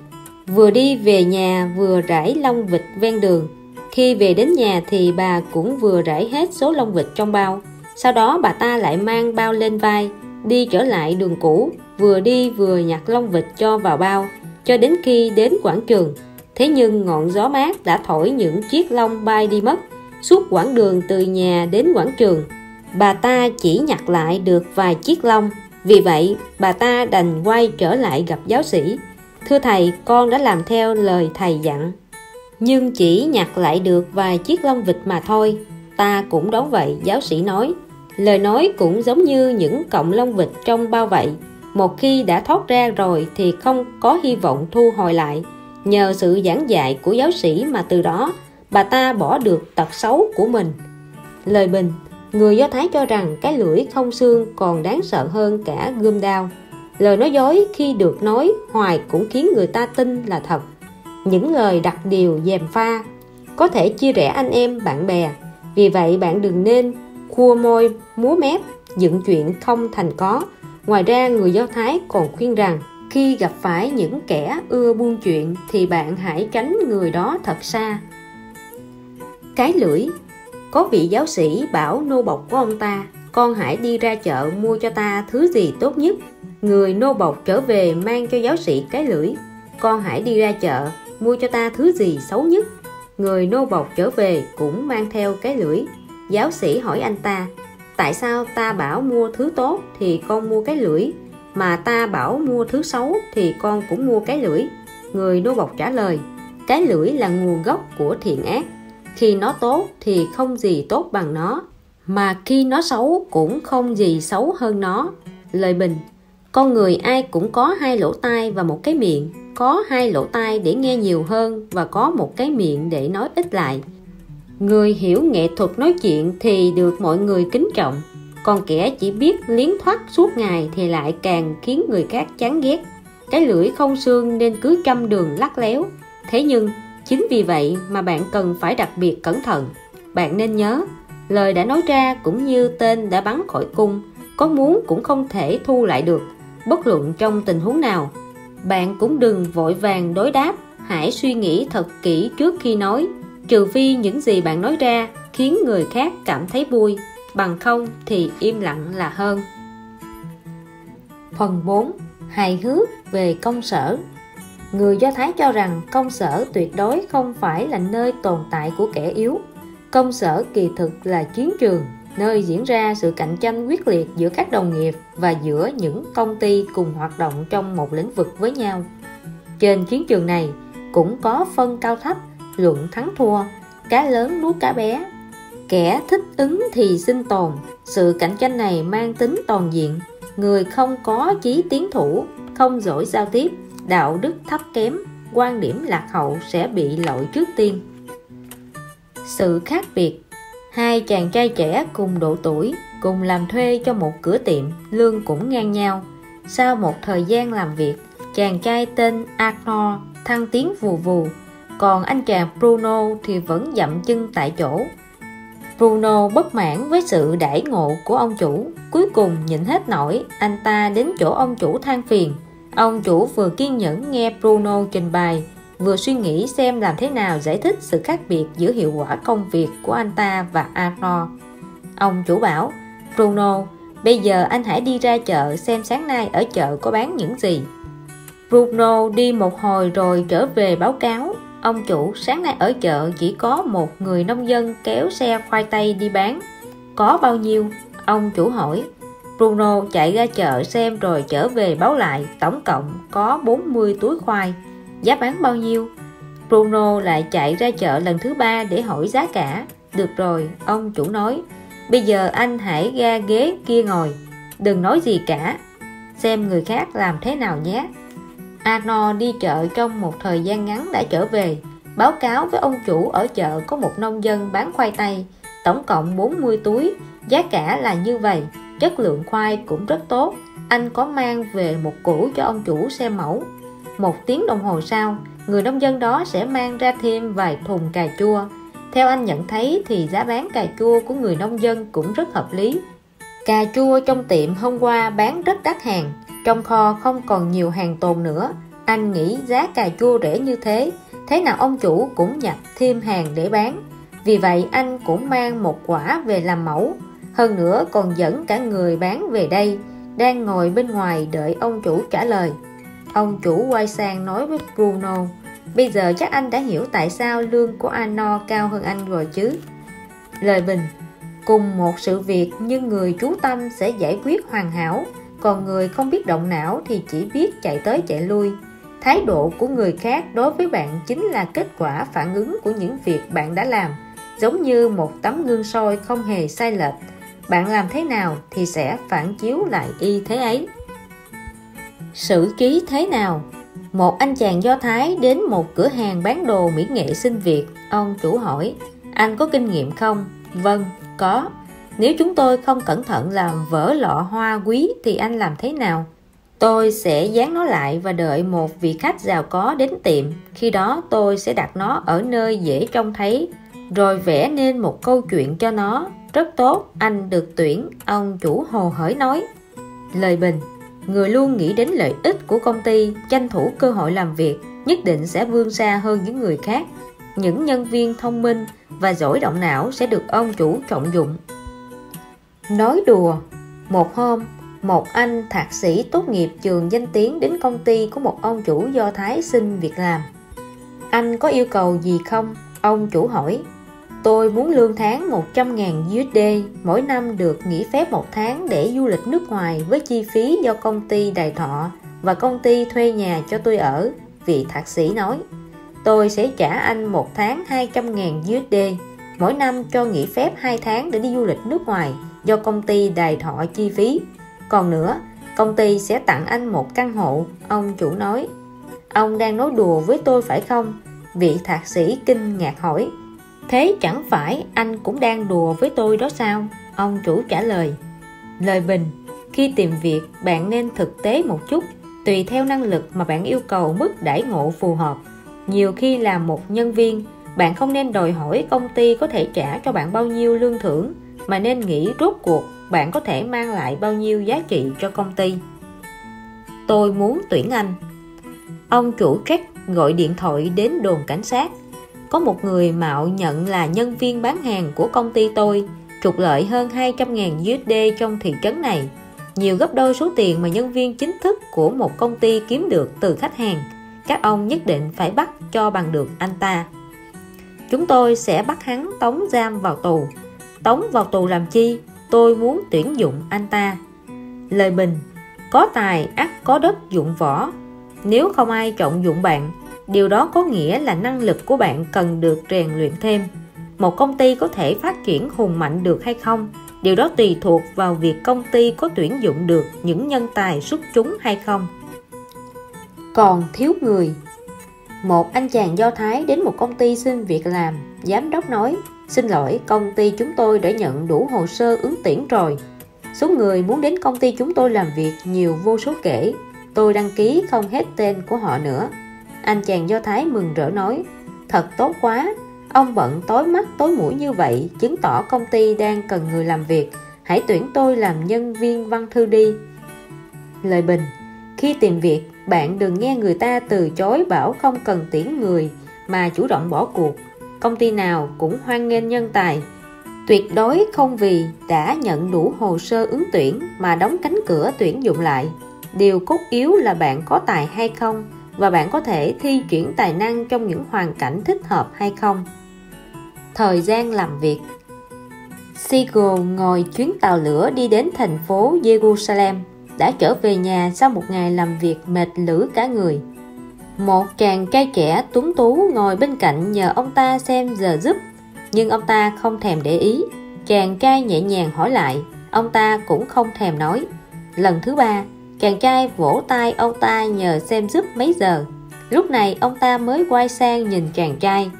A: vừa đi về nhà, vừa rải lông vịt ven đường. Khi về đến nhà thì bà cũng vừa rải hết số lông vịt trong bao. Sau đó bà ta lại mang bao lên vai đi trở lại đường cũ, vừa đi vừa nhặt lông vịt cho vào bao, cho đến khi đến quảng trường. Thế nhưng ngọn gió mát đã thổi những chiếc lông bay đi mất, suốt quãng đường từ nhà đến quảng trường. Bà ta chỉ nhặt lại được vài chiếc lông. Vì vậy, bà ta đành quay trở lại gặp giáo sĩ. Thưa thầy, con đã làm theo lời thầy dặn. Nhưng chỉ nhặt lại được vài chiếc lông vịt mà thôi. Ta cũng đoán vậy, giáo sĩ nói lời nói cũng giống như những cọng lông vịt trong bao vậy một khi đã thoát ra rồi thì không có hy vọng thu hồi lại. Nhờ sự giảng dạy của giáo sĩ mà từ đó, bà ta bỏ được tật xấu của mình. Lời bình, người do thái cho rằng cái lưỡi không xương còn đáng sợ hơn cả gươm đao. Lời nói dối khi được nói hoài cũng khiến người ta tin là thật. Những lời đặt điều dèm pha, có thể chia rẽ anh em, bạn bè. Vì vậy bạn đừng nên cua môi, múa mép, dựng chuyện không thành có. Ngoài ra, người do thái còn khuyên rằng, khi gặp phải những kẻ ưa buôn chuyện, thì bạn hãy tránh người đó thật xa. Cái lưỡi. Có vị giáo sĩ bảo nô bộc của ông ta, con hãy đi ra chợ mua cho ta thứ gì tốt nhất. Người nô bộc trở về mang cho giáo sĩ cái lưỡi, con hãy đi ra chợ mua cho ta thứ gì xấu nhất. Người nô bộc trở về cũng mang theo cái lưỡi giáo sĩ hỏi anh ta, tại sao ta bảo mua thứ tốt thì con mua cái lưỡi, mà ta bảo mua thứ xấu thì con cũng mua cái lưỡi? Người nô bộc trả lời, cái lưỡi là nguồn gốc của thiện ác. Khi nó tốt thì không gì tốt bằng nó, mà khi nó xấu cũng không gì xấu hơn nó. Lời bình, con người ai cũng có hai lỗ tai và một cái miệng, có hai lỗ tai để nghe nhiều hơn và có một cái miệng để nói ít lại người hiểu nghệ thuật nói chuyện thì được mọi người kính trọng. Còn kẻ chỉ biết liến thoát suốt ngày thì lại càng khiến người khác chán ghét. Cái lưỡi không xương nên cứ trăm đường lắc léo. Thế nhưng, chính vì vậy mà bạn cần phải đặc biệt cẩn thận. Bạn nên nhớ, lời đã nói ra cũng như tên đã bắn khỏi cung, có muốn cũng không thể thu lại được, bất luận trong tình huống nào. Bạn cũng đừng vội vàng đối đáp, hãy suy nghĩ thật kỹ trước khi nói trừ phi những gì bạn nói ra khiến người khác cảm thấy vui, bằng không thì im lặng là hơn. Phần 4 hài hước về công sở. Người do thái cho rằng công sở tuyệt đối không phải là nơi tồn tại của kẻ yếu. Công sở kỳ thực là chiến trường, nơi diễn ra sự cạnh tranh quyết liệt giữa các đồng nghiệp và giữa những công ty cùng hoạt động trong một lĩnh vực với nhau. Trên chiến trường này cũng có phân cao thấp luận thắng thua, cá lớn nuốt cá bé. Kẻ thích ứng thì sinh tồn. Sự cạnh tranh này mang tính toàn diện. Người không có chí tiến thủ, không giỏi giao tiếp, đạo đức thấp kém, quan điểm lạc hậu sẽ bị lội trước tiên. Sự khác biệt, hai chàng trai trẻ cùng độ tuổi, cùng làm thuê cho một cửa tiệm, lương cũng ngang nhau. Sau một thời gian làm việc, chàng trai tên Arnold thăng tiến vù vù còn anh chàng Bruno thì vẫn dậm chân tại chỗ. Bruno bất mãn với sự đãi ngộ của ông chủ. Cuối cùng nhịn hết nổi, anh ta đến chỗ ông chủ than phiền. Ông chủ vừa kiên nhẫn nghe Bruno trình bày, vừa suy nghĩ xem làm thế nào giải thích sự khác biệt giữa hiệu quả công việc của anh ta và Arno. ông chủ bảo, Bruno, bây giờ anh hãy đi ra chợ xem sáng nay ở chợ có bán những gì. Bruno đi một hồi rồi trở về báo cáo. Ông chủ sáng nay ở chợ chỉ có một người nông dân kéo xe khoai tây đi bán. Có bao nhiêu? Ông chủ hỏi. Bruno chạy ra chợ xem rồi trở về báo lại Tổng cộng có 40 túi khoai. Giá bán bao nhiêu? Bruno lại chạy ra chợ lần thứ ba để hỏi giá cả. Được rồi, ông chủ nói. Bây giờ anh hãy ra ghế kia ngồi. Đừng nói gì cả. Xem người khác làm thế nào nhé. Arno đi chợ trong một thời gian ngắn đã trở về. Báo cáo với ông chủ ở chợ có một nông dân bán khoai tây, tổng cộng 40 túi, giá cả là như vậy, chất lượng khoai cũng rất tốt. Anh có mang về một củ cho ông chủ xem mẫu. Một tiếng đồng hồ sau, người nông dân đó sẽ mang ra thêm vài thùng cà chua. Theo anh nhận thấy thì giá bán cà chua của người nông dân cũng rất hợp lý. Cà chua trong tiệm hôm qua bán rất đắt hàng trong kho không còn nhiều hàng tồn nữa. Anh nghĩ giá cà chua rẻ như thế. Thế nào ông chủ cũng nhập thêm hàng để bán. Vì vậy anh cũng mang một quả về làm mẫu. Hơn nữa còn dẫn cả người bán về đây, đang ngồi bên ngoài đợi ông chủ trả lời. Ông chủ quay sang nói với Bruno, bây giờ chắc anh đã hiểu tại sao lương của Ano cao hơn anh rồi chứ. Lời bình, cùng một sự việc nhưng người chú tâm sẽ giải quyết hoàn hảo còn người không biết động não thì chỉ biết chạy tới chạy lui. Thái độ của người khác đối với bạn chính là kết quả phản ứng của những việc bạn đã làm, giống như một tấm gương soi không hề sai lệch. Bạn làm thế nào thì sẽ phản chiếu lại y thế ấy. Sử ký thế nào? Một anh chàng do thái đến một cửa hàng bán đồ mỹ nghệ sinh việt ông chủ hỏi, anh có kinh nghiệm không? Vâng có nếu chúng tôi không cẩn thận làm vỡ lọ hoa quý thì anh làm thế nào Tôi sẽ dán nó lại và đợi một vị khách giàu có đến tiệm. Khi đó tôi sẽ đặt nó ở nơi dễ trông thấy, rồi vẽ nên một câu chuyện cho nó. Rất tốt, anh được tuyển, ông chủ hồ hởi nói. Lời bình, người luôn nghĩ đến lợi ích của công ty, tranh thủ cơ hội làm việc, nhất định sẽ vươn xa hơn những người khác. Những nhân viên thông minh và giỏi động não sẽ được ông chủ trọng dụng. Nói đùa, một hôm, một anh thạc sĩ tốt nghiệp trường danh tiếng đến công ty của một ông chủ do Thái xin việc làm. Anh có yêu cầu gì không? Ông chủ hỏi. Tôi muốn lương tháng 100.000 USD, mỗi năm được nghỉ phép một tháng để du lịch nước ngoài với chi phí do công ty đài thọ và công ty thuê nhà cho tôi ở, vị thạc sĩ nói. Tôi sẽ trả anh một tháng 200.000 USD, mỗi năm cho nghỉ phép 2 tháng để đi du lịch nước ngoài do công ty đài thọ chi phí. Còn nữa, công ty sẽ tặng anh một căn hộ, ông chủ nói. Ông đang nói đùa với tôi phải không? Vị thạc sĩ kinh ngạc hỏi. Thế chẳng phải anh cũng đang đùa với tôi đó sao? Ông chủ trả lời. Lời bình, khi tìm việc bạn nên thực tế một chút, tùy theo năng lực mà bạn yêu cầu mức đãi ngộ phù hợp. Nhiều khi là một nhân viên, bạn không nên đòi hỏi công ty có thể trả cho bạn bao nhiêu lương thưởng, mà nên nghĩ rốt cuộc bạn có thể mang lại bao nhiêu giá trị cho công ty? Tôi muốn tuyển anh. Ông chủ Jack gọi điện thoại đến đồn cảnh sát. Có một người mạo nhận là nhân viên bán hàng của công ty tôi, trục lợi hơn 200.000 USD trong thị trấn này. Nhiều gấp đôi số tiền mà nhân viên chính thức của một công ty kiếm được từ khách hàng. Các ông nhất định phải bắt cho bằng được anh ta. Chúng tôi sẽ bắt hắn tống giam vào tù tống vào tù làm chi, tôi muốn tuyển dụng anh ta. Lời bình, có tài ắt có đất dụng võ, nếu không ai chọn dụng bạn, điều đó có nghĩa là năng lực của bạn cần được rèn luyện thêm. Một công ty có thể phát triển hùng mạnh được hay không, điều đó tùy thuộc vào việc công ty có tuyển dụng được những nhân tài xuất chúng hay không. Còn thiếu người. Một anh chàng do thái đến một công ty xin việc làm, giám đốc nói xin lỗi, công ty chúng tôi đã nhận đủ hồ sơ ứng tuyển rồi. Số người muốn đến công ty chúng tôi làm việc nhiều vô số kể. Tôi đăng ký không hết tên của họ nữa. Anh chàng do thái mừng rỡ nói, thật tốt quá. Ông bận tối mắt tối mũi như vậy, chứng tỏ công ty đang cần người làm việc. Hãy tuyển tôi làm nhân viên văn thư đi. Lời bình, khi tìm việc, bạn đừng nghe người ta từ chối bảo không cần tuyển người mà chủ động bỏ cuộc công ty nào cũng hoan nghênh nhân tài. Tuyệt đối không vì đã nhận đủ hồ sơ ứng tuyển mà đóng cánh cửa tuyển dụng lại. Điều cốt yếu là bạn có tài hay không và bạn có thể thi chuyển tài năng trong những hoàn cảnh thích hợp hay không. Thời gian làm việc. Siegel ngồi chuyến tàu lửa đi đến thành phố Jerusalem, đã trở về nhà sau một ngày làm việc mệt lử cả người một chàng trai trẻ tuấn tú ngồi bên cạnh nhờ ông ta xem giờ giúp nhưng ông ta không thèm để ý. Chàng trai nhẹ nhàng hỏi lại. Ông ta cũng không thèm nói. Lần thứ ba, chàng trai vỗ tay ông ta nhờ xem giúp mấy giờ. Lúc này ông ta mới quay sang nhìn chàng trai.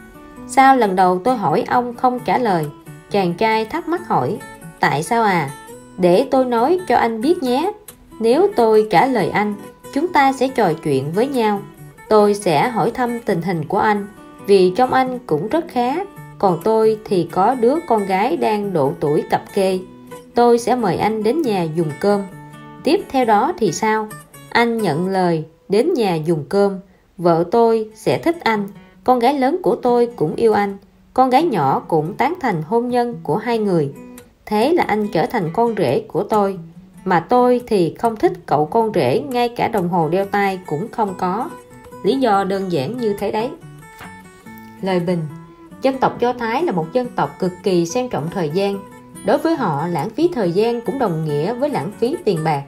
A: Sao lần đầu tôi hỏi ông không trả lời, chàng trai thắc mắc hỏi, tại sao à? Để tôi nói cho anh biết nhé. Nếu tôi trả lời anh, chúng ta sẽ trò chuyện với nhau tôi sẽ hỏi thăm tình hình của anh, vì trong anh cũng rất khá. Còn tôi thì có đứa con gái đang độ tuổi cặp kê. Tôi sẽ mời anh đến nhà dùng cơm. Tiếp theo đó thì sao? Anh nhận lời đến nhà dùng cơm. Vợ tôi sẽ thích anh. Con gái lớn của tôi cũng yêu anh. Con gái nhỏ cũng tán thành hôn nhân của hai người. Thế là anh trở thành con rể của tôi. Mà tôi thì không thích cậu con rể, ngay cả đồng hồ đeo tay cũng không có lý do đơn giản như thế đấy. Lời bình, dân tộc do thái là một dân tộc cực kỳ xem trọng thời gian. Đối với họ, lãng phí thời gian cũng đồng nghĩa với lãng phí tiền bạc.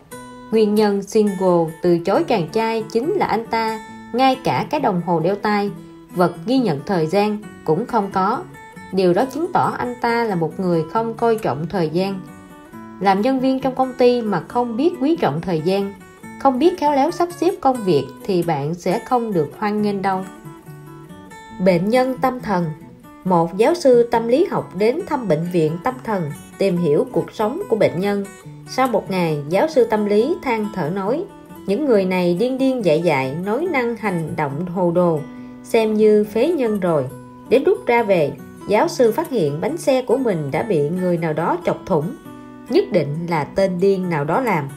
A: Nguyên nhân single từ chối chàng trai chính là anh ta, ngay cả cái đồng hồ đeo tay, vật ghi nhận thời gian cũng không có. Điều đó chứng tỏ anh ta là một người không coi trọng thời gian. Làm nhân viên trong công ty mà không biết quý trọng thời gian không biết khéo léo sắp xếp công việc thì bạn sẽ không được hoan nghênh đâu. Bệnh nhân tâm thần. Một giáo sư tâm lý học đến thăm bệnh viện tâm thần, tìm hiểu cuộc sống của bệnh nhân. Sau một ngày, giáo sư tâm lý than thở nói, những người này điên điên dại dại, nói năng hành động hồ đồ, xem như phế nhân rồi. Đến lúc ra về, giáo sư phát hiện bánh xe của mình đã bị người nào đó chọc thủng, nhất định là tên điên nào đó làm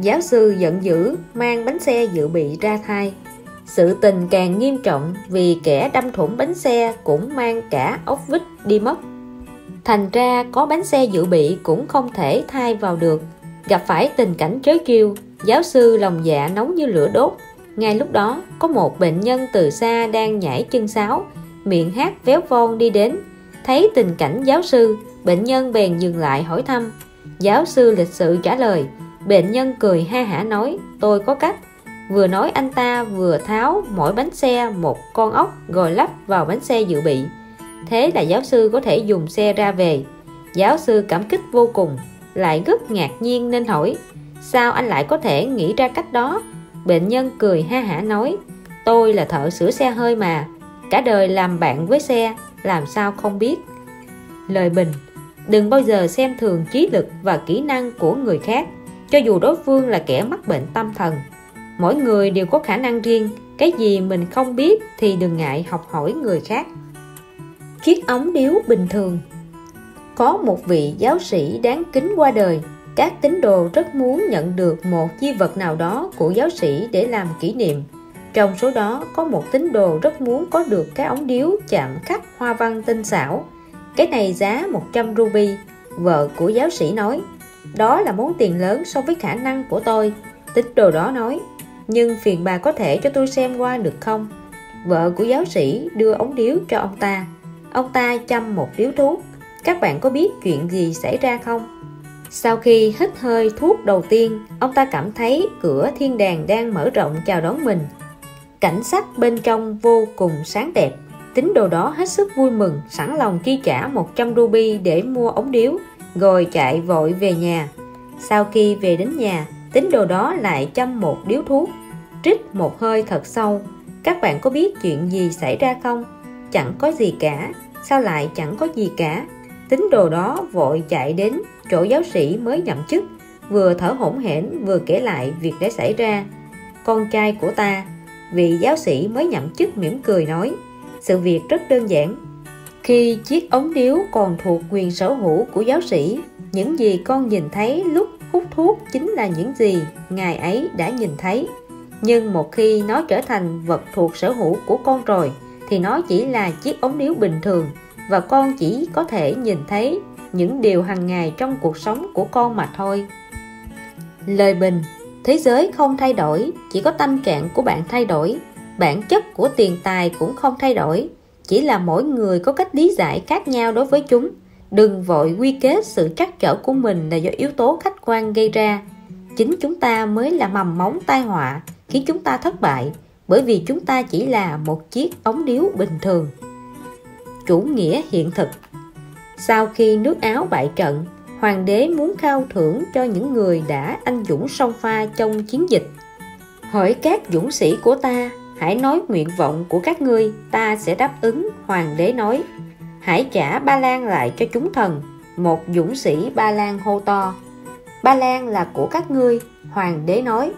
A: giáo sư giận dữ mang bánh xe dự bị ra thai. Sự tình càng nghiêm trọng vì kẻ đâm thủng bánh xe cũng mang cả ốc vít đi mất. Thành ra có bánh xe dự bị cũng không thể thay vào được. Gặp phải tình cảnh trớ trêu giáo sư lòng dạ nóng như lửa đốt. Ngay lúc đó, có một bệnh nhân từ xa đang nhảy chân sáo, miệng hát véo von đi đến. Thấy tình cảnh giáo sư, bệnh nhân bèn dừng lại hỏi thăm. Giáo sư lịch sự trả lời bệnh nhân cười ha hả nói, tôi có cách. Vừa nói anh ta vừa tháo mỗi bánh xe một con ốc rồi lắp vào bánh xe dự bị. Thế là giáo sư có thể dùng xe ra về. Giáo sư cảm kích vô cùng, lại rất ngạc nhiên nên hỏi, sao anh lại có thể nghĩ ra cách đó? Bệnh nhân cười ha hả nói, tôi là thợ sửa xe hơi mà, cả đời làm bạn với xe, làm sao không biết? Lời bình, đừng bao giờ xem thường trí lực và kỹ năng của người khác cho dù đối phương là kẻ mắc bệnh tâm thần, mỗi người đều có khả năng riêng. Cái gì mình không biết thì đừng ngại học hỏi người khác. Chiếc ống điếu bình thường. Có một vị giáo sĩ đáng kính qua đời. Các tín đồ rất muốn nhận được một di vật nào đó của giáo sĩ để làm kỷ niệm. Trong số đó, có một tín đồ rất muốn có được cái ống điếu chạm khắc hoa văn tinh xảo. Cái này giá 100 ruby. Vợ của giáo sĩ nói đó là món tiền lớn so với khả năng của tôi. Tín đồ đó nói, nhưng phiền bà có thể cho tôi xem qua được không? Vợ của giáo sĩ đưa ống điếu cho ông ta. Ông ta chăm một điếu thuốc. Các bạn có biết chuyện gì xảy ra không? Sau khi hít hơi thuốc đầu tiên, ông ta cảm thấy cửa thiên đàng đang mở rộng chào đón mình. Cảnh sắc bên trong vô cùng sáng đẹp. Tín đồ đó hết sức vui mừng, sẵn lòng chi trả 100 ruby để mua ống điếu rồi chạy vội về nhà. Sau khi về đến nhà, tín đồ đó lại châm một điếu thuốc, trích một hơi thật sâu. Các bạn có biết chuyện gì xảy ra không? Chẳng có gì cả. Sao lại chẳng có gì cả? Tín đồ đó vội chạy đến chỗ giáo sĩ mới nhậm chức, vừa thở hổn hển, vừa kể lại việc đã xảy ra. Con trai của ta, vị giáo sĩ mới nhậm chức mỉm cười nói, sự việc rất đơn giản khi chiếc ống điếu còn thuộc quyền sở hữu của giáo sĩ, những gì con nhìn thấy lúc hút thuốc chính là những gì ngài ấy đã nhìn thấy. Nhưng một khi nó trở thành vật thuộc sở hữu của con rồi, thì nó chỉ là chiếc ống điếu bình thường và con chỉ có thể nhìn thấy những điều hàng ngày trong cuộc sống của con mà thôi. Lời bình, thế giới không thay đổi, chỉ có tâm trạng của bạn thay đổi, bản chất của tiền tài cũng không thay đổi chỉ là mỗi người có cách lý giải khác nhau đối với chúng. Đừng vội quy kết sự trắc trở của mình là do yếu tố khách quan gây ra. Chính chúng ta mới là mầm móng tai họa khiến chúng ta thất bại, bởi vì chúng ta chỉ là một chiếc ống điếu bình thường. Chủ nghĩa hiện thực. Sau khi nước áo bại trận, hoàng đế muốn khao thưởng cho những người đã anh dũng song pha trong chiến dịch. Hỏi các dũng sĩ của ta hãy nói nguyện vọng của các ngươi, ta sẽ đáp ứng, hoàng đế nói. Hãy trả ba lan lại cho chúng thần, một dũng sĩ ba lan hô to. Ba lan là của các ngươi, hoàng đế nói.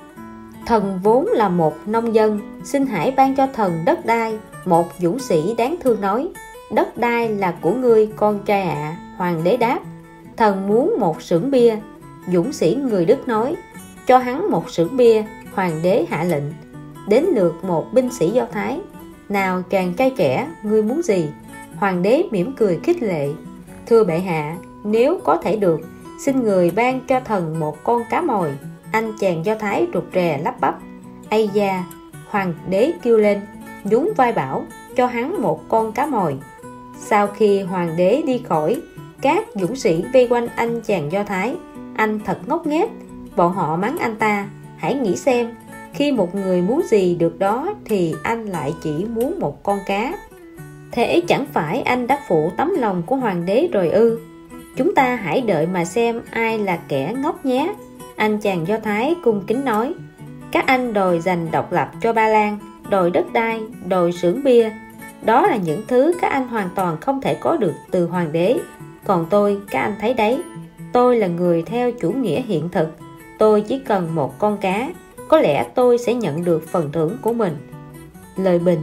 A: Thần vốn là một nông dân, xin hãy ban cho thần đất đai, một dũng sĩ đáng thương nói. Đất đai là của ngươi, con trai ạ à. hoàng đế đáp. Thần muốn một xưởng bia, dũng sĩ người đức nói. Cho hắn một xưởng bia, hoàng đế hạ lệnh đến lượt một binh sĩ do thái. Nào chàng trai trẻ, ngươi muốn gì? Hoàng đế mỉm cười khích lệ. Thưa bệ hạ, nếu có thể được, xin người ban cho thần một con cá mồi. Anh chàng do thái rụt rè lắp bắp. Ây da, hoàng đế kêu lên, nhún vai bảo, cho hắn một con cá mồi. Sau khi hoàng đế đi khỏi, các dũng sĩ vây quanh anh chàng do thái. Anh thật ngốc nghếch. Bọn họ mắng anh ta, hãy nghĩ xem khi một người muốn gì được đó thì anh lại chỉ muốn một con cá. Thế chẳng phải anh đã phụ tấm lòng của hoàng đế rồi ư? Chúng ta hãy đợi mà xem ai là kẻ ngốc nhé. Anh chàng do thái cung kính nói, các anh đòi giành độc lập cho ba lan, đòi đất đai, đòi xưởng bia. Đó là những thứ các anh hoàn toàn không thể có được từ hoàng đế. Còn tôi, các anh thấy đấy, tôi là người theo chủ nghĩa hiện thực. Tôi chỉ cần một con cá có lẽ tôi sẽ nhận được phần thưởng của mình. Lời bình.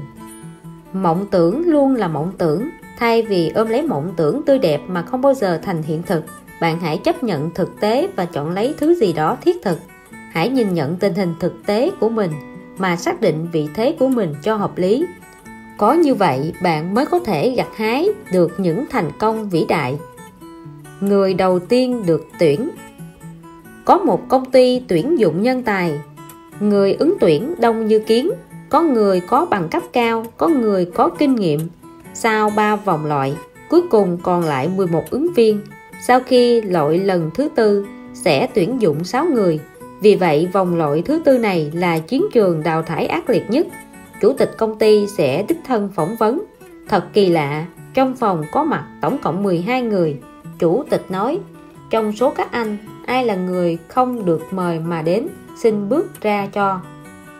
A: Mộng tưởng luôn là mộng tưởng. Thay vì ôm lấy mộng tưởng tươi đẹp mà không bao giờ thành hiện thực, bạn hãy chấp nhận thực tế và chọn lấy thứ gì đó thiết thực. Hãy nhìn nhận tình hình thực tế của mình mà xác định vị thế của mình cho hợp lý. Có như vậy, bạn mới có thể gặt hái được những thành công vĩ đại. Người đầu tiên được tuyển. Có một công ty tuyển dụng nhân tài người ứng tuyển đông như kiến, có người có bằng cấp cao, có người có kinh nghiệm. Sau 3 vòng loại, cuối cùng còn lại 11 ứng viên. Sau khi loại lần thứ tư, sẽ tuyển dụng 6 người. Vì vậy, vòng loại thứ tư này là chiến trường đào thải ác liệt nhất. Chủ tịch công ty sẽ đích thân phỏng vấn. Thật kỳ lạ, trong phòng có mặt tổng cộng 12 người. Chủ tịch nói, trong số các anh, ai là người không được mời mà đến? Xin bước ra cho.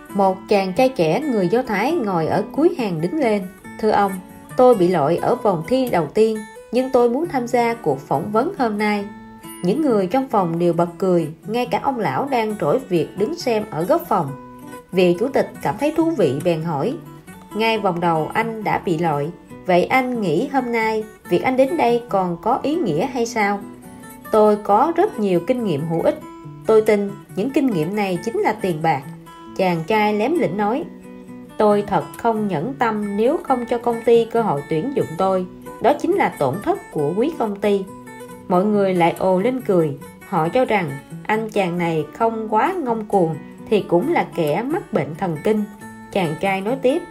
A: Một chàng trai trẻ, người Do Thái, ngồi ở cuối hàng đứng lên. Thưa ông, tôi bị loại ở vòng thi đầu tiên, nhưng tôi muốn tham gia cuộc phỏng vấn hôm nay. Những người trong phòng đều bật cười, ngay cả ông lão đang trỗi việc đứng xem ở góc phòng. Vị chủ tịch cảm thấy thú vị, bèn hỏi, ngay vòng đầu anh đã bị loại vậy anh nghĩ hôm nay việc anh đến đây còn có ý nghĩa hay sao? Tôi có rất nhiều kinh nghiệm hữu ích tôi tin những kinh nghiệm này chính là tiền bạc. Chàng trai lém lĩnh nói, tôi thật không nhẫn tâm nếu không cho công ty cơ hội tuyển dụng tôi. Đó chính là tổn thất của quý công ty. Mọi người lại ồ lên cười. Họ cho rằng anh chàng này không quá ngông cuồng thì cũng là kẻ mắc bệnh thần kinh. Chàng trai nói tiếp,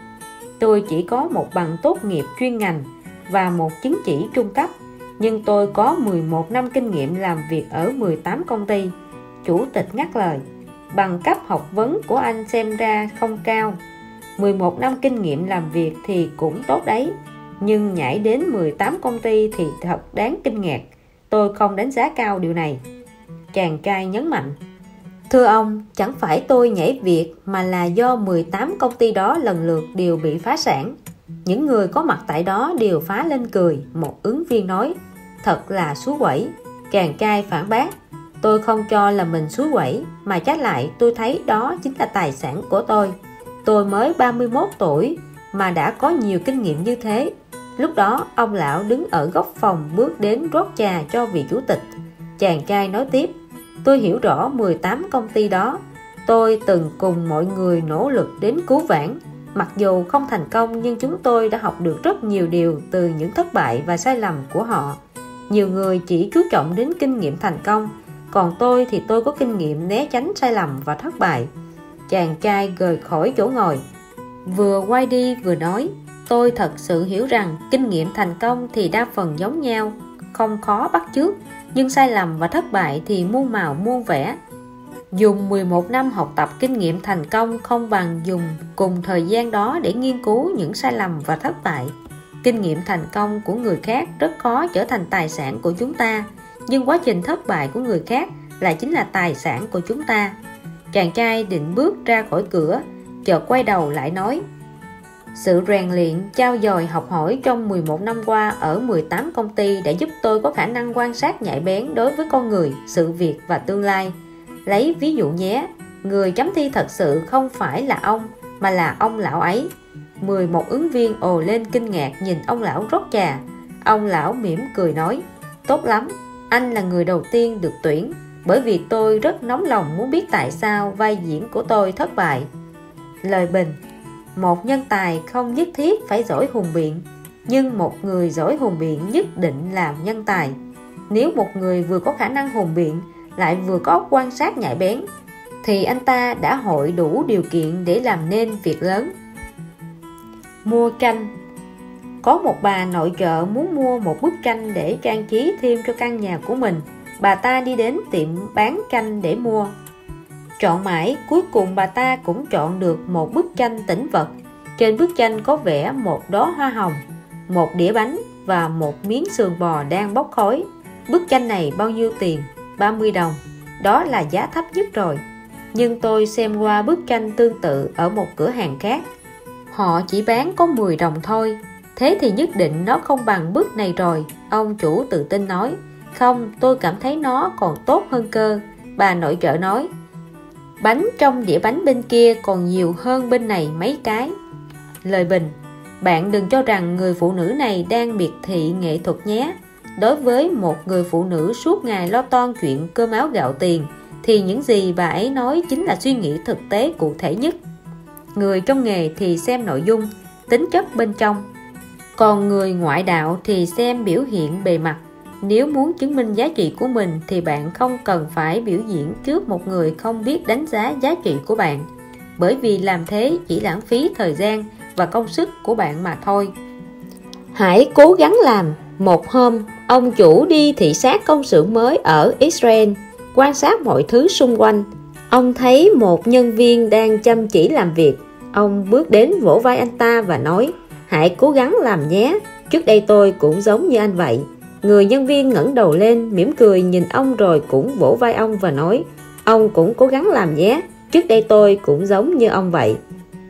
A: tôi chỉ có một bằng tốt nghiệp chuyên ngành và một chứng chỉ trung cấp, nhưng tôi có 11 năm kinh nghiệm làm việc ở 18 công ty chủ tịch ngắt lời bằng cấp học vấn của anh xem ra không cao 11 năm kinh nghiệm làm việc thì cũng tốt đấy nhưng nhảy đến 18 công ty thì thật đáng kinh ngạc. Tôi không đánh giá cao điều này. Chàng trai nhấn mạnh. Thưa ông, chẳng phải tôi nhảy việc mà là do 18 công ty đó lần lượt đều bị phá sản. Những người có mặt tại đó đều phá lên cười, một ứng viên nói. Thật là xú quẩy. Chàng trai phản bác. Tôi không cho là mình suối quẩy, mà trái lại tôi thấy đó chính là tài sản của tôi. Tôi mới 31 tuổi mà đã có nhiều kinh nghiệm như thế. Lúc đó ông lão đứng ở góc phòng bước đến rót trà cho vị chủ tịch. Chàng trai nói tiếp, tôi hiểu rõ 18 công ty đó. Tôi từng cùng mọi người nỗ lực đến cứu vãn. Mặc dù không thành công nhưng chúng tôi đã học được rất nhiều điều từ những thất bại và sai lầm của họ. Nhiều người chỉ chú trọng đến kinh nghiệm thành công còn tôi thì tôi có kinh nghiệm né tránh sai lầm và thất bại. Chàng trai rời khỏi chỗ ngồi. Vừa quay đi vừa nói, tôi thật sự hiểu rằng kinh nghiệm thành công thì đa phần giống nhau, không khó bắt chước, nhưng sai lầm và thất bại thì muôn màu muôn vẻ. Dùng 11 năm học tập kinh nghiệm thành công không bằng dùng cùng thời gian đó để nghiên cứu những sai lầm và thất bại. Kinh nghiệm thành công của người khác rất khó trở thành tài sản của chúng ta nhưng quá trình thất bại của người khác lại chính là tài sản của chúng ta chàng trai định bước ra khỏi cửa chợt quay đầu lại nói sự rèn luyện, trao dồi học hỏi trong 11 năm qua ở 18 công ty đã giúp tôi có khả năng quan sát nhạy bén đối với con người, sự việc và tương lai. Lấy ví dụ nhé, người chấm thi thật sự không phải là ông, mà là ông lão ấy. 11 ứng viên ồ lên kinh ngạc nhìn ông lão rót trà. Ông lão mỉm cười nói, tốt lắm, anh là người đầu tiên được tuyển, bởi vì tôi rất nóng lòng muốn biết tại sao vai diễn của tôi thất bại. Lời bình, Một nhân tài không nhất thiết phải giỏi hùng biện, nhưng một người giỏi hùng biện nhất định là nhân tài. Nếu một người vừa có khả năng hùng biện, lại vừa có quan sát nhạy bén, thì anh ta đã hội đủ điều kiện để làm nên việc lớn. Mua tranh có một bà nội trợ muốn mua một bức tranh để trang trí thêm cho căn nhà của mình. Bà ta đi đến tiệm bán tranh để mua. Chọn mãi, cuối cùng bà ta cũng chọn được một bức tranh tĩnh vật. Trên bức tranh có vẽ một đóa hoa hồng, một đĩa bánh và một miếng sườn bò đang bốc khói. Bức tranh này bao nhiêu tiền? 30 đồng. Đó là giá thấp nhất rồi. Nhưng tôi xem qua bức tranh tương tự ở một cửa hàng khác. Họ chỉ bán có 10 đồng thôi Thế thì nhất định nó không bằng bước này rồi Ông chủ tự tin nói. Không tôi cảm thấy nó còn tốt hơn cơ. Bà nội trợ nói Bánh trong đĩa bánh bên kia còn nhiều hơn bên này mấy cái. Lời bình Bạn đừng cho rằng người phụ nữ này đang miệt thị nghệ thuật nhé. Đối với một người phụ nữ suốt ngày lo toan chuyện cơm áo gạo tiền Thì những gì bà ấy nói chính là suy nghĩ thực tế cụ thể nhất. Người trong nghề thì xem nội dung, tính chất bên trong còn người ngoại đạo thì xem biểu hiện bề mặt. Nếu muốn chứng minh giá trị của mình thì bạn không cần phải biểu diễn trước một người không biết đánh giá giá trị của bạn. Bởi vì làm thế chỉ lãng phí thời gian và công sức của bạn mà thôi. Hãy cố gắng làm. Một hôm, ông chủ đi thị sát công xưởng mới ở Israel, quan sát mọi thứ xung quanh. Ông thấy một nhân viên đang chăm chỉ làm việc. Ông bước đến vỗ vai anh ta và nói hãy cố gắng làm nhé. Trước đây tôi cũng giống như anh vậy. Người nhân viên ngẩng đầu lên, mỉm cười nhìn ông rồi cũng vỗ vai ông và nói, ông cũng cố gắng làm nhé. Trước đây tôi cũng giống như ông vậy.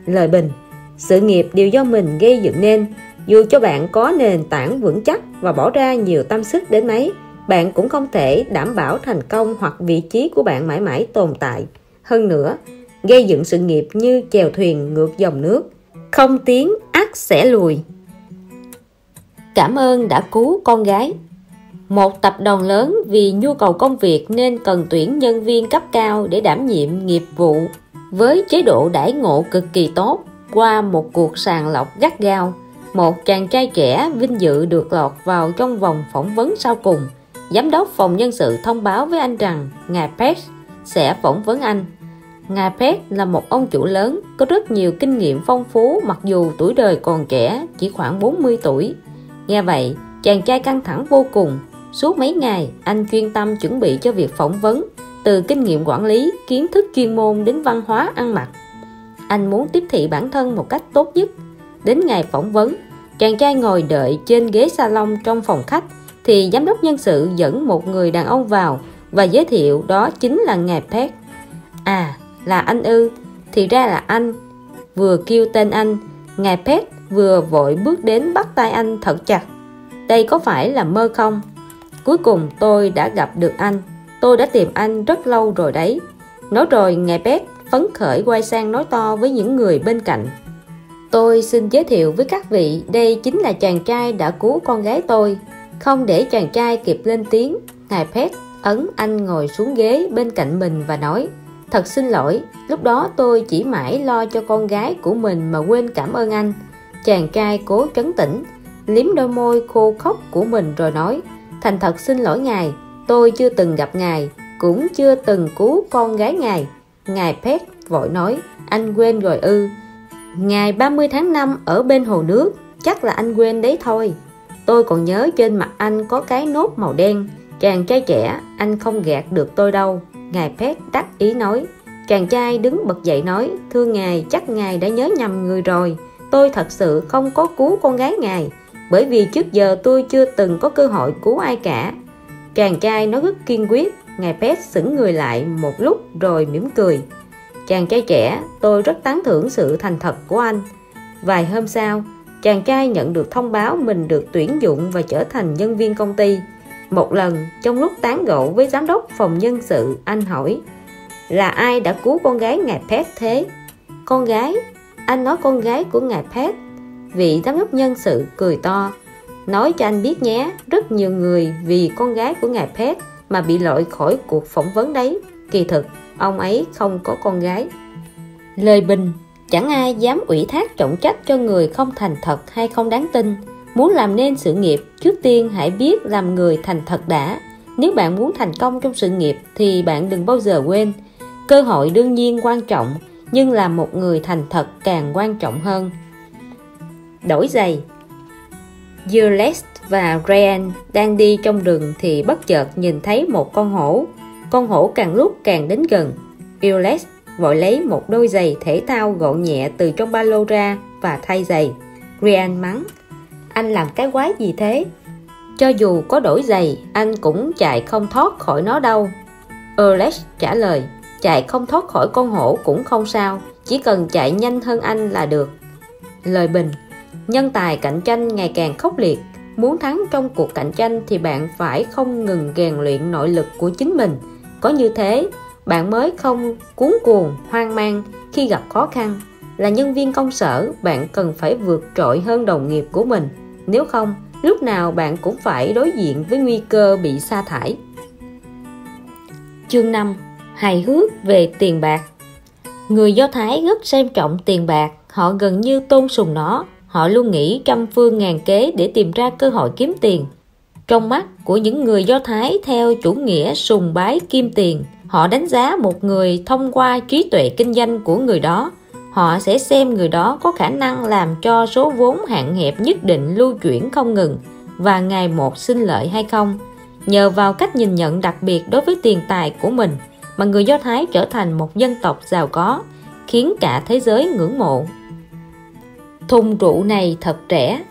A: Lời bình. Sự nghiệp đều do mình gây dựng nên. Dù cho bạn có nền tảng vững chắc và bỏ ra nhiều tâm sức đến mấy, bạn cũng không thể đảm bảo thành công hoặc vị trí của bạn mãi mãi tồn tại. Hơn nữa, gây dựng sự nghiệp như chèo thuyền ngược dòng nước. Không tiến sẽ lùi. Cảm ơn đã cứu con gái. Một tập đoàn lớn vì nhu cầu công việc nên cần tuyển nhân viên cấp cao để đảm nhiệm nghiệp vụ với chế độ đãi ngộ cực kỳ tốt qua một cuộc sàng lọc gắt gao. Một chàng trai trẻ vinh dự được lọt vào trong vòng phỏng vấn sau cùng. Giám đốc phòng nhân sự thông báo với anh rằng ngài Pet sẽ phỏng vấn anh. Ngài Pet là một ông chủ lớn, có rất nhiều kinh nghiệm phong phú mặc dù tuổi đời còn trẻ, chỉ khoảng 40 tuổi. Nghe vậy, chàng trai căng thẳng vô cùng. Suốt mấy ngày, anh chuyên tâm chuẩn bị cho việc phỏng vấn, từ kinh nghiệm quản lý, kiến thức chuyên môn đến văn hóa ăn mặc. Anh muốn tiếp thị bản thân một cách tốt nhất. Đến ngày phỏng vấn, chàng trai ngồi đợi trên ghế salon trong phòng khách thì giám đốc nhân sự dẫn một người đàn ông vào và giới thiệu đó chính là ngài Pet. À, là anh ư, thì ra là anh. Vừa kêu tên anh, ngài Pet vừa vội bước đến bắt tay anh thật chặt. Đây có phải là mơ không? Cuối cùng tôi đã gặp được anh. Tôi đã tìm anh rất lâu rồi đấy. Nói rồi ngài Pet phấn khởi quay sang nói to với những người bên cạnh. Tôi xin giới thiệu với các vị, đây chính là chàng trai đã cứu con gái tôi. Không để chàng trai kịp lên tiếng, ngài Pet ấn anh ngồi xuống ghế bên cạnh mình và nói Thật xin lỗi, lúc đó tôi chỉ mãi lo cho con gái của mình mà quên cảm ơn anh. Chàng trai cố trấn tĩnh, liếm đôi môi khô khóc của mình rồi nói Thành thật xin lỗi ngài, tôi chưa từng gặp ngài, cũng chưa từng cứu con gái ngài. Ngài Pet vội nói, anh quên rồi ư. Ngày 30 tháng 5 ở bên hồ nước, chắc là anh quên đấy thôi. Tôi còn nhớ trên mặt anh có cái nốt màu đen. Chàng trai trẻ, anh không gạt được tôi đâu. Ngài Pet đắc ý nói. Chàng trai đứng bật dậy nói, thưa ngài, chắc ngài đã nhớ nhầm người rồi. Tôi thật sự không có cứu con gái ngài, bởi vì trước giờ tôi chưa từng có cơ hội cứu ai cả. Chàng trai nói rất kiên quyết, ngài Pet sững người lại một lúc rồi mỉm cười. Chàng trai trẻ, tôi rất tán thưởng sự thành thật của anh. Vài hôm sau, chàng trai nhận được thông báo mình được tuyển dụng và trở thành nhân viên công ty. Một lần, trong lúc tán gẫu với giám đốc phòng nhân sự, anh hỏi Là ai đã cứu con gái ngài Pet thế? Con gái? Anh nói con gái của ngài Pet. Vị giám đốc nhân sự cười to Nói cho anh biết nhé, rất nhiều người vì con gái của ngài Pet mà bị loại khỏi cuộc phỏng vấn đấy. Kỳ thực, ông ấy không có con gái. Lời bình, chẳng ai dám ủy thác trọng trách cho người không thành thật hay không đáng tin. Muốn làm nên sự nghiệp, trước tiên hãy biết làm người thành thật đã. Nếu bạn muốn thành công trong sự nghiệp thì bạn đừng bao giờ quên. Cơ hội đương nhiên quan trọng, nhưng làm một người thành thật càng quan trọng hơn. Đổi giày Jules và Ryan đang đi trong rừng thì bất chợt nhìn thấy một con hổ con hổ càng lúc càng đến gần. Jules vội lấy một đôi giày thể thao gọn nhẹ từ trong ba lô ra và thay giày. Ryan mắng, anh làm cái quái gì thế? Cho dù có đổi giày, anh cũng chạy không thoát khỏi nó đâu. Alex trả lời, chạy không thoát khỏi con hổ cũng không sao, chỉ cần chạy nhanh hơn anh là được. Lời bình, nhân tài cạnh tranh ngày càng khốc liệt, muốn thắng trong cuộc cạnh tranh thì bạn phải không ngừng rèn luyện nội lực của chính mình có như thế, bạn mới không cuốn cuồng, hoang mang khi gặp khó khăn. Là nhân viên công sở, bạn cần phải vượt trội hơn đồng nghiệp của mình. Nếu không, lúc nào bạn cũng phải đối diện với nguy cơ bị sa thải. Chương 5 Hài hước về tiền bạc Người Do Thái rất xem trọng tiền bạc, họ gần như tôn sùng nó, họ luôn nghĩ trăm phương ngàn kế để tìm ra cơ hội kiếm tiền. Trong mắt của những người Do Thái theo chủ nghĩa sùng bái kim tiền, họ đánh giá một người thông qua trí tuệ kinh doanh của người đó. Họ sẽ xem người đó có khả năng làm cho số vốn hạn hẹp nhất định lưu chuyển không ngừng và ngày một sinh lợi hay không. Nhờ vào cách nhìn nhận đặc biệt đối với tiền tài của mình mà người Do Thái trở thành một dân tộc giàu có, khiến cả thế giới ngưỡng mộ. Thùng rượu này thật trẻ.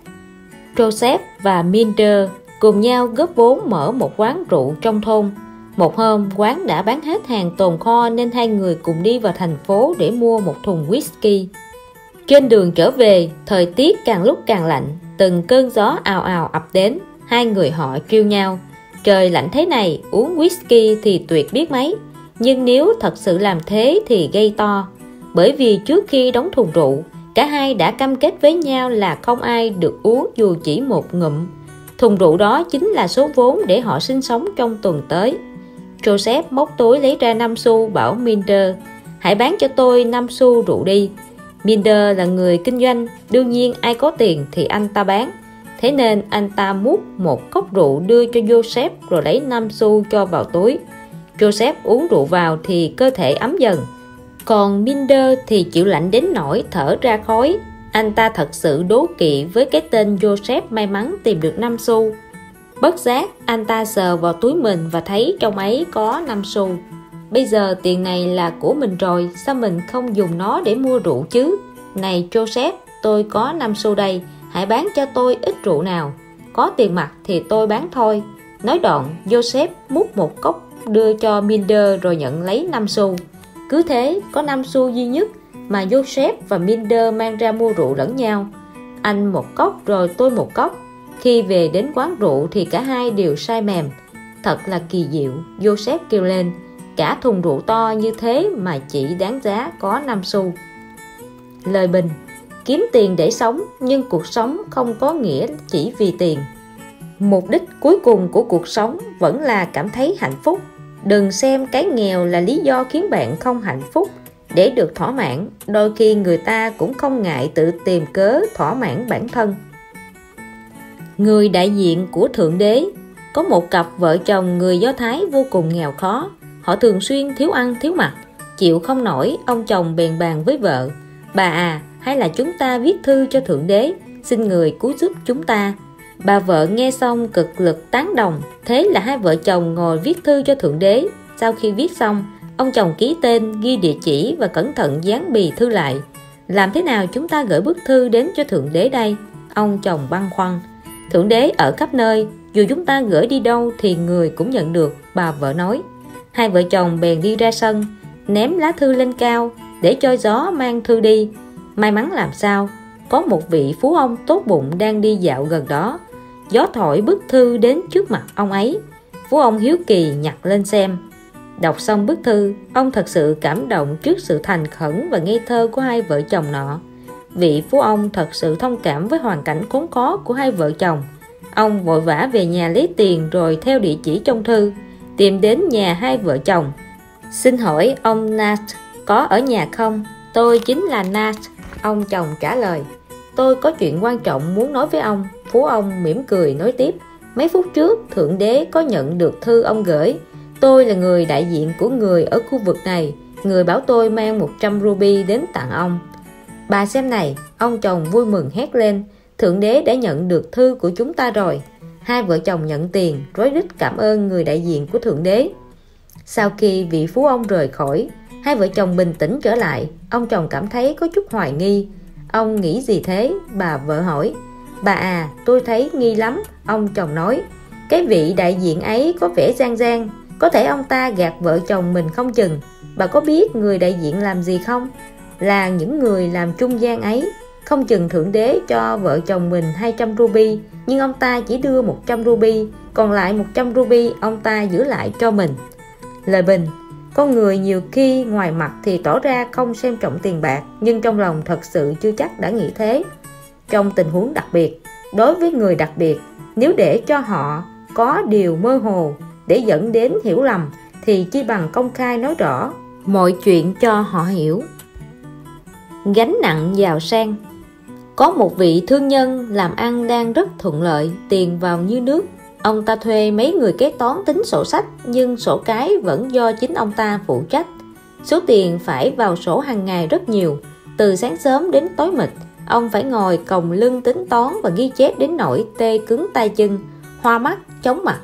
A: Joseph và Minder cùng nhau góp vốn mở một quán rượu trong thôn. Một hôm, quán đã bán hết hàng tồn kho nên hai người cùng đi vào thành phố để mua một thùng whisky. Trên đường trở về, thời tiết càng lúc càng lạnh, từng cơn gió ào ào ập đến, hai người họ kêu nhau. Trời lạnh thế này, uống whisky thì tuyệt biết mấy, nhưng nếu thật sự làm thế thì gây to. Bởi vì trước khi đóng thùng rượu, cả hai đã cam kết với nhau là không ai được uống dù chỉ một ngụm Thùng rượu đó chính là số vốn để họ sinh sống trong tuần tới. Joseph móc túi lấy ra 5 xu bảo Minder Hãy bán cho tôi 5 xu rượu đi. Minder là người kinh doanh, đương nhiên ai có tiền thì anh ta bán. Thế nên anh ta múc một cốc rượu đưa cho Joseph rồi lấy 5 xu cho vào túi. Joseph uống rượu vào thì cơ thể ấm dần. Còn Minder thì chịu lạnh đến nỗi thở ra khói, anh ta thật sự đố kỵ với cái tên Joseph may mắn tìm được 5 xu. Bất giác, anh ta sờ vào túi mình và thấy trong ấy có 5 xu. Bây giờ tiền này là của mình rồi, sao mình không dùng nó để mua rượu chứ? Này Joseph, tôi có 5 xu đây, hãy bán cho tôi ít rượu nào. Có tiền mặt thì tôi bán thôi. Nói đoạn Joseph múc một cốc đưa cho Minder rồi nhận lấy 5 xu. Cứ thế có 5 xu duy nhất mà Joseph và Minder mang ra mua rượu lẫn nhau. Anh một cốc rồi tôi một cốc khi về đến quán rượu thì cả hai đều say mềm. Thật là kỳ diệu, Joseph kêu lên. Cả thùng rượu to như thế mà chỉ đáng giá có 5 xu. Lời bình, kiếm tiền để sống nhưng cuộc sống không có nghĩa chỉ vì tiền. Mục đích cuối cùng của cuộc sống vẫn là cảm thấy hạnh phúc. Đừng xem cái nghèo là lý do khiến bạn không hạnh phúc. Để được thỏa mãn, đôi khi người ta cũng không ngại tự tìm cớ thỏa mãn bản thân người đại diện của thượng đế. Có một cặp vợ chồng người do thái vô cùng nghèo khó. Họ thường xuyên thiếu ăn, thiếu mặc, chịu không nổi ông chồng bèn bàn với vợ. Bà à hay là chúng ta viết thư cho thượng đế, xin người cứu giúp chúng ta. Bà vợ nghe xong cực lực tán đồng, thế là hai vợ chồng ngồi viết thư cho thượng đế. Sau khi viết xong, ông chồng ký tên, ghi địa chỉ và cẩn thận dán bì thư lại. Làm thế nào chúng ta gửi bức thư đến cho thượng đế đây? Ông chồng băn khoăn thượng đế ở khắp nơi, dù chúng ta gửi đi đâu thì người cũng nhận được, bà vợ nói. Hai vợ chồng bèn đi ra sân, ném lá thư lên cao để cho gió mang thư đi. May mắn làm sao, có một vị phú ông tốt bụng đang đi dạo gần đó. Gió thổi bức thư đến trước mặt ông ấy. Phú ông hiếu kỳ nhặt lên xem. Đọc xong bức thư, ông thật sự cảm động trước sự thành khẩn và ngây thơ của hai vợ chồng nọ vị phú ông thật sự thông cảm với hoàn cảnh khốn khó của hai vợ chồng. Ông vội vã về nhà lấy tiền rồi theo địa chỉ trong thư, tìm đến nhà hai vợ chồng. Xin hỏi ông Nat có ở nhà không? Tôi chính là Nat, ông chồng trả lời. Tôi có chuyện quan trọng muốn nói với ông. Phú ông mỉm cười nói tiếp. Mấy phút trước, thượng đế có nhận được thư ông gửi. Tôi là người đại diện của người ở khu vực này. Người bảo tôi mang 100 ruby đến tặng ông bà xem này, ông chồng vui mừng hét lên, thượng đế đã nhận được thư của chúng ta rồi. Hai vợ chồng nhận tiền, rối rít cảm ơn người đại diện của thượng đế. Sau khi vị phú ông rời khỏi, hai vợ chồng bình tĩnh trở lại. Ông chồng cảm thấy có chút hoài nghi. Ông nghĩ gì thế? Bà vợ hỏi. Bà à tôi thấy nghi lắm, ông chồng nói. Cái vị đại diện ấy có vẻ gian gian, có thể ông ta gạt vợ chồng mình không chừng. Bà có biết người đại diện làm gì không? Là những người làm trung gian ấy. Không chừng thượng đế cho vợ chồng mình 200 ruby, nhưng ông ta chỉ đưa 100 ruby, còn lại 100 ruby ông ta giữ lại cho mình. Lời bình, con người nhiều khi ngoài mặt thì tỏ ra không xem trọng tiền bạc, nhưng trong lòng thật sự chưa chắc đã nghĩ thế. Trong tình huống đặc biệt, đối với người đặc biệt, nếu để cho họ có điều mơ hồ để dẫn đến hiểu lầm, thì chi bằng công khai nói rõ mọi chuyện cho họ hiểu gánh nặng giàu sang. Có một vị thương nhân làm ăn đang rất thuận lợi, tiền vào như nước. Ông ta thuê mấy người kế toán tính sổ sách, nhưng sổ cái vẫn do chính ông ta phụ trách. Số tiền phải vào sổ hàng ngày rất nhiều. Từ sáng sớm đến tối mịt, ông phải ngồi còng lưng tính toán và ghi chép đến nỗi tê cứng tay chân, hoa mắt, chóng mặt.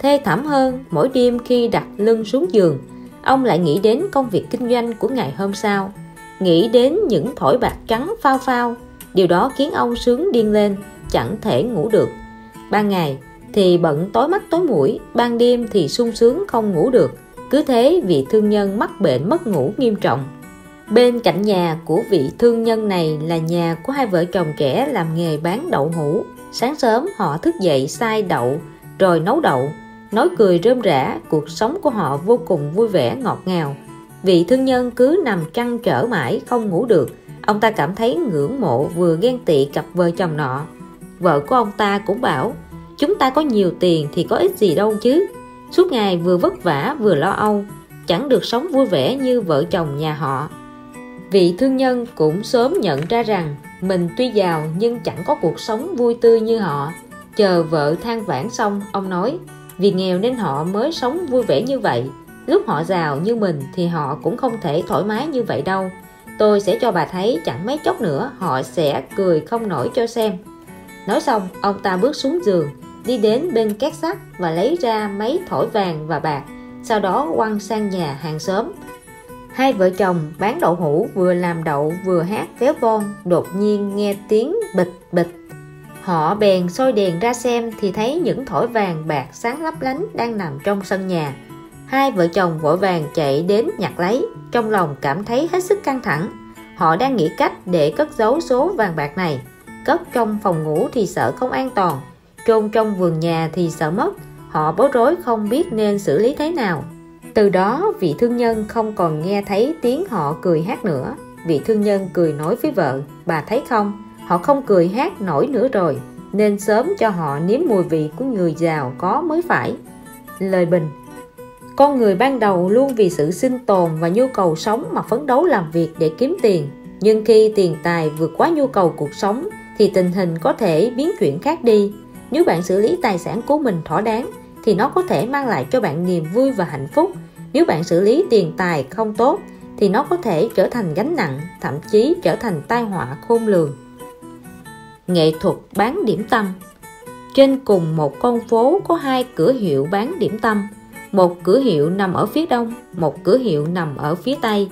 A: Thê thảm hơn mỗi đêm khi đặt lưng xuống giường. Ông lại nghĩ đến công việc kinh doanh của ngày hôm sau nghĩ đến những thổi bạc trắng phao phao. Điều đó khiến ông sướng điên lên, chẳng thể ngủ được. Ban ngày thì bận tối mắt tối mũi, ban đêm thì sung sướng không ngủ được. Cứ thế vị thương nhân mắc bệnh mất ngủ nghiêm trọng. Bên cạnh nhà của vị thương nhân này là nhà của hai vợ chồng trẻ làm nghề bán đậu hũ. Sáng sớm họ thức dậy sai đậu, rồi nấu đậu. Nói cười rơm rã, cuộc sống của họ vô cùng vui vẻ, ngọt ngào vị thương nhân cứ nằm trăn trở mãi không ngủ được, ông ta cảm thấy ngưỡng mộ vừa ghen tị cặp vợ chồng nọ. Vợ của ông ta cũng bảo, chúng ta có nhiều tiền thì có ích gì đâu chứ. Suốt ngày vừa vất vả vừa lo âu, chẳng được sống vui vẻ như vợ chồng nhà họ. Vị thương nhân cũng sớm nhận ra rằng mình tuy giàu nhưng chẳng có cuộc sống vui tươi như họ. Chờ vợ than vãn xong, ông nói, vì nghèo nên họ mới sống vui vẻ như vậy lúc họ giàu như mình thì họ cũng không thể thoải mái như vậy đâu. Tôi sẽ cho bà thấy chẳng mấy chốc nữa họ sẽ cười không nổi cho xem. Nói xong, ông ta bước xuống giường, đi đến bên két sắt và lấy ra mấy thỏi vàng và bạc, sau đó quăng sang nhà hàng xóm. Hai vợ chồng bán đậu hũ vừa làm đậu vừa hát véo von, đột nhiên nghe tiếng bịch bịch. Họ bèn soi đèn ra xem thì thấy những thỏi vàng bạc sáng lấp lánh đang nằm trong sân nhà. Hai vợ chồng vội vàng chạy đến nhặt lấy, trong lòng cảm thấy hết sức căng thẳng. Họ đang nghĩ cách để cất giấu số vàng bạc này. Cất trong phòng ngủ thì sợ không an toàn, chôn trong vườn nhà thì sợ mất. Họ bối rối không biết nên xử lý thế nào. Từ đó vị thương nhân không còn nghe thấy tiếng họ cười hát nữa. Vị thương nhân cười nói với vợ, bà thấy không, họ không cười hát nổi nữa rồi, nên sớm cho họ nếm mùi vị của người giàu có mới phải. Lời bình con người ban đầu luôn vì sự sinh tồn và nhu cầu sống mà phấn đấu làm việc để kiếm tiền. Nhưng khi tiền tài vượt quá nhu cầu cuộc sống thì tình hình có thể biến chuyển khác đi. Nếu bạn xử lý tài sản của mình thỏa đáng thì nó có thể mang lại cho bạn niềm vui và hạnh phúc. Nếu bạn xử lý tiền tài không tốt thì nó có thể trở thành gánh nặng, thậm chí trở thành tai họa khôn lường. Nghệ thuật bán điểm tâm Trên cùng một con phố có hai cửa hiệu bán điểm tâm. Một cửa hiệu nằm ở phía đông, một cửa hiệu nằm ở phía tây.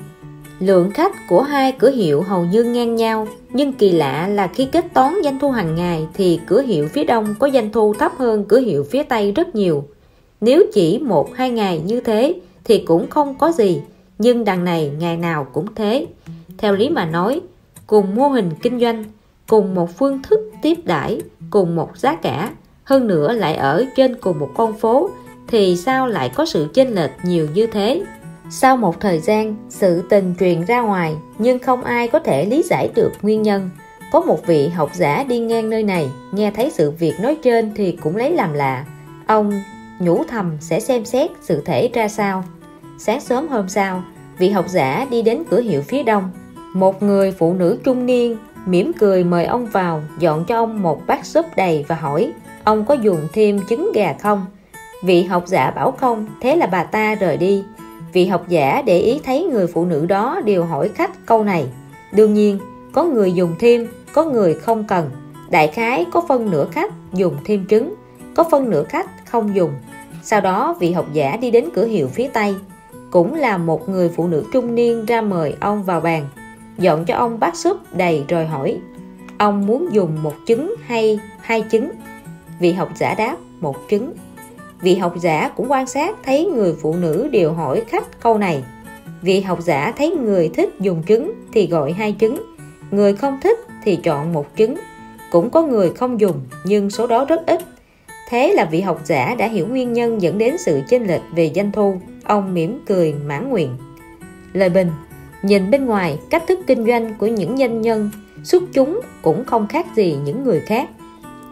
A: Lượng khách của hai cửa hiệu hầu như ngang nhau, nhưng kỳ lạ là khi kết toán doanh thu hàng ngày thì cửa hiệu phía đông có doanh thu thấp hơn cửa hiệu phía tây rất nhiều. Nếu chỉ một hai ngày như thế thì cũng không có gì, nhưng đằng này ngày nào cũng thế. Theo lý mà nói, cùng mô hình kinh doanh, cùng một phương thức tiếp đãi, cùng một giá cả, hơn nữa lại ở trên cùng một con phố, thì sao lại có sự chênh lệch nhiều như thế? Sau một thời gian, sự tình truyền ra ngoài, nhưng không ai có thể lý giải được nguyên nhân. Có một vị học giả đi ngang nơi này, nghe thấy sự việc nói trên thì cũng lấy làm lạ. Ông nhủ thầm sẽ xem xét sự thể ra sao. Sáng sớm hôm sau, vị học giả đi đến cửa hiệu phía đông. Một người phụ nữ trung niên mỉm cười mời ông vào, dọn cho ông một bát súp đầy và hỏi ông có dùng thêm trứng gà không? Vị học giả bảo không, thế là bà ta rời đi. Vị học giả để ý thấy người phụ nữ đó đều hỏi khách câu này. Đương nhiên, có người dùng thêm, có người không cần. Đại khái có phân nửa khách dùng thêm trứng, có phân nửa khách không dùng. Sau đó vị học giả đi đến cửa hiệu phía Tây, cũng là một người phụ nữ trung niên ra mời ông vào bàn, dọn cho ông bát súp đầy rồi hỏi, ông muốn dùng một trứng hay hai trứng? Vị học giả đáp, một trứng. Vị học giả cũng quan sát thấy người phụ nữ đều hỏi khách câu này. Vị học giả thấy người thích dùng trứng thì gọi hai trứng, người không thích thì chọn một trứng. Cũng có người không dùng nhưng số đó rất ít. Thế là vị học giả đã hiểu nguyên nhân dẫn đến sự chênh lệch về doanh thu. Ông mỉm cười mãn nguyện. Lời bình Nhìn bên ngoài, cách thức kinh doanh của những doanh nhân xuất chúng cũng không khác gì những người khác.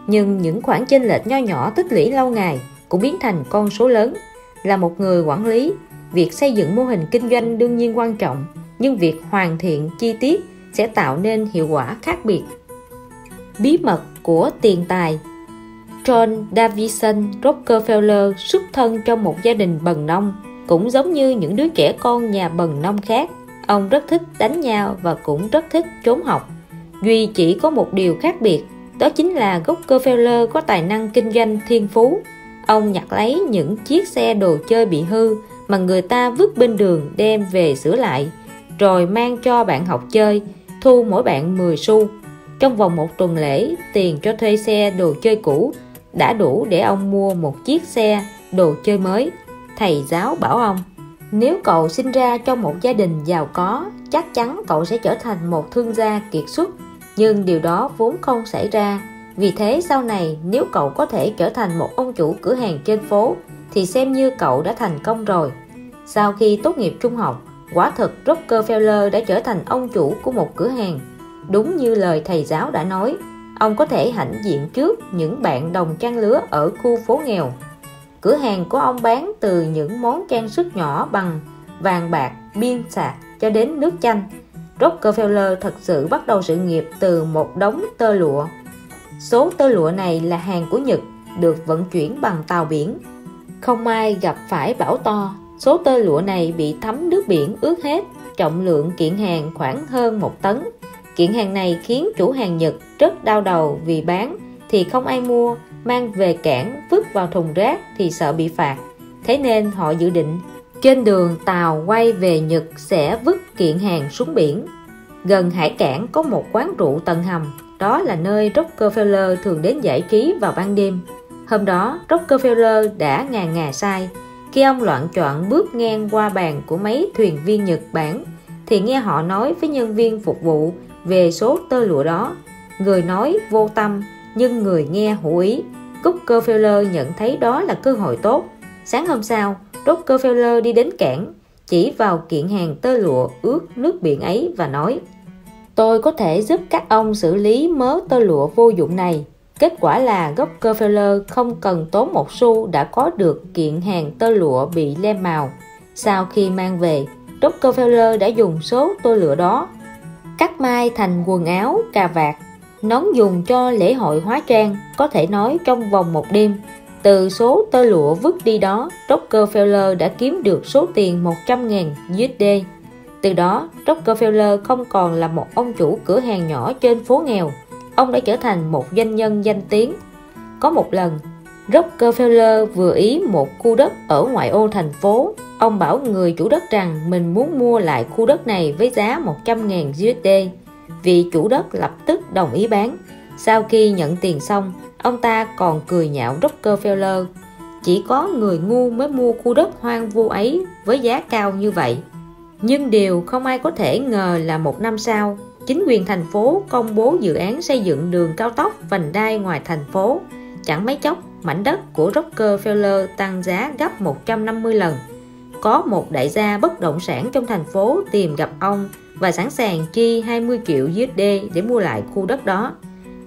A: Nhưng những khoản chênh lệch nho nhỏ tích lũy lâu ngày cũng biến thành con số lớn. Là một người quản lý, việc xây dựng mô hình kinh doanh đương nhiên quan trọng, nhưng việc hoàn thiện chi tiết sẽ tạo nên hiệu quả khác biệt. Bí mật của tiền tài John Davison Rockefeller xuất thân trong một gia đình bần nông, cũng giống như những đứa trẻ con nhà bần nông khác. Ông rất thích đánh nhau và cũng rất thích trốn học. Duy chỉ có một điều khác biệt, đó chính là Rockefeller có tài năng kinh doanh thiên phú. Ông nhặt lấy những chiếc xe đồ chơi bị hư mà người ta vứt bên đường đem về sửa lại, rồi mang cho bạn học chơi, thu mỗi bạn 10 xu. Trong vòng một tuần lễ, tiền cho thuê xe đồ chơi cũ đã đủ để ông mua một chiếc xe đồ chơi mới. Thầy giáo bảo ông, nếu cậu sinh ra trong một gia đình giàu có, chắc chắn cậu sẽ trở thành một thương gia kiệt xuất. Nhưng điều đó vốn không xảy ra. Vì thế sau này nếu cậu có thể trở thành một ông chủ cửa hàng trên phố thì xem như cậu đã thành công rồi. Sau khi tốt nghiệp trung học, quả thực Rockefeller đã trở thành ông chủ của một cửa hàng. Đúng như lời thầy giáo đã nói, ông có thể hãnh diện trước những bạn đồng trang lứa ở khu phố nghèo. Cửa hàng của ông bán từ những món trang sức nhỏ bằng vàng bạc, biên sạc cho đến nước chanh. Rockefeller thật sự bắt đầu sự nghiệp từ một đống tơ lụa. Số tơ lụa này là hàng của Nhật, được vận chuyển bằng tàu biển. Không ai gặp phải bão to, số tơ lụa này bị thấm nước biển ướt hết, trọng lượng kiện hàng khoảng hơn một tấn. Kiện hàng này khiến chủ hàng Nhật rất đau đầu vì bán thì không ai mua, mang về cảng vứt vào thùng rác thì sợ bị phạt. Thế nên họ dự định trên đường tàu quay về Nhật sẽ vứt kiện hàng xuống biển. Gần hải cảng có một quán rượu tầng hầm đó là nơi Rockefeller thường đến giải trí vào ban đêm. Hôm đó, Rockefeller đã ngà ngà sai. Khi ông loạn chọn bước ngang qua bàn của mấy thuyền viên Nhật Bản, thì nghe họ nói với nhân viên phục vụ về số tơ lụa đó. Người nói vô tâm, nhưng người nghe hữu ý. Rockefeller nhận thấy đó là cơ hội tốt. Sáng hôm sau, Rockefeller đi đến cảng, chỉ vào kiện hàng tơ lụa ướt nước biển ấy và nói Tôi có thể giúp các ông xử lý mớ tơ lụa vô dụng này. Kết quả là Rockefeller không cần tốn một xu đã có được kiện hàng tơ lụa bị lem màu. Sau khi mang về, Rockefeller đã dùng số tơ lụa đó cắt mai thành quần áo, cà vạt, nón dùng cho lễ hội hóa trang, có thể nói trong vòng một đêm. Từ số tơ lụa vứt đi đó, Rockefeller đã kiếm được số tiền 100.000 USD. Từ đó, Rockefeller không còn là một ông chủ cửa hàng nhỏ trên phố nghèo, ông đã trở thành một doanh nhân danh tiếng. Có một lần, Rockefeller vừa ý một khu đất ở ngoại ô thành phố. Ông bảo người chủ đất rằng mình muốn mua lại khu đất này với giá 100.000 USD. Vị chủ đất lập tức đồng ý bán. Sau khi nhận tiền xong, ông ta còn cười nhạo Rockefeller. Chỉ có người ngu mới mua khu đất hoang vu ấy với giá cao như vậy. Nhưng điều không ai có thể ngờ là một năm sau, chính quyền thành phố công bố dự án xây dựng đường cao tốc vành đai ngoài thành phố. Chẳng mấy chốc, mảnh đất của Rockefeller tăng giá gấp 150 lần. Có một đại gia bất động sản trong thành phố tìm gặp ông và sẵn sàng chi 20 triệu USD để mua lại khu đất đó.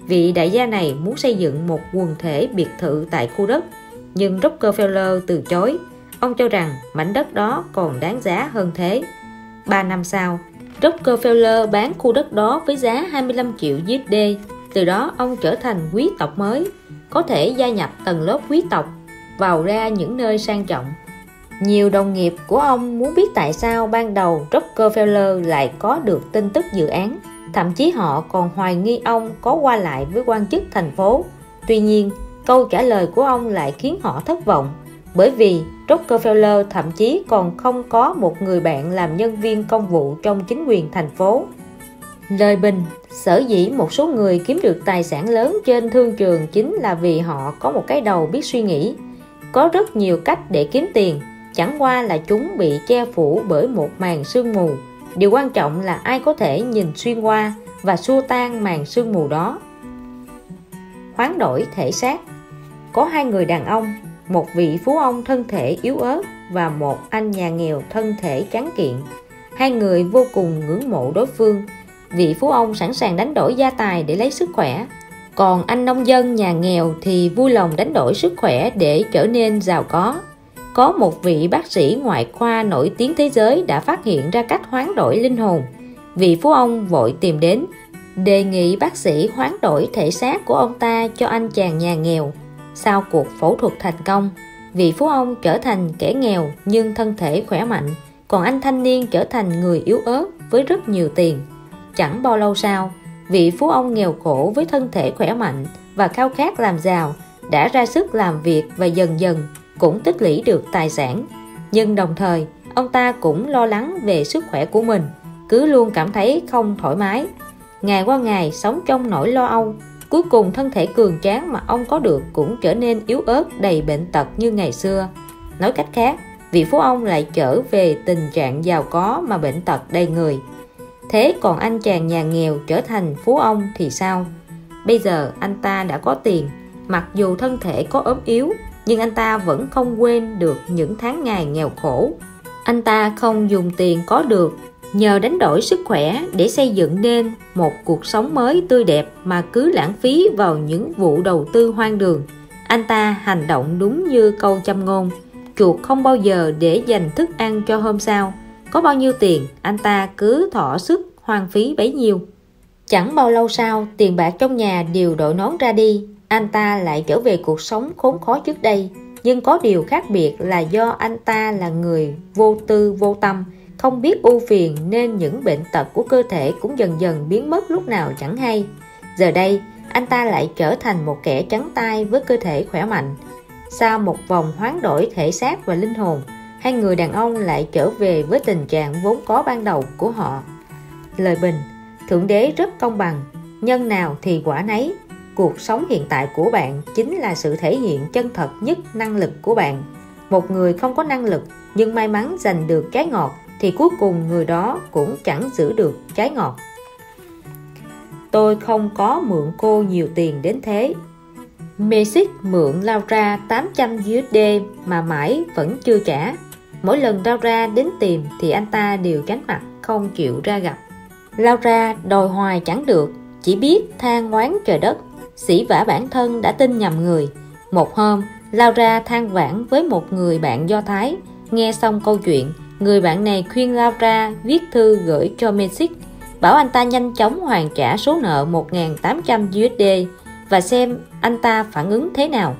A: Vị đại gia này muốn xây dựng một quần thể biệt thự tại khu đất, nhưng Rockefeller từ chối. Ông cho rằng mảnh đất đó còn đáng giá hơn thế. 3 năm sau, Rockefeller bán khu đất đó với giá 25 triệu USD. Từ đó ông trở thành quý tộc mới, có thể gia nhập tầng lớp quý tộc, vào ra những nơi sang trọng. Nhiều đồng nghiệp của ông muốn biết tại sao ban đầu Rockefeller lại có được tin tức dự án. Thậm chí họ còn hoài nghi ông có qua lại với quan chức thành phố. Tuy nhiên, câu trả lời của ông lại khiến họ thất vọng bởi vì Rockefeller thậm chí còn không có một người bạn làm nhân viên công vụ trong chính quyền thành phố. Lời bình, sở dĩ một số người kiếm được tài sản lớn trên thương trường chính là vì họ có một cái đầu biết suy nghĩ. Có rất nhiều cách để kiếm tiền, chẳng qua là chúng bị che phủ bởi một màn sương mù. Điều quan trọng là ai có thể nhìn xuyên qua và xua tan màn sương mù đó. Hoán đổi thể xác Có hai người đàn ông một vị phú ông thân thể yếu ớt và một anh nhà nghèo thân thể trắng kiện. Hai người vô cùng ngưỡng mộ đối phương. Vị phú ông sẵn sàng đánh đổi gia tài để lấy sức khỏe. Còn anh nông dân nhà nghèo thì vui lòng đánh đổi sức khỏe để trở nên giàu có. Có một vị bác sĩ ngoại khoa nổi tiếng thế giới đã phát hiện ra cách hoán đổi linh hồn. Vị phú ông vội tìm đến, đề nghị bác sĩ hoán đổi thể xác của ông ta cho anh chàng nhà nghèo sau cuộc phẫu thuật thành công, vị phú ông trở thành kẻ nghèo nhưng thân thể khỏe mạnh, còn anh thanh niên trở thành người yếu ớt với rất nhiều tiền. Chẳng bao lâu sau, vị phú ông nghèo khổ với thân thể khỏe mạnh và khao khát làm giàu đã ra sức làm việc và dần dần cũng tích lũy được tài sản. Nhưng đồng thời, ông ta cũng lo lắng về sức khỏe của mình, cứ luôn cảm thấy không thoải mái. Ngày qua ngày sống trong nỗi lo âu, Cuối cùng thân thể cường tráng mà ông có được cũng trở nên yếu ớt đầy bệnh tật như ngày xưa. Nói cách khác, vị phú ông lại trở về tình trạng giàu có mà bệnh tật đầy người. Thế còn anh chàng nhà nghèo trở thành phú ông thì sao? Bây giờ anh ta đã có tiền, mặc dù thân thể có ốm yếu, nhưng anh ta vẫn không quên được những tháng ngày nghèo khổ. Anh ta không dùng tiền có được nhờ đánh đổi sức khỏe để xây dựng nên một cuộc sống mới tươi đẹp mà cứ lãng phí vào những vụ đầu tư hoang đường. Anh ta hành động đúng như câu châm ngôn, chuột không bao giờ để dành thức ăn cho hôm sau. Có bao nhiêu tiền, anh ta cứ thỏ sức hoang phí bấy nhiêu. Chẳng bao lâu sau, tiền bạc trong nhà đều đội nón ra đi. Anh ta lại trở về cuộc sống khốn khó trước đây. Nhưng có điều khác biệt là do anh ta là người vô tư, vô tâm không biết ưu phiền nên những bệnh tật của cơ thể cũng dần dần biến mất lúc nào chẳng hay. Giờ đây, anh ta lại trở thành một kẻ trắng tay với cơ thể khỏe mạnh. Sau một vòng hoán đổi thể xác và linh hồn, hai người đàn ông lại trở về với tình trạng vốn có ban đầu của họ. Lời bình, Thượng Đế rất công bằng, nhân nào thì quả nấy cuộc sống hiện tại của bạn chính là sự thể hiện chân thật nhất năng lực của bạn một người không có năng lực nhưng may mắn giành được trái ngọt thì cuối cùng người đó cũng chẳng giữ được trái ngọt. Tôi không có mượn cô nhiều tiền đến thế. Mesic mượn Laura 800 USD mà mãi vẫn chưa trả. Mỗi lần Laura đến tìm thì anh ta đều tránh mặt không chịu ra gặp. Laura đòi hoài chẳng được, chỉ biết than ngoán trời đất. Sĩ vả bản thân đã tin nhầm người. Một hôm, Laura than vãn với một người bạn Do Thái. Nghe xong câu chuyện người bạn này khuyên Laura viết thư gửi cho Mesic bảo anh ta nhanh chóng hoàn trả số nợ 1.800 USD và xem anh ta phản ứng thế nào.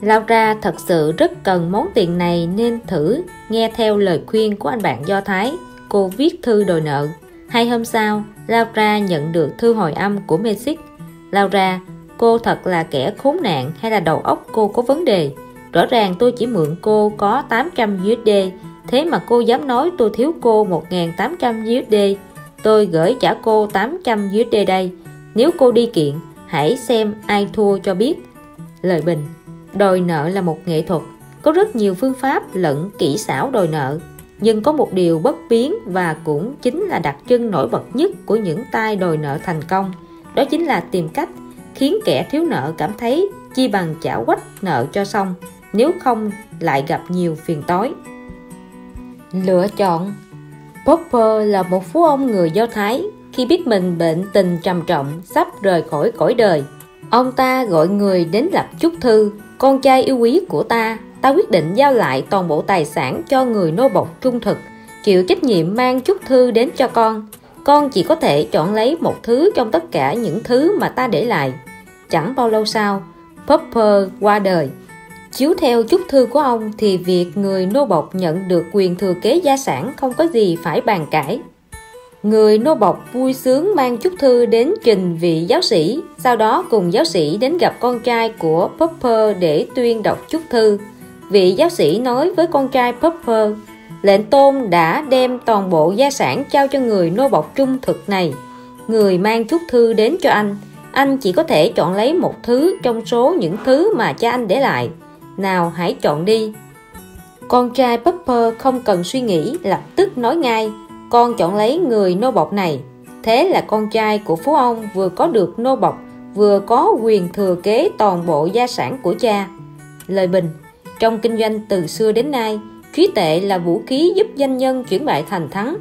A: Laura thật sự rất cần món tiền này nên thử nghe theo lời khuyên của anh bạn Do Thái. Cô viết thư đòi nợ. Hai hôm sau, Laura nhận được thư hồi âm của Mesic Laura, cô thật là kẻ khốn nạn hay là đầu óc cô có vấn đề? Rõ ràng tôi chỉ mượn cô có 800 USD thế mà cô dám nói tôi thiếu cô 1.800 USD tôi gửi trả cô 800 USD đây. Nếu cô đi kiện, hãy xem ai thua cho biết. Lời bình. Đòi nợ là một nghệ thuật. Có rất nhiều phương pháp lẫn kỹ xảo đòi nợ. Nhưng có một điều bất biến và cũng chính là đặc trưng nổi bật nhất của những tay đòi nợ thành công. Đó chính là tìm cách khiến kẻ thiếu nợ cảm thấy chi bằng trả quách nợ cho xong, nếu không lại gặp nhiều phiền toái lựa chọn. Popper là một phú ông người Do Thái, khi biết mình bệnh tình trầm trọng, sắp rời khỏi cõi đời. Ông ta gọi người đến lập chúc thư, con trai yêu quý của ta ta quyết định giao lại toàn bộ tài sản cho người nô bộc trung thực, chịu trách nhiệm mang chúc thư đến cho con. Con chỉ có thể chọn lấy một thứ trong tất cả những thứ mà ta để lại. Chẳng bao lâu sau, Popper qua đời chiếu theo chúc thư của ông thì việc người nô bộc nhận được quyền thừa kế gia sản không có gì phải bàn cãi. Người nô bộc vui sướng mang chúc thư đến trình vị giáo sĩ, sau đó cùng giáo sĩ đến gặp con trai của Popper để tuyên đọc chúc thư. Vị giáo sĩ nói với con trai Popper lệnh tôn đã đem toàn bộ gia sản trao cho người nô bộc trung thực này. Người mang chúc thư đến cho anh. Anh chỉ có thể chọn lấy một thứ trong số những thứ mà cha anh để lại nào hãy chọn đi. Con trai Pepper không cần suy nghĩ, lập tức nói ngay, con chọn lấy người nô bộc này. Thế là con trai của phú ông vừa có được nô bộc, vừa có quyền thừa kế toàn bộ gia sản của cha. Lời bình, trong kinh doanh từ xưa đến nay trí tệ là vũ khí giúp doanh nhân chuyển bại thành thắng,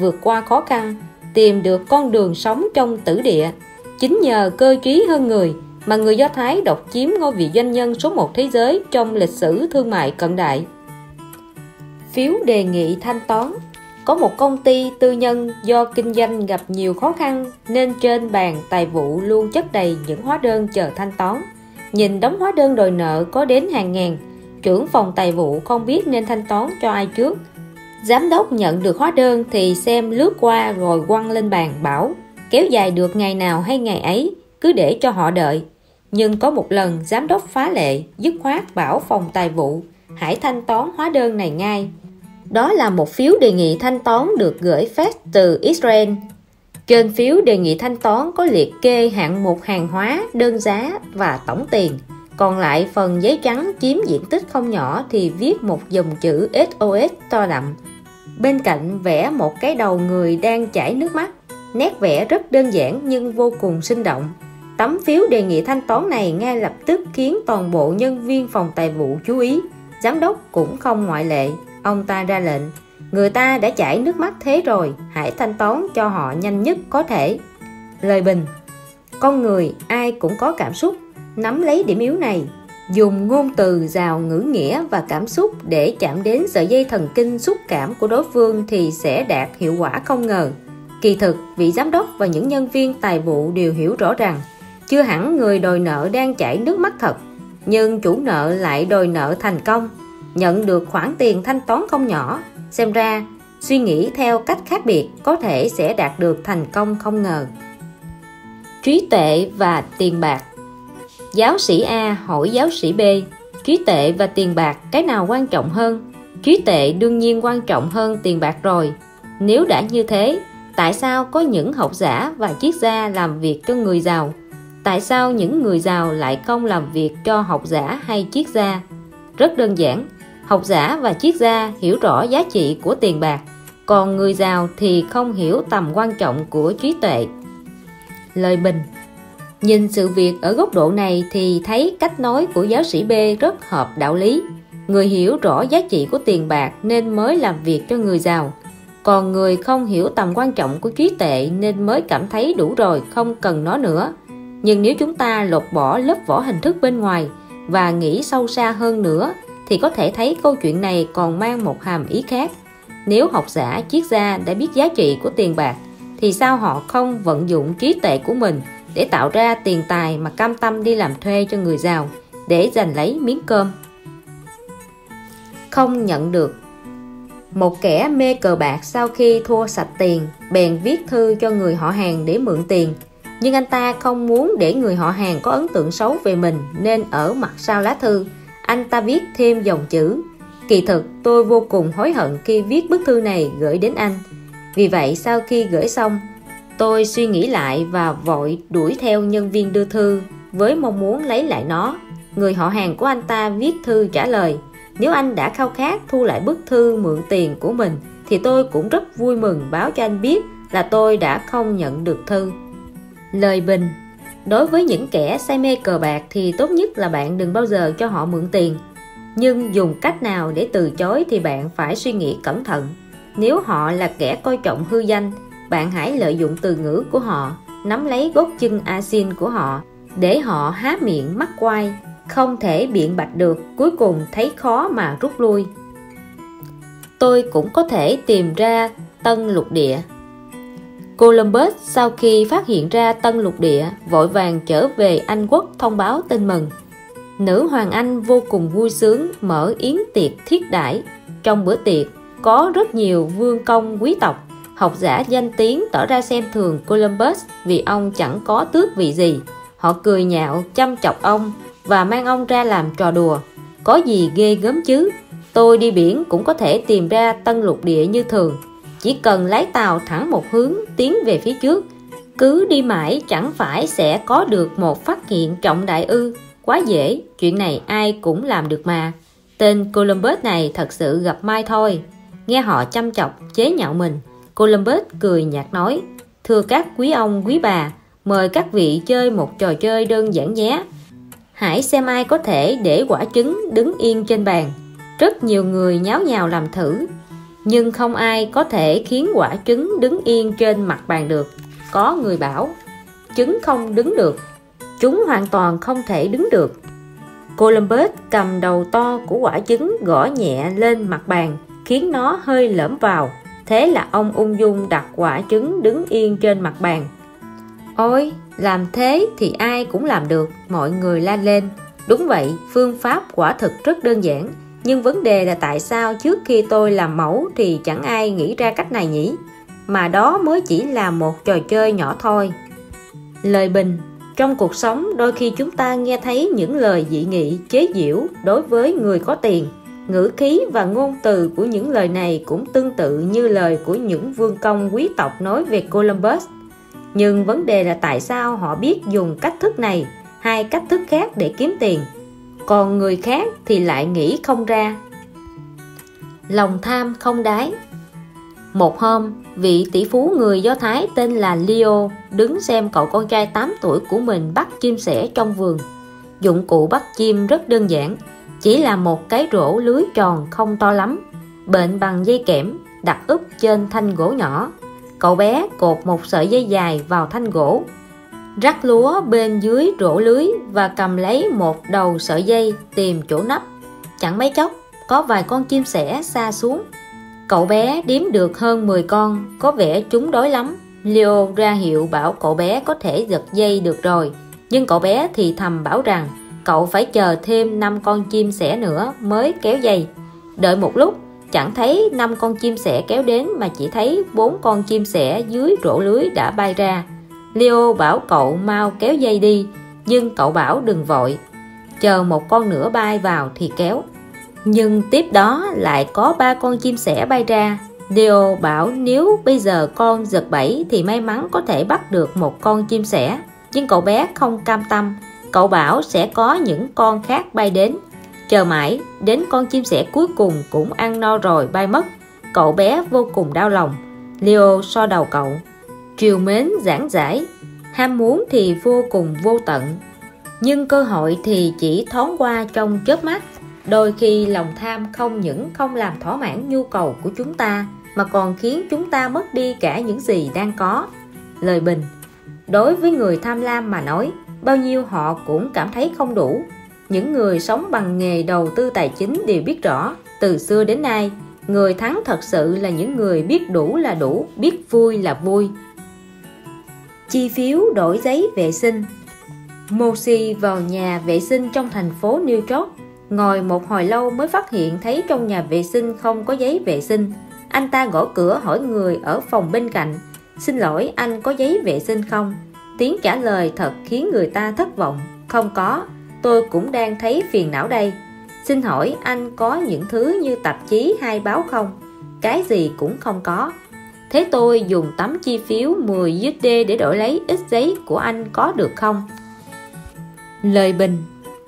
A: vượt qua khó khăn, tìm được con đường sống trong tử địa. Chính nhờ cơ trí hơn người mà người Do Thái độc chiếm ngôi vị doanh nhân số 1 thế giới trong lịch sử thương mại cận đại. Phiếu đề nghị thanh toán Có một công ty tư nhân do kinh doanh gặp nhiều khó khăn nên trên bàn tài vụ luôn chất đầy những hóa đơn chờ thanh toán. Nhìn đóng hóa đơn đòi nợ có đến hàng ngàn, trưởng phòng tài vụ không biết nên thanh toán cho ai trước. Giám đốc nhận được hóa đơn thì xem lướt qua rồi quăng lên bàn bảo kéo dài được ngày nào hay ngày ấy cứ để cho họ đợi nhưng có một lần, giám đốc phá lệ, dứt khoát bảo phòng tài vụ, hãy thanh toán hóa đơn này ngay. Đó là một phiếu đề nghị thanh toán được gửi phát từ Israel. Trên phiếu đề nghị thanh toán có liệt kê hạng mục hàng hóa, đơn giá và tổng tiền. Còn lại phần giấy trắng chiếm diện tích không nhỏ thì viết một dòng chữ SOS to đậm. Bên cạnh vẽ một cái đầu người đang chảy nước mắt, nét vẽ rất đơn giản nhưng vô cùng sinh động. Tấm phiếu đề nghị thanh toán này ngay lập tức khiến toàn bộ nhân viên phòng tài vụ chú ý. Giám đốc cũng không ngoại lệ. Ông ta ra lệnh. Người ta đã chảy nước mắt thế rồi, hãy thanh toán cho họ nhanh nhất có thể. Lời bình Con người ai cũng có cảm xúc, nắm lấy điểm yếu này. Dùng ngôn từ giàu ngữ nghĩa và cảm xúc để chạm đến sợi dây thần kinh xúc cảm của đối phương thì sẽ đạt hiệu quả không ngờ. Kỳ thực, vị giám đốc và những nhân viên tài vụ đều hiểu rõ rằng chưa hẳn người đòi nợ đang chảy nước mắt thật, nhưng chủ nợ lại đòi nợ thành công, nhận được khoản tiền thanh toán không nhỏ. Xem ra, suy nghĩ theo cách khác biệt có thể sẽ đạt được thành công không ngờ. Trí tuệ và tiền bạc. Giáo sĩ A hỏi giáo sĩ B, trí tuệ và tiền bạc cái nào quan trọng hơn? Trí tuệ đương nhiên quan trọng hơn tiền bạc rồi. Nếu đã như thế, tại sao có những học giả và triết gia làm việc cho người giàu? Tại sao những người giàu lại không làm việc cho học giả hay triết gia? Rất đơn giản, học giả và triết gia hiểu rõ giá trị của tiền bạc, còn người giàu thì không hiểu tầm quan trọng của trí tuệ. Lời bình. Nhìn sự việc ở góc độ này thì thấy cách nói của giáo sĩ B rất hợp đạo lý. Người hiểu rõ giá trị của tiền bạc nên mới làm việc cho người giàu. Còn người không hiểu tầm quan trọng của trí tuệ nên mới cảm thấy đủ rồi, không cần nó nữa nhưng nếu chúng ta lột bỏ lớp vỏ hình thức bên ngoài và nghĩ sâu xa hơn nữa, thì có thể thấy câu chuyện này còn mang một hàm ý khác. Nếu học giả, triết gia đã biết giá trị của tiền bạc, thì sao họ không vận dụng trí tuệ của mình để tạo ra tiền tài mà cam tâm đi làm thuê cho người giàu để giành lấy miếng cơm? Không nhận được. Một kẻ mê cờ bạc sau khi thua sạch tiền, bèn viết thư cho người họ hàng để mượn tiền nhưng anh ta không muốn để người họ hàng có ấn tượng xấu về mình nên ở mặt sau lá thư. Anh ta viết thêm dòng chữ, kỳ thực, tôi vô cùng hối hận khi viết bức thư này gửi đến anh. Vì vậy, sau khi gửi xong, tôi suy nghĩ lại và vội đuổi theo nhân viên đưa thư với mong muốn lấy lại nó. Người họ hàng của anh ta viết thư trả lời, nếu anh đã khao khát thu lại bức thư mượn tiền của mình, thì tôi cũng rất vui mừng báo cho anh biết là tôi đã không nhận được thư lời bình. Đối với những kẻ say mê cờ bạc thì tốt nhất là bạn đừng bao giờ cho họ mượn tiền. Nhưng dùng cách nào để từ chối thì bạn phải suy nghĩ cẩn thận. Nếu họ là kẻ coi trọng hư danh, bạn hãy lợi dụng từ ngữ của họ, nắm lấy gót chân asin của họ, để họ há miệng mắc quay không thể biện bạch được, cuối cùng thấy khó mà rút lui. Tôi cũng có thể tìm ra tân lục địa. Columbus sau khi phát hiện ra tân lục địa, vội vàng trở về Anh quốc thông báo tin mừng. Nữ hoàng Anh vô cùng vui sướng mở yến tiệc thiết đãi. Trong bữa tiệc, có rất nhiều vương công quý tộc. Học giả danh tiếng tỏ ra xem thường Columbus vì ông chẳng có tước vị gì. Họ cười nhạo, chăm chọc ông và mang ông ra làm trò đùa. Có gì ghê gớm chứ? Tôi đi biển cũng có thể tìm ra tân lục địa như thường chỉ cần lái tàu thẳng một hướng tiến về phía trước, cứ đi mãi chẳng phải sẽ có được một phát hiện trọng đại ư. Quá dễ, chuyện này ai cũng làm được mà. Tên Columbus này thật sự gặp may thôi. Nghe họ chăm chọc, chế nhạo mình, Columbus cười nhạt nói, thưa các quý ông, quý bà, mời các vị chơi một trò chơi đơn giản nhé. Hãy xem ai có thể để quả trứng đứng yên trên bàn. Rất nhiều người nháo nhào làm thử nhưng không ai có thể khiến quả trứng đứng yên trên mặt bàn được. Có người bảo, trứng không đứng được. Chúng hoàn toàn không thể đứng được. Columbus cầm đầu to của quả trứng gõ nhẹ lên mặt bàn, khiến nó hơi lõm vào. Thế là ông ung dung đặt quả trứng đứng yên trên mặt bàn. Ôi, làm thế thì ai cũng làm được, mọi người la lên. Đúng vậy, phương pháp quả thực rất đơn giản nhưng vấn đề là tại sao trước khi tôi làm mẫu thì chẳng ai nghĩ ra cách này nhỉ? Mà đó mới chỉ là một trò chơi nhỏ thôi. Lời bình, trong cuộc sống đôi khi chúng ta nghe thấy những lời dị nghị, chế giễu đối với người có tiền. Ngữ khí và ngôn từ của những lời này cũng tương tự như lời của những vương công quý tộc nói về Columbus. Nhưng vấn đề là tại sao họ biết dùng cách thức này hay cách thức khác để kiếm tiền? Còn người khác thì lại nghĩ không ra. Lòng tham không đáy. Một hôm, vị tỷ phú người Do Thái tên là Leo đứng xem cậu con trai 8 tuổi của mình bắt chim sẻ trong vườn. Dụng cụ bắt chim rất đơn giản, chỉ là một cái rổ lưới tròn không to lắm bệnh bằng dây kẽm, đặt úp trên thanh gỗ nhỏ. Cậu bé cột một sợi dây dài vào thanh gỗ rắc lúa bên dưới rổ lưới và cầm lấy một đầu sợi dây tìm chỗ nắp. Chẳng mấy chốc, có vài con chim sẻ xa xuống. Cậu bé đếm được hơn 10 con, có vẻ chúng đói lắm. Leo ra hiệu bảo cậu bé có thể giật dây được rồi. Nhưng cậu bé thì thầm bảo rằng, cậu phải chờ thêm 5 con chim sẻ nữa mới kéo dây. Đợi một lúc, chẳng thấy 5 con chim sẻ kéo đến mà chỉ thấy bốn con chim sẻ dưới rổ lưới đã bay ra. Leo bảo cậu mau kéo dây đi nhưng cậu bảo đừng vội chờ một con nữa bay vào thì kéo nhưng tiếp đó lại có ba con chim sẻ bay ra Leo bảo nếu bây giờ con giật bẫy thì may mắn có thể bắt được một con chim sẻ. Nhưng cậu bé không cam tâm. Cậu bảo sẽ có những con khác bay đến. Chờ mãi, đến con chim sẻ cuối cùng cũng ăn no rồi bay mất. Cậu bé vô cùng đau lòng. Leo so đầu cậu. Triều mến giảng giải. Ham muốn thì vô cùng vô tận. Nhưng cơ hội thì chỉ thoáng qua trong chớp mắt đôi khi lòng tham không những không làm thỏa mãn nhu cầu của chúng ta, mà còn khiến chúng ta mất đi cả những gì đang có lời bình, đối với người tham lam mà nói, bao nhiêu họ cũng cảm thấy không đủ những người sống bằng nghề đầu tư tài chính đều biết rõ, từ xưa đến nay, người thắng thật sự là những người biết đủ là đủ, biết vui là vui chi phiếu đổi giấy vệ sinh Mosi vào nhà vệ sinh trong thành phố New York Ngồi một hồi lâu mới phát hiện thấy trong nhà vệ sinh không có giấy vệ sinh. Anh ta gõ cửa hỏi người ở phòng bên cạnh, xin lỗi anh có giấy vệ sinh không? Tiếng trả lời thật khiến người ta thất vọng, không có, tôi cũng đang thấy phiền não đây. Xin hỏi anh có những thứ như tạp chí hay báo không? Cái gì cũng không có. Thế tôi dùng tấm chi phiếu 10 USD để đổi lấy ít giấy của anh có được không? Lời bình,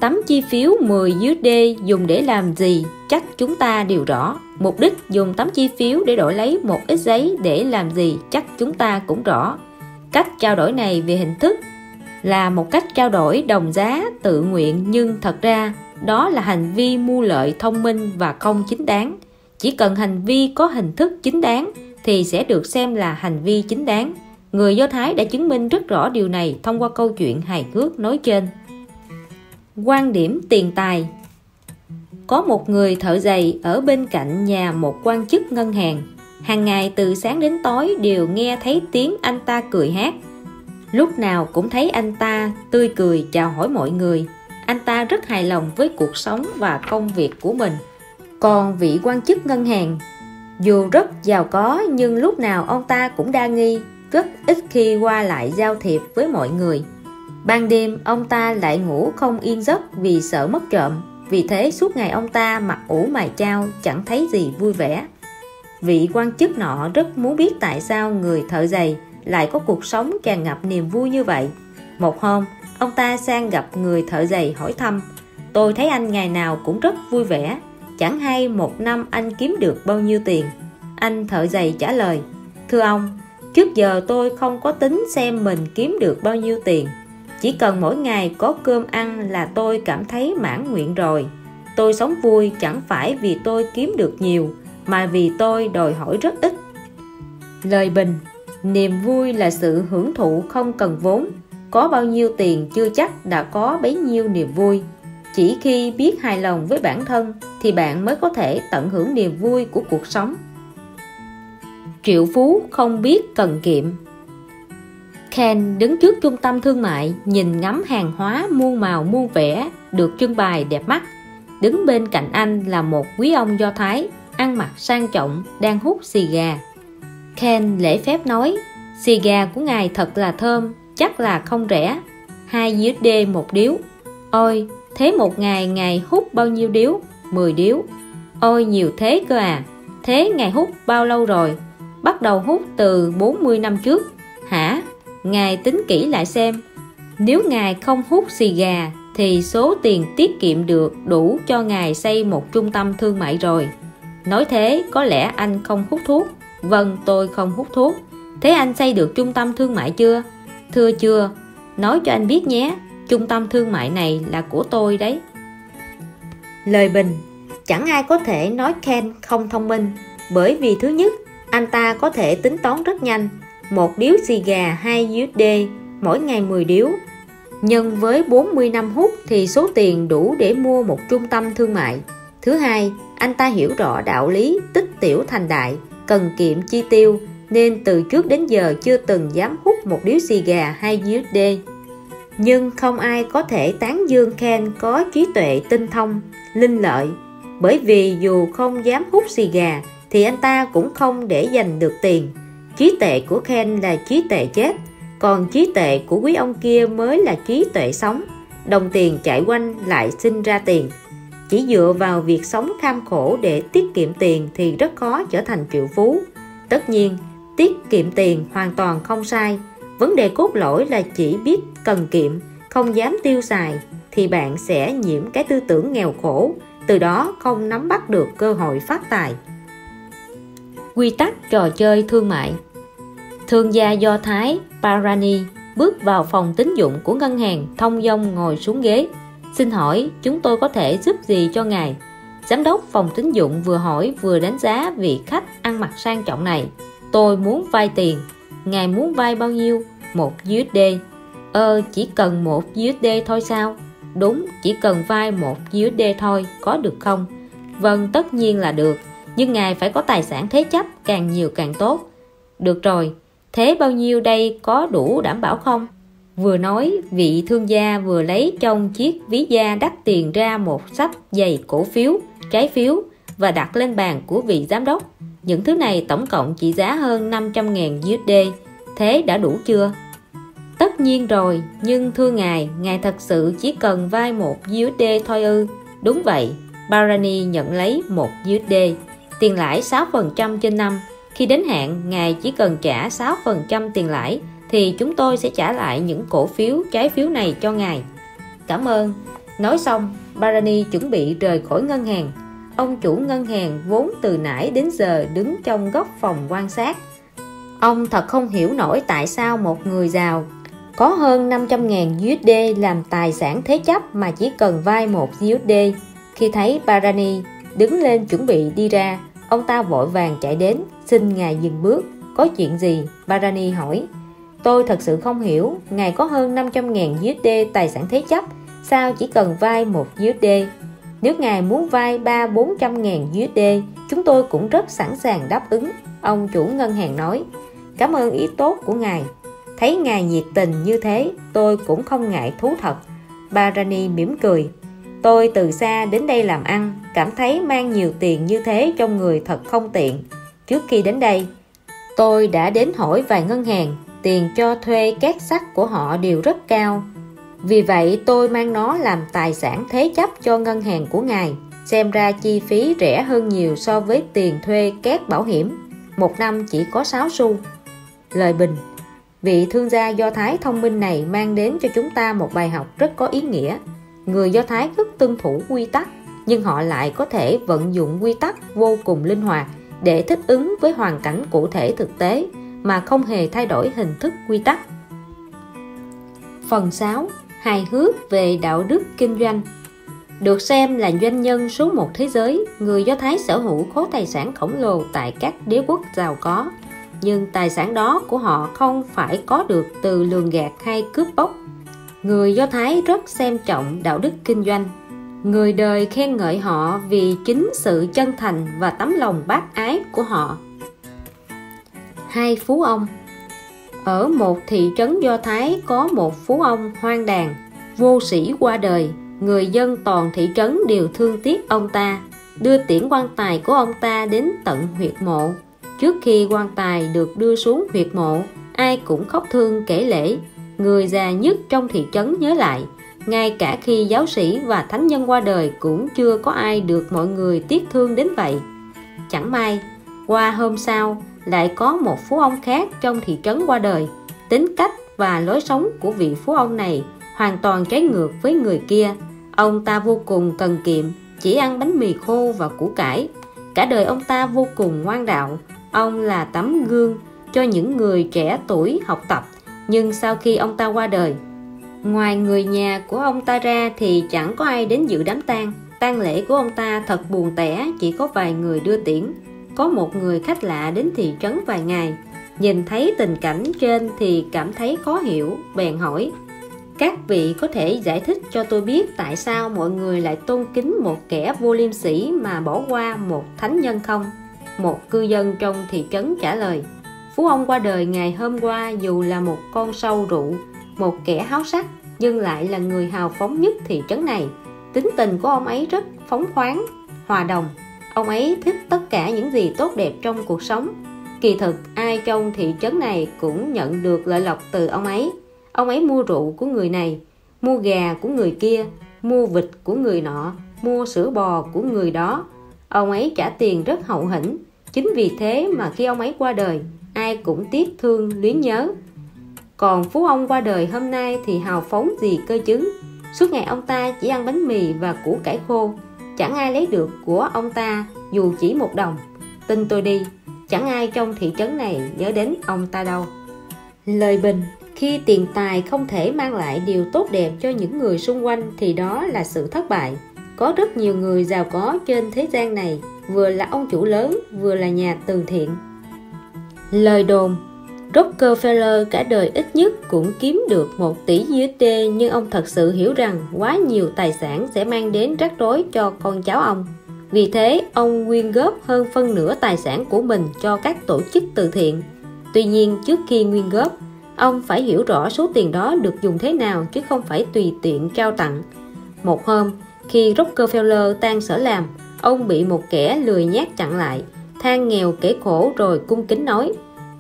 A: Tấm chi phiếu 10 USD dùng để làm gì chắc chúng ta đều rõ. Mục đích dùng tấm chi phiếu để đổi lấy một ít giấy để làm gì chắc chúng ta cũng rõ. Cách trao đổi này về hình thức là một cách trao đổi đồng giá tự nguyện, nhưng thật ra đó là hành vi mua lợi thông minh và không chính đáng. Chỉ cần hành vi có hình thức chính đáng thì sẽ được xem là hành vi chính đáng. Người Do Thái đã chứng minh rất rõ điều này thông qua câu chuyện hài hước nói trên. Quan điểm tiền tài. Có một người thợ giày ở bên cạnh nhà một quan chức ngân hàng. Hàng ngày từ sáng đến tối đều nghe thấy tiếng anh ta cười hát. Lúc nào cũng thấy anh ta tươi cười chào hỏi mọi người. Anh ta rất hài lòng với cuộc sống và công việc của mình. Còn vị quan chức ngân hàng dù rất giàu có, nhưng lúc nào ông ta cũng đa nghi, rất ít khi qua lại giao thiệp với mọi người. Ban đêm, ông ta lại ngủ không yên giấc vì sợ mất trộm. Vì thế, suốt ngày ông ta mặc ủ mài trao chẳng thấy gì vui vẻ. Vị quan chức nọ rất muốn biết tại sao người thợ giày lại có cuộc sống tràn ngập niềm vui như vậy. Một hôm, ông ta sang gặp người thợ giày hỏi thăm, Tôi thấy anh ngày nào cũng rất vui vẻ. Chẳng hay một năm anh kiếm được bao nhiêu tiền? Anh thợ giày trả lời Thưa ông, trước giờ tôi không có tính xem mình kiếm được bao nhiêu tiền. Chỉ cần mỗi ngày có cơm ăn là tôi cảm thấy mãn nguyện rồi. Tôi sống vui chẳng phải vì tôi kiếm được nhiều mà vì tôi đòi hỏi rất ít. Lời bình niềm vui là sự hưởng thụ không cần vốn. Có bao nhiêu tiền chưa chắc đã có bấy nhiêu niềm vui chỉ khi biết hài lòng với bản thân thì bạn mới có thể tận hưởng niềm vui của cuộc sống triệu phú không biết cần kiệm Ken đứng trước trung tâm thương mại, nhìn ngắm hàng hóa muôn màu muôn vẻ được trưng bày đẹp mắt. Đứng bên cạnh anh là một quý ông Do Thái, ăn mặc sang trọng, đang hút xì gà. Ken lễ phép nói, xì gà của ngài thật là thơm, chắc là không rẻ 2 USD một điếu Ôi thế một ngày ngài hút bao nhiêu điếu? 10 điếu. Ôi, nhiều thế cơ à. Thế ngài hút bao lâu rồi? Bắt đầu hút từ 40 năm trước. Hả? Ngài tính kỹ lại xem. Nếu Ngài không hút xì gà, thì số tiền tiết kiệm được đủ cho Ngài xây một trung tâm thương mại rồi. Nói thế, có lẽ anh không hút thuốc. Vâng tôi không hút thuốc. Thế anh xây được trung tâm thương mại chưa? Thưa chưa. Nói cho anh biết nhé. Trung tâm thương mại này là của tôi đấy Lời bình Chẳng ai có thể nói Ken không thông minh Bởi vì thứ nhất Anh ta có thể tính toán rất nhanh một điếu xì gà 2 USD, mỗi ngày 10 điếu. Nhân với 40 năm hút thì số tiền đủ để mua một trung tâm thương mại. Thứ hai, anh ta hiểu rõ đạo lý tích tiểu thành đại, cần kiệm chi tiêu, nên từ trước đến giờ chưa từng dám hút một điếu xì gà 2 USD. Nhưng không ai có thể tán dương Ken có trí tuệ tinh thông, linh lợi, bởi vì dù không dám hút xì gà thì anh ta cũng không để giành được tiền. Trí tệ của Ken là trí tệ chết còn trí tệ của quý ông kia mới là trí tuệ sống. Đồng tiền chạy quanh lại sinh ra tiền. Chỉ dựa vào việc sống kham khổ để tiết kiệm tiền thì rất khó trở thành triệu phú. Tất nhiên tiết kiệm tiền hoàn toàn không sai vấn đề cốt lõi là chỉ biết cần kiệm, không dám tiêu xài, thì bạn sẽ nhiễm cái tư tưởng nghèo khổ, từ đó không nắm bắt được cơ hội phát tài. Quy tắc trò chơi thương mại. Thương gia do thái parani bước vào phòng tín dụng của ngân hàng thông dong ngồi xuống ghế. Xin hỏi, chúng tôi có thể giúp gì cho ngài? Giám đốc phòng tín dụng vừa hỏi vừa đánh giá vị khách ăn mặc sang trọng này. Tôi muốn vay tiền ngài muốn vay bao nhiêu? Một USD ơ ờ, chỉ cần một USD thôi sao? Đúng, chỉ cần vay một USD thôi, có được không? Vâng tất nhiên là được. Nhưng ngài phải có tài sản thế chấp, càng nhiều càng tốt. Được rồi, thế bao nhiêu đây có đủ đảm bảo không? Vừa nói, vị thương gia vừa lấy trong chiếc ví da đắt tiền ra một sắp dày cổ phiếu, trái phiếu và đặt lên bàn của vị giám đốc những thứ này tổng cộng trị giá hơn 500.000 USD thế đã đủ chưa? Tất nhiên rồi, nhưng thưa ngài ngài thật sự chỉ cần vay một USD thôi ư? Đúng vậy, Barani nhận lấy một USD tiền lãi 6% trên năm. Khi đến hạn, ngài chỉ cần trả 6% tiền lãi, thì chúng tôi sẽ trả lại những cổ phiếu, trái phiếu này cho ngài. Cảm ơn. Nói xong, Barani chuẩn bị rời khỏi ngân hàng ông chủ ngân hàng vốn từ nãy đến giờ đứng trong góc phòng quan sát. Ông thật không hiểu nổi tại sao một người giàu có hơn 500.000 USD làm tài sản thế chấp mà chỉ cần vay một USD khi thấy Barani đứng lên chuẩn bị đi ra, ông ta vội vàng chạy đến, xin ngài dừng bước. Có chuyện gì? Barani hỏi. Tôi thật sự không hiểu, ngài có hơn 500.000 USD tài sản thế chấp, sao chỉ cần vay một USD nếu ngài muốn vay 3-400 ngàn USD chúng tôi cũng rất sẵn sàng đáp ứng, ông chủ ngân hàng nói. Cảm ơn ý tốt của ngài. Thấy ngài nhiệt tình như thế, tôi cũng không ngại thú thật. Barani mỉm cười. Tôi từ xa đến đây làm ăn, cảm thấy mang nhiều tiền như thế trong người thật không tiện. Trước khi đến đây, tôi đã đến hỏi vài ngân hàng, tiền cho thuê két sắt của họ đều rất cao vì vậy, tôi mang nó làm tài sản thế chấp cho ngân hàng của ngài. Xem ra chi phí rẻ hơn nhiều so với tiền thuê két bảo hiểm. Một năm chỉ có 6 xu. Lời bình. Vị thương gia do thái thông minh này mang đến cho chúng ta một bài học rất có ý nghĩa. Người do thái rất tuân thủ quy tắc, nhưng họ lại có thể vận dụng quy tắc vô cùng linh hoạt để thích ứng với hoàn cảnh cụ thể thực tế mà không hề thay đổi hình thức quy tắc. Phần 6 hài hước về đạo đức kinh doanh. Được xem là doanh nhân số một thế giới, người do thái sở hữu khối tài sản khổng lồ tại các đế quốc giàu có. Nhưng tài sản đó của họ không phải có được từ lường gạt hay cướp bóc. Người do thái rất xem trọng đạo đức kinh doanh. Người đời khen ngợi họ vì chính sự chân thành và tấm lòng bác ái của họ. Hai phú ông ở một thị trấn do thái có một phú ông hoang đàn, vô sĩ qua đời, người dân toàn thị trấn đều thương tiếc ông ta. Đưa tiễn quan tài của ông ta đến tận huyệt mộ. Trước khi quan tài được đưa xuống huyệt mộ, ai cũng khóc thương kể lễ người già nhất trong thị trấn nhớ lại, ngay cả khi giáo sĩ và thánh nhân qua đời cũng chưa có ai được mọi người tiếc thương đến vậy. Chẳng may, qua hôm sau lại có một phú ông khác trong thị trấn qua đời. Tính cách và lối sống của vị phú ông này hoàn toàn trái ngược với người kia. Ông ta vô cùng cần kiệm, chỉ ăn bánh mì khô và củ cải. Cả đời ông ta vô cùng ngoan đạo. Ông là tấm gương cho những người trẻ tuổi học tập, nhưng sau khi ông ta qua đời, ngoài người nhà của ông ta ra thì chẳng có ai đến dự đám tang. Tang lễ của ông ta thật buồn tẻ, chỉ có vài người đưa tiễn có một người khách lạ đến thị trấn vài ngày. Nhìn thấy tình cảnh trên thì cảm thấy khó hiểu, bèn hỏi, các vị có thể giải thích cho tôi biết tại sao mọi người lại tôn kính một kẻ vô liêm sĩ mà bỏ qua một thánh nhân không? Một cư dân trong thị trấn trả lời, phú ông qua đời ngày hôm qua dù là một con sâu rượu, một kẻ háo sắc, nhưng lại là người hào phóng nhất thị trấn này. Tính tình của ông ấy rất phóng khoáng, hòa đồng ông ấy thích tất cả những gì tốt đẹp trong cuộc sống. Kỳ thực, ai trong thị trấn này cũng nhận được lợi lộc từ ông ấy. Ông ấy mua rượu của người này, mua gà của người kia, mua vịt của người nọ, mua sữa bò của người đó. Ông ấy trả tiền rất hậu hĩnh. Chính vì thế mà khi ông ấy qua đời, ai cũng tiếc thương luyến nhớ. Còn phú ông qua đời hôm nay thì hào phóng gì cơ chứ? Suốt ngày ông ta chỉ ăn bánh mì và củ cải khô chẳng ai lấy được của ông ta, dù chỉ một đồng. Tin tôi đi, chẳng ai trong thị trấn này nhớ đến ông ta đâu. Lời bình, khi tiền tài không thể mang lại điều tốt đẹp cho những người xung quanh thì đó là sự thất bại. Có rất nhiều người giàu có trên thế gian này, vừa là ông chủ lớn, vừa là nhà từ thiện. Lời đồn Rockefeller cả đời ít nhất cũng kiếm được 1 tỷ USD nhưng ông thật sự hiểu rằng quá nhiều tài sản sẽ mang đến rắc rối cho con cháu ông. Vì thế, ông quyên góp hơn phân nửa tài sản của mình cho các tổ chức từ thiện. Tuy nhiên, trước khi quyên góp, ông phải hiểu rõ số tiền đó được dùng thế nào chứ không phải tùy tiện trao tặng. Một hôm, khi Rockefeller tan sở làm, ông bị một kẻ lười nhát chặn lại, than nghèo kể khổ rồi cung kính nói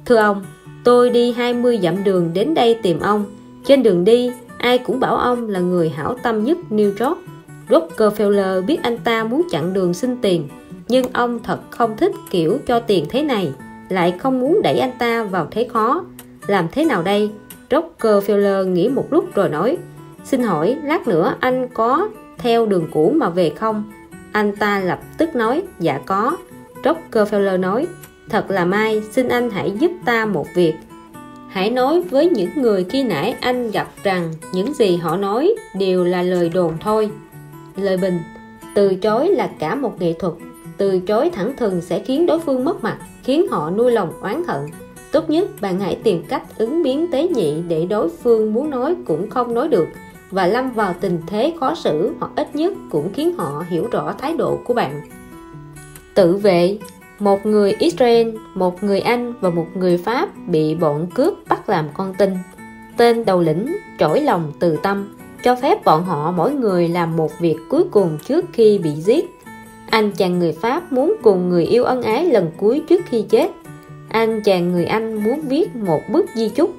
A: Thưa ông, tôi đi 20 dặm đường đến đây tìm ông. Trên đường đi, ai cũng bảo ông là người hảo tâm nhất New York. Rockefeller biết anh ta muốn chặn đường xin tiền, nhưng ông thật không thích kiểu cho tiền thế này, lại không muốn đẩy anh ta vào thế khó. Làm thế nào đây? Rockefeller nghĩ một lúc rồi nói, xin hỏi lát nữa anh có theo đường cũ mà về không? Anh ta lập tức nói, dạ có. Rockefeller nói, thật là may, xin anh hãy giúp ta một việc. Hãy nói với những người khi nãy anh gặp rằng những gì họ nói đều là lời đồn thôi. Lời bình, từ chối là cả một nghệ thuật. Từ chối thẳng thừng sẽ khiến đối phương mất mặt, khiến họ nuôi lòng oán hận. Tốt nhất bạn hãy tìm cách ứng biến tế nhị để đối phương muốn nói cũng không nói được và lâm vào tình thế khó xử hoặc ít nhất cũng khiến họ hiểu rõ thái độ của bạn. Tự vệ một người Israel, một người Anh và một người Pháp bị bọn cướp bắt làm con tin. Tên đầu lĩnh trỗi lòng từ tâm, cho phép bọn họ mỗi người làm một việc cuối cùng trước khi bị giết. Anh chàng người Pháp muốn cùng người yêu ân ái lần cuối trước khi chết. Anh chàng người Anh muốn viết một bức di chúc,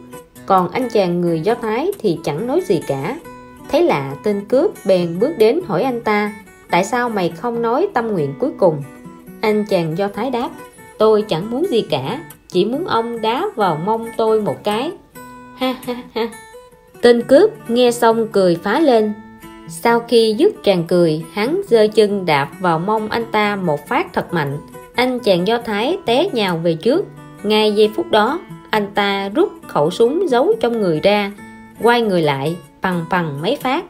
A: còn anh chàng người Do Thái thì chẳng nói gì cả. Thấy lạ, tên cướp bèn bước đến hỏi anh ta, tại sao mày không nói tâm nguyện cuối cùng? Anh chàng Do Thái đáp, Tôi chẳng muốn gì cả, Chỉ muốn ông đá vào mông tôi một cái. Ha ha ha. Tên cướp nghe xong cười phá lên. Sau khi dứt tràn cười, Hắn giơ chân đạp vào mông anh ta một phát thật mạnh. Anh chàng Do Thái té nhào về trước. Ngay giây phút đó, Anh ta rút khẩu súng giấu trong người ra, Quay người lại, Bằng bằng mấy phát.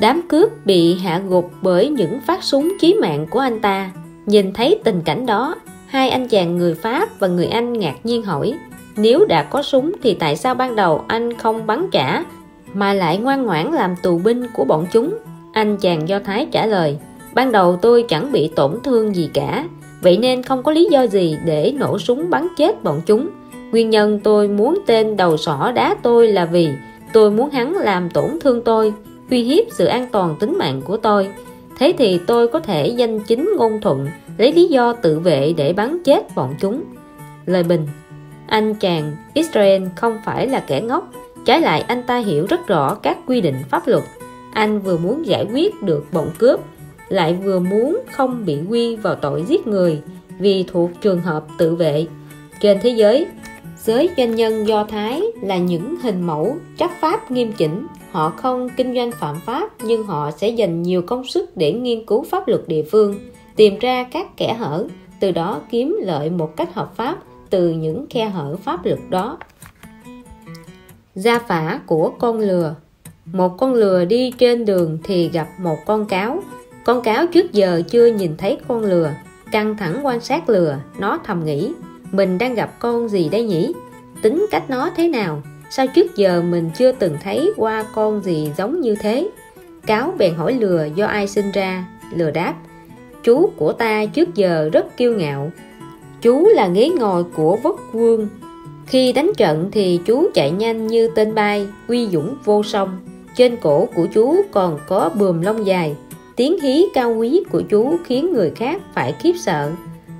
A: Đám cướp bị hạ gục bởi những phát súng chí mạng của anh ta. Nhìn thấy tình cảnh đó, hai anh chàng người Pháp và người Anh ngạc nhiên hỏi Nếu đã có súng thì tại sao ban đầu anh không bắn trả mà lại ngoan ngoãn làm tù binh của bọn chúng? Anh chàng Do Thái trả lời Ban đầu tôi chẳng bị tổn thương gì cả Vậy nên không có lý do gì để nổ súng bắn chết bọn chúng Nguyên nhân tôi muốn tên đầu sỏ đá tôi là vì tôi muốn hắn làm tổn thương tôi uy hiếp sự an toàn tính mạng của tôi thế thì tôi có thể danh chính ngôn thuận, lấy lý do tự vệ để bắn chết bọn chúng. Lời bình, anh chàng Israel không phải là kẻ ngốc. Trái lại, anh ta hiểu rất rõ các quy định pháp luật. Anh vừa muốn giải quyết được bọn cướp, lại vừa muốn không bị quy vào tội giết người vì thuộc trường hợp tự vệ. Trên thế giới giới doanh nhân do thái là những hình mẫu chấp pháp nghiêm chỉnh họ không kinh doanh phạm pháp, nhưng họ sẽ dành nhiều công sức để nghiên cứu pháp luật địa phương, tìm ra các kẽ hở, từ đó kiếm lợi một cách hợp pháp từ những khe hở pháp luật đó. Gia phả của con lừa. Một con lừa đi trên đường thì gặp một con cáo. Con cáo trước giờ chưa nhìn thấy con lừa. Căng thẳng quan sát lừa, nó thầm nghĩ, mình đang gặp con gì đây nhỉ? Tính cách nó thế nào? Sao trước giờ mình chưa từng thấy qua con gì giống như thế? Cáo bèn hỏi lừa do ai sinh ra? Lừa đáp, chú của ta trước giờ rất kiêu ngạo. Chú là ghế ngồi của vất vương khi đánh trận thì chú chạy nhanh như tên bay, uy dũng vô song. Trên cổ của chú còn có bườm lông dài. Tiếng hí cao quý của chú khiến người khác phải khiếp sợ.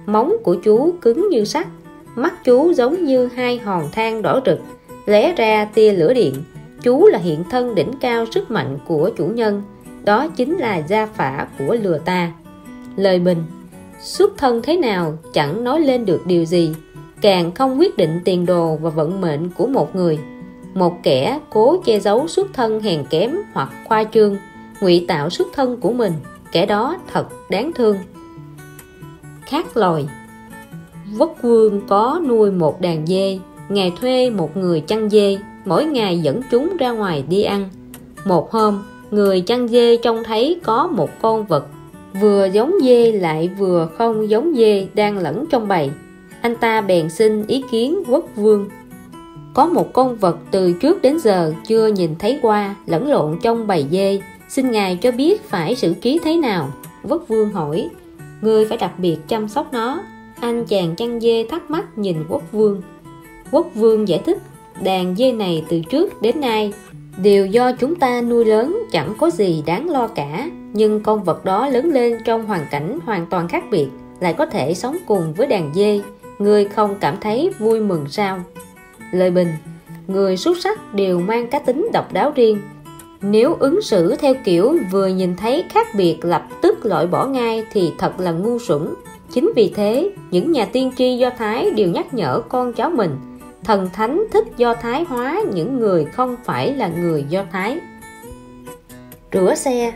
A: Móng của chú cứng như sắt. Mắt chú giống như hai hòn than đỏ rực lóe ra tia lửa điện. Chú là hiện thân đỉnh cao sức mạnh của chủ nhân, đó chính là gia phả của lừa ta. Lời bình, xuất thân thế nào chẳng nói lên được điều gì, càng không quyết định tiền đồ và vận mệnh của một người. Một kẻ cố che giấu xuất thân hèn kém hoặc khoa trương, ngụy tạo xuất thân của mình, kẻ đó thật đáng thương. Khác loài, Vất Vương có nuôi một đàn dê Ngài thuê một người chăn dê, Mỗi ngày dẫn chúng ra ngoài đi ăn. Một hôm, Người chăn dê trông thấy có một con vật, Vừa giống dê lại vừa không giống dê Đang lẫn trong bầy. Anh ta bèn xin ý kiến quốc Vương. Có một con vật từ trước đến giờ Chưa nhìn thấy qua, Lẫn lộn trong bầy dê. Xin Ngài cho biết phải xử trí thế nào? Quốc Vương hỏi. Người phải đặc biệt chăm sóc nó. Anh chàng chăn dê thắc mắc nhìn quốc vương quốc vương giải thích đàn dê này từ trước đến nay đều do chúng ta nuôi lớn chẳng có gì đáng lo cả. Nhưng con vật đó lớn lên trong hoàn cảnh hoàn toàn khác biệt lại có thể sống cùng với đàn dê. Người không cảm thấy vui mừng sao? Lời bình người xuất sắc đều mang cá tính độc đáo riêng. Nếu ứng xử theo kiểu vừa nhìn thấy khác biệt lập tức loại bỏ ngay thì thật là ngu xuẩn. Chính vì thế, những nhà tiên tri Do Thái đều nhắc nhở con cháu mình thần thánh thích Do Thái hóa những người không phải là người Do Thái. Rửa xe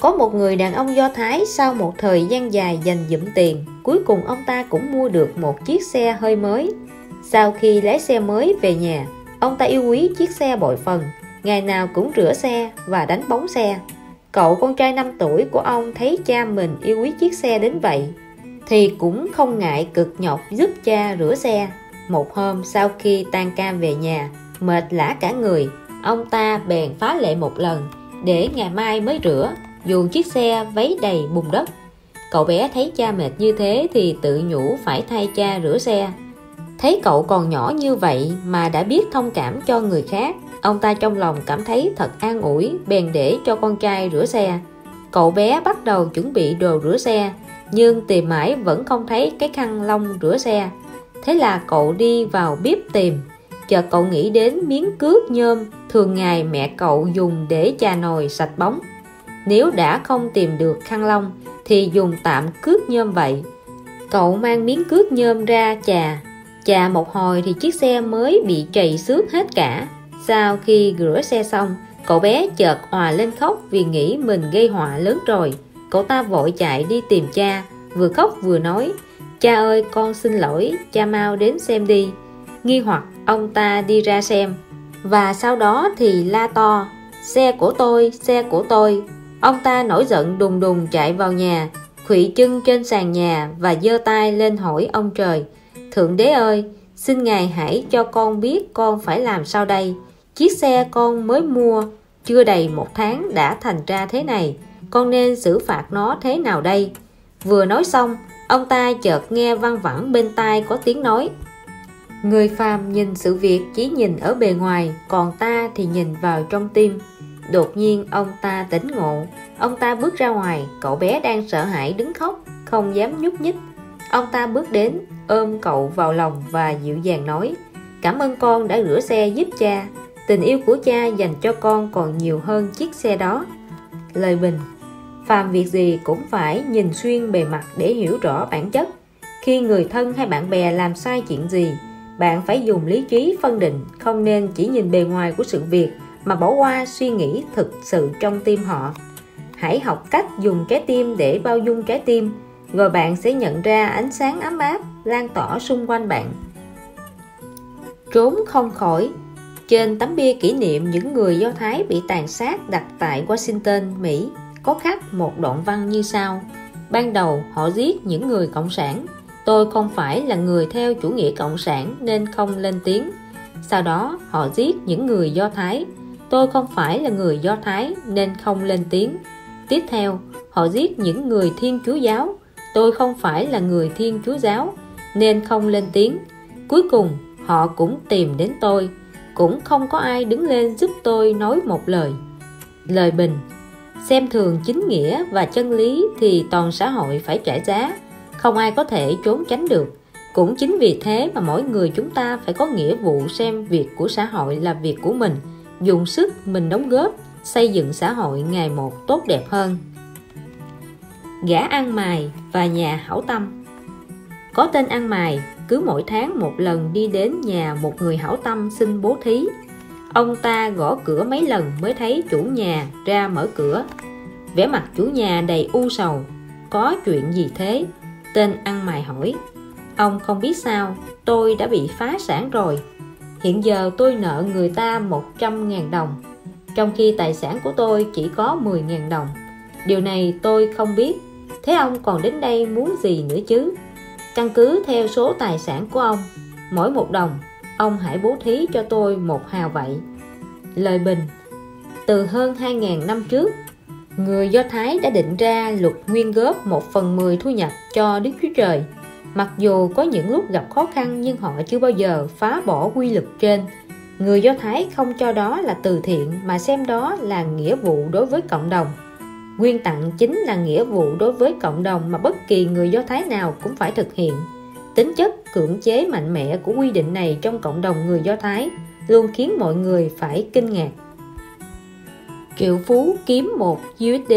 A: Có một người đàn ông Do Thái sau một thời gian dài dành dụm tiền, cuối cùng ông ta cũng mua được một chiếc xe hơi mới. Sau khi lái xe mới về nhà, ông ta yêu quý chiếc xe bội phần, ngày nào cũng rửa xe và đánh bóng xe. Cậu con trai 5 tuổi của ông thấy cha mình yêu quý chiếc xe đến vậy thì cũng không ngại cực nhọc giúp cha rửa xe một hôm sau khi tan cam về nhà, mệt lã cả người, ông ta bèn phá lệ một lần để ngày mai mới rửa, dù chiếc xe vấy đầy bùn đất. Cậu bé thấy cha mệt như thế thì tự nhủ phải thay cha rửa xe. Thấy cậu còn nhỏ như vậy mà đã biết thông cảm cho người khác, ông ta trong lòng cảm thấy thật an ủi, bèn để cho con trai rửa xe. Cậu bé bắt đầu chuẩn bị đồ rửa xe, nhưng tìm mãi vẫn không thấy cái khăn lông rửa xe thế là cậu đi vào bếp tìm. Chợt cậu nghĩ đến miếng cước nhôm thường ngày mẹ cậu dùng để chà nồi sạch bóng. Nếu đã không tìm được khăn lông thì dùng tạm cước nhôm vậy. Cậu mang miếng cước nhôm ra chà. Chà một hồi thì chiếc xe mới bị trầy xước hết cả. Sau khi rửa xe xong, cậu bé chợt òa lên khóc vì nghĩ mình gây họa lớn rồi. Cậu ta vội chạy đi tìm cha, vừa khóc vừa nói cha ơi, con xin lỗi, cha mau đến xem đi. Nghi hoặc, ông ta đi ra xem. Và sau đó thì la to, xe của tôi, xe của tôi. Ông ta nổi giận đùng đùng chạy vào nhà khuỵ chân trên sàn nhà và giơ tay lên hỏi ông trời, thượng đế ơi, xin ngài hãy cho con biết con phải làm sao đây? Chiếc xe con mới mua chưa đầy một tháng đã thành ra thế này, con nên xử phạt nó thế nào đây? Vừa nói xong ông ta chợt nghe văng vẳng bên tai có tiếng nói. Người phàm nhìn sự việc chỉ nhìn ở bề ngoài, còn ta thì nhìn vào trong tim. Đột nhiên ông ta tỉnh ngộ. Ông ta bước ra ngoài, cậu bé đang sợ hãi đứng khóc, không dám nhúc nhích. Ông ta bước đến, ôm cậu vào lòng và dịu dàng nói, cảm ơn con đã rửa xe giúp cha. Tình yêu của cha dành cho con còn nhiều hơn chiếc xe đó. Lời bình phàm việc gì cũng phải nhìn xuyên bề mặt để hiểu rõ bản chất. Khi người thân hay bạn bè làm sai chuyện gì bạn phải dùng lý trí phân định không nên chỉ nhìn bề ngoài của sự việc mà bỏ qua suy nghĩ thực sự trong tim họ. Hãy học cách dùng trái tim để bao dung trái tim rồi bạn sẽ nhận ra ánh sáng ấm áp lan tỏa xung quanh bạn. Trốn không khỏi trên tấm bia kỷ niệm những người Do Thái bị tàn sát đặt tại Washington, Mỹ có khắc một đoạn văn như sau. Ban đầu, họ giết những người cộng sản. Tôi không phải là người theo chủ nghĩa cộng sản nên không lên tiếng. Sau đó, họ giết những người do thái. Tôi không phải là người do thái nên không lên tiếng. Tiếp theo, họ giết những người thiên chúa giáo. Tôi không phải là người thiên chúa giáo nên không lên tiếng. Cuối cùng, họ cũng tìm đến tôi. Cũng không có ai đứng lên giúp tôi nói một lời. Lời bình xem thường chính nghĩa và chân lý thì toàn xã hội phải trả giá. Không ai có thể trốn tránh được. Cũng chính vì thế mà mỗi người chúng ta phải có nghĩa vụ xem việc của xã hội là việc của mình, dùng sức mình đóng góp, xây dựng xã hội ngày một tốt đẹp hơn. Gã ăn mài và nhà hảo tâm. Có tên ăn mài, cứ mỗi tháng một lần đi đến nhà một người hảo tâm xin bố thí ông ta gõ cửa mấy lần mới thấy chủ nhà ra mở cửa. Vẻ mặt chủ nhà đầy u sầu. Có chuyện gì thế? Tên ăn mày hỏi. Ông không biết sao, tôi đã bị phá sản rồi. Hiện giờ tôi nợ người ta 100.000 đồng. Trong khi tài sản của tôi chỉ có 10.000 đồng. Điều này tôi không biết. Thế ông còn đến đây muốn gì nữa chứ? Căn cứ theo số tài sản của ông, mỗi một đồng ông hãy bố thí cho tôi một hào vậy. Lời bình. Từ hơn 2.000 năm trước, người Do Thái đã định ra luật nguyên góp 1 phần 10 thu nhập cho Đức Chúa Trời. Mặc dù có những lúc gặp khó khăn nhưng họ chưa bao giờ phá bỏ quy luật trên. Người Do Thái không cho đó là từ thiện mà xem đó là nghĩa vụ đối với cộng đồng. Quyên tặng chính là nghĩa vụ đối với cộng đồng mà bất kỳ người Do Thái nào cũng phải thực hiện. Tính chất cưỡng chế mạnh mẽ của quy định này trong cộng đồng người Do Thái luôn khiến mọi người phải kinh ngạc. Triệu Phú kiếm một USD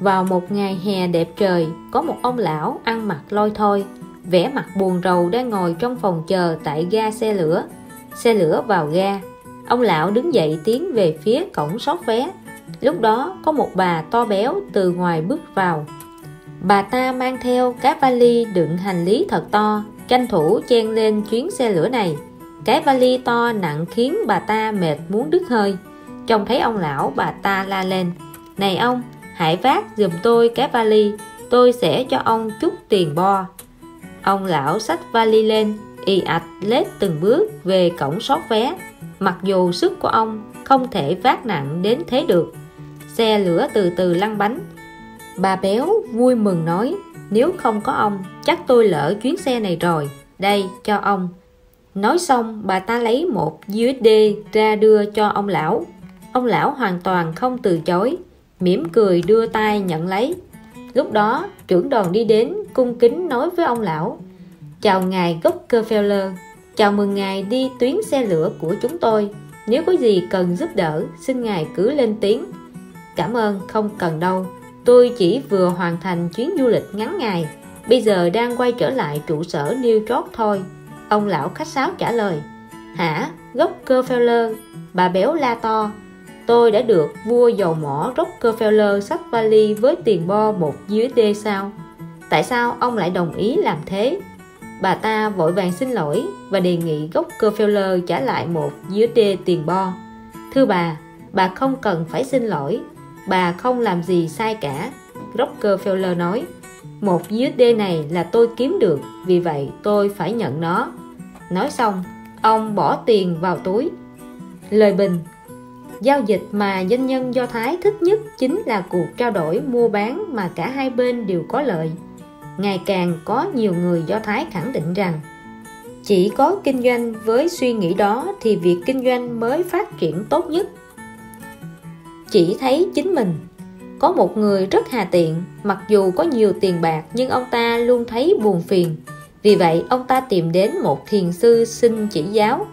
A: Vào một ngày hè đẹp trời, có một ông lão ăn mặc lôi thôi, vẻ mặt buồn rầu đang ngồi trong phòng chờ tại ga xe lửa. Xe lửa vào ga, ông lão đứng dậy tiến về phía cổng sót vé Lúc đó có một bà to béo từ ngoài bước vào Bà ta mang theo cái vali đựng hành lý thật to Tranh thủ chen lên chuyến xe lửa này. Cái vali to nặng khiến bà ta mệt muốn đứt hơi. Trông thấy ông lão bà ta la lên. Này ông, hãy vác giùm tôi cái vali Tôi sẽ cho ông chút tiền bo. Ông lão xách vali lên Y ạch lết từng bước về cổng xót vé. Mặc dù sức của ông không thể vác nặng đến thế được xe lửa từ từ lăn bánh bà béo vui mừng nói nếu không có ông chắc tôi lỡ chuyến xe này rồi. Đây cho ông. Nói xong bà ta lấy một USD ra đưa cho ông lão. Ông lão hoàn toàn không từ chối mỉm cười đưa tay nhận lấy. Lúc đó trưởng đoàn đi đến cung kính nói với ông lão chào ngài Rockefeller chào mừng ngài đi tuyến xe lửa của chúng tôi. Nếu có gì cần giúp đỡ xin ngài cứ lên tiếng. Cảm ơn, không cần đâu. Tôi chỉ vừa hoàn thành chuyến du lịch ngắn ngày, bây giờ đang quay trở lại trụ sở New York thôi. Ông lão khách sáo trả lời. Hả? Rockefeller, bà béo la to. Tôi đã được vua dầu mỏ Rockefeller sách vali với tiền bo một USD sao? Tại sao ông lại đồng ý làm thế? Bà ta vội vàng xin lỗi và đề nghị Rockefeller trả lại một USD tiền bo. Thưa bà, bà không cần phải xin lỗi bà không làm gì sai cả, Rockefeller nói. Một USD này là tôi kiếm được, vì vậy tôi phải nhận nó. Nói xong, ông bỏ tiền vào túi. Lời bình. Giao dịch mà doanh nhân do thái thích nhất chính là cuộc trao đổi mua bán mà cả hai bên đều có lợi. Ngày càng có nhiều người do thái khẳng định rằng, chỉ có kinh doanh với suy nghĩ đó thì việc kinh doanh mới phát triển tốt nhất chỉ thấy chính mình. Có một người rất hà tiện, mặc dù có nhiều tiền bạc nhưng ông ta luôn thấy buồn phiền. Vì vậy, ông ta tìm đến một thiền sư xin chỉ giáo.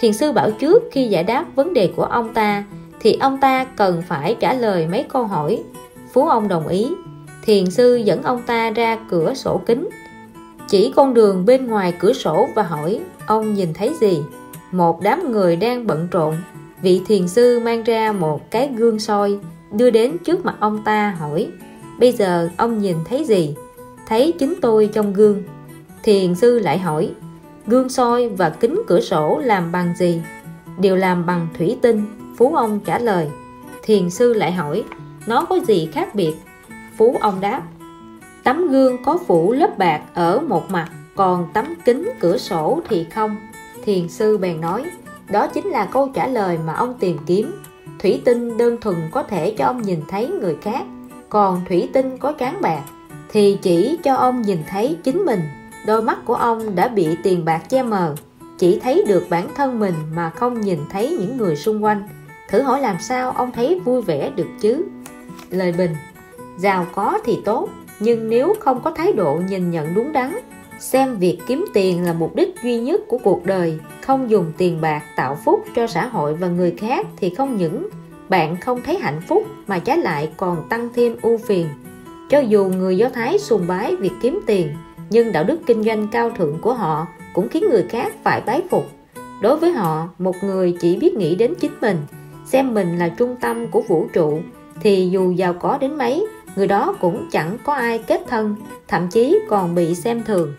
A: Thiền sư bảo trước khi giải đáp vấn đề của ông ta, thì ông ta cần phải trả lời mấy câu hỏi. Phú ông đồng ý. Thiền sư dẫn ông ta ra cửa sổ kính. Chỉ con đường bên ngoài cửa sổ và hỏi, ông nhìn thấy gì? Một đám người đang bận rộn vị thiền sư mang ra một cái gương soi, đưa đến trước mặt ông ta hỏi, bây giờ ông nhìn thấy gì? Thấy chính tôi trong gương. Thiền sư lại hỏi, gương soi và kính cửa sổ làm bằng gì? Đều làm bằng thủy tinh. Phú ông trả lời. Thiền sư lại hỏi, nó có gì khác biệt? Phú ông đáp, tấm gương có phủ lớp bạc ở một mặt, còn tấm kính cửa sổ thì không. Thiền sư bèn nói đó chính là câu trả lời mà ông tìm kiếm. Thủy tinh đơn thuần có thể cho ông nhìn thấy người khác, Còn thủy tinh có tráng bạc Thì chỉ cho ông nhìn thấy chính mình. Đôi mắt của ông đã bị tiền bạc che mờ, Chỉ thấy được bản thân mình mà không nhìn thấy những người xung quanh. Thử hỏi làm sao ông thấy vui vẻ được chứ? Lời bình, Giàu có thì tốt, Nhưng nếu không có thái độ nhìn nhận đúng đắn xem việc kiếm tiền là mục đích duy nhất của cuộc đời. Không dùng tiền bạc tạo phúc cho xã hội và người khác thì không những bạn không thấy hạnh phúc mà trái lại còn tăng thêm ưu phiền. Cho dù người Do Thái sùng bái việc kiếm tiền, nhưng đạo đức kinh doanh cao thượng của họ cũng khiến người khác phải bái phục. Đối với họ, một người chỉ biết nghĩ đến chính mình, xem mình là trung tâm của vũ trụ, thì dù giàu có đến mấy, người đó cũng chẳng có ai kết thân, thậm chí còn bị xem thường.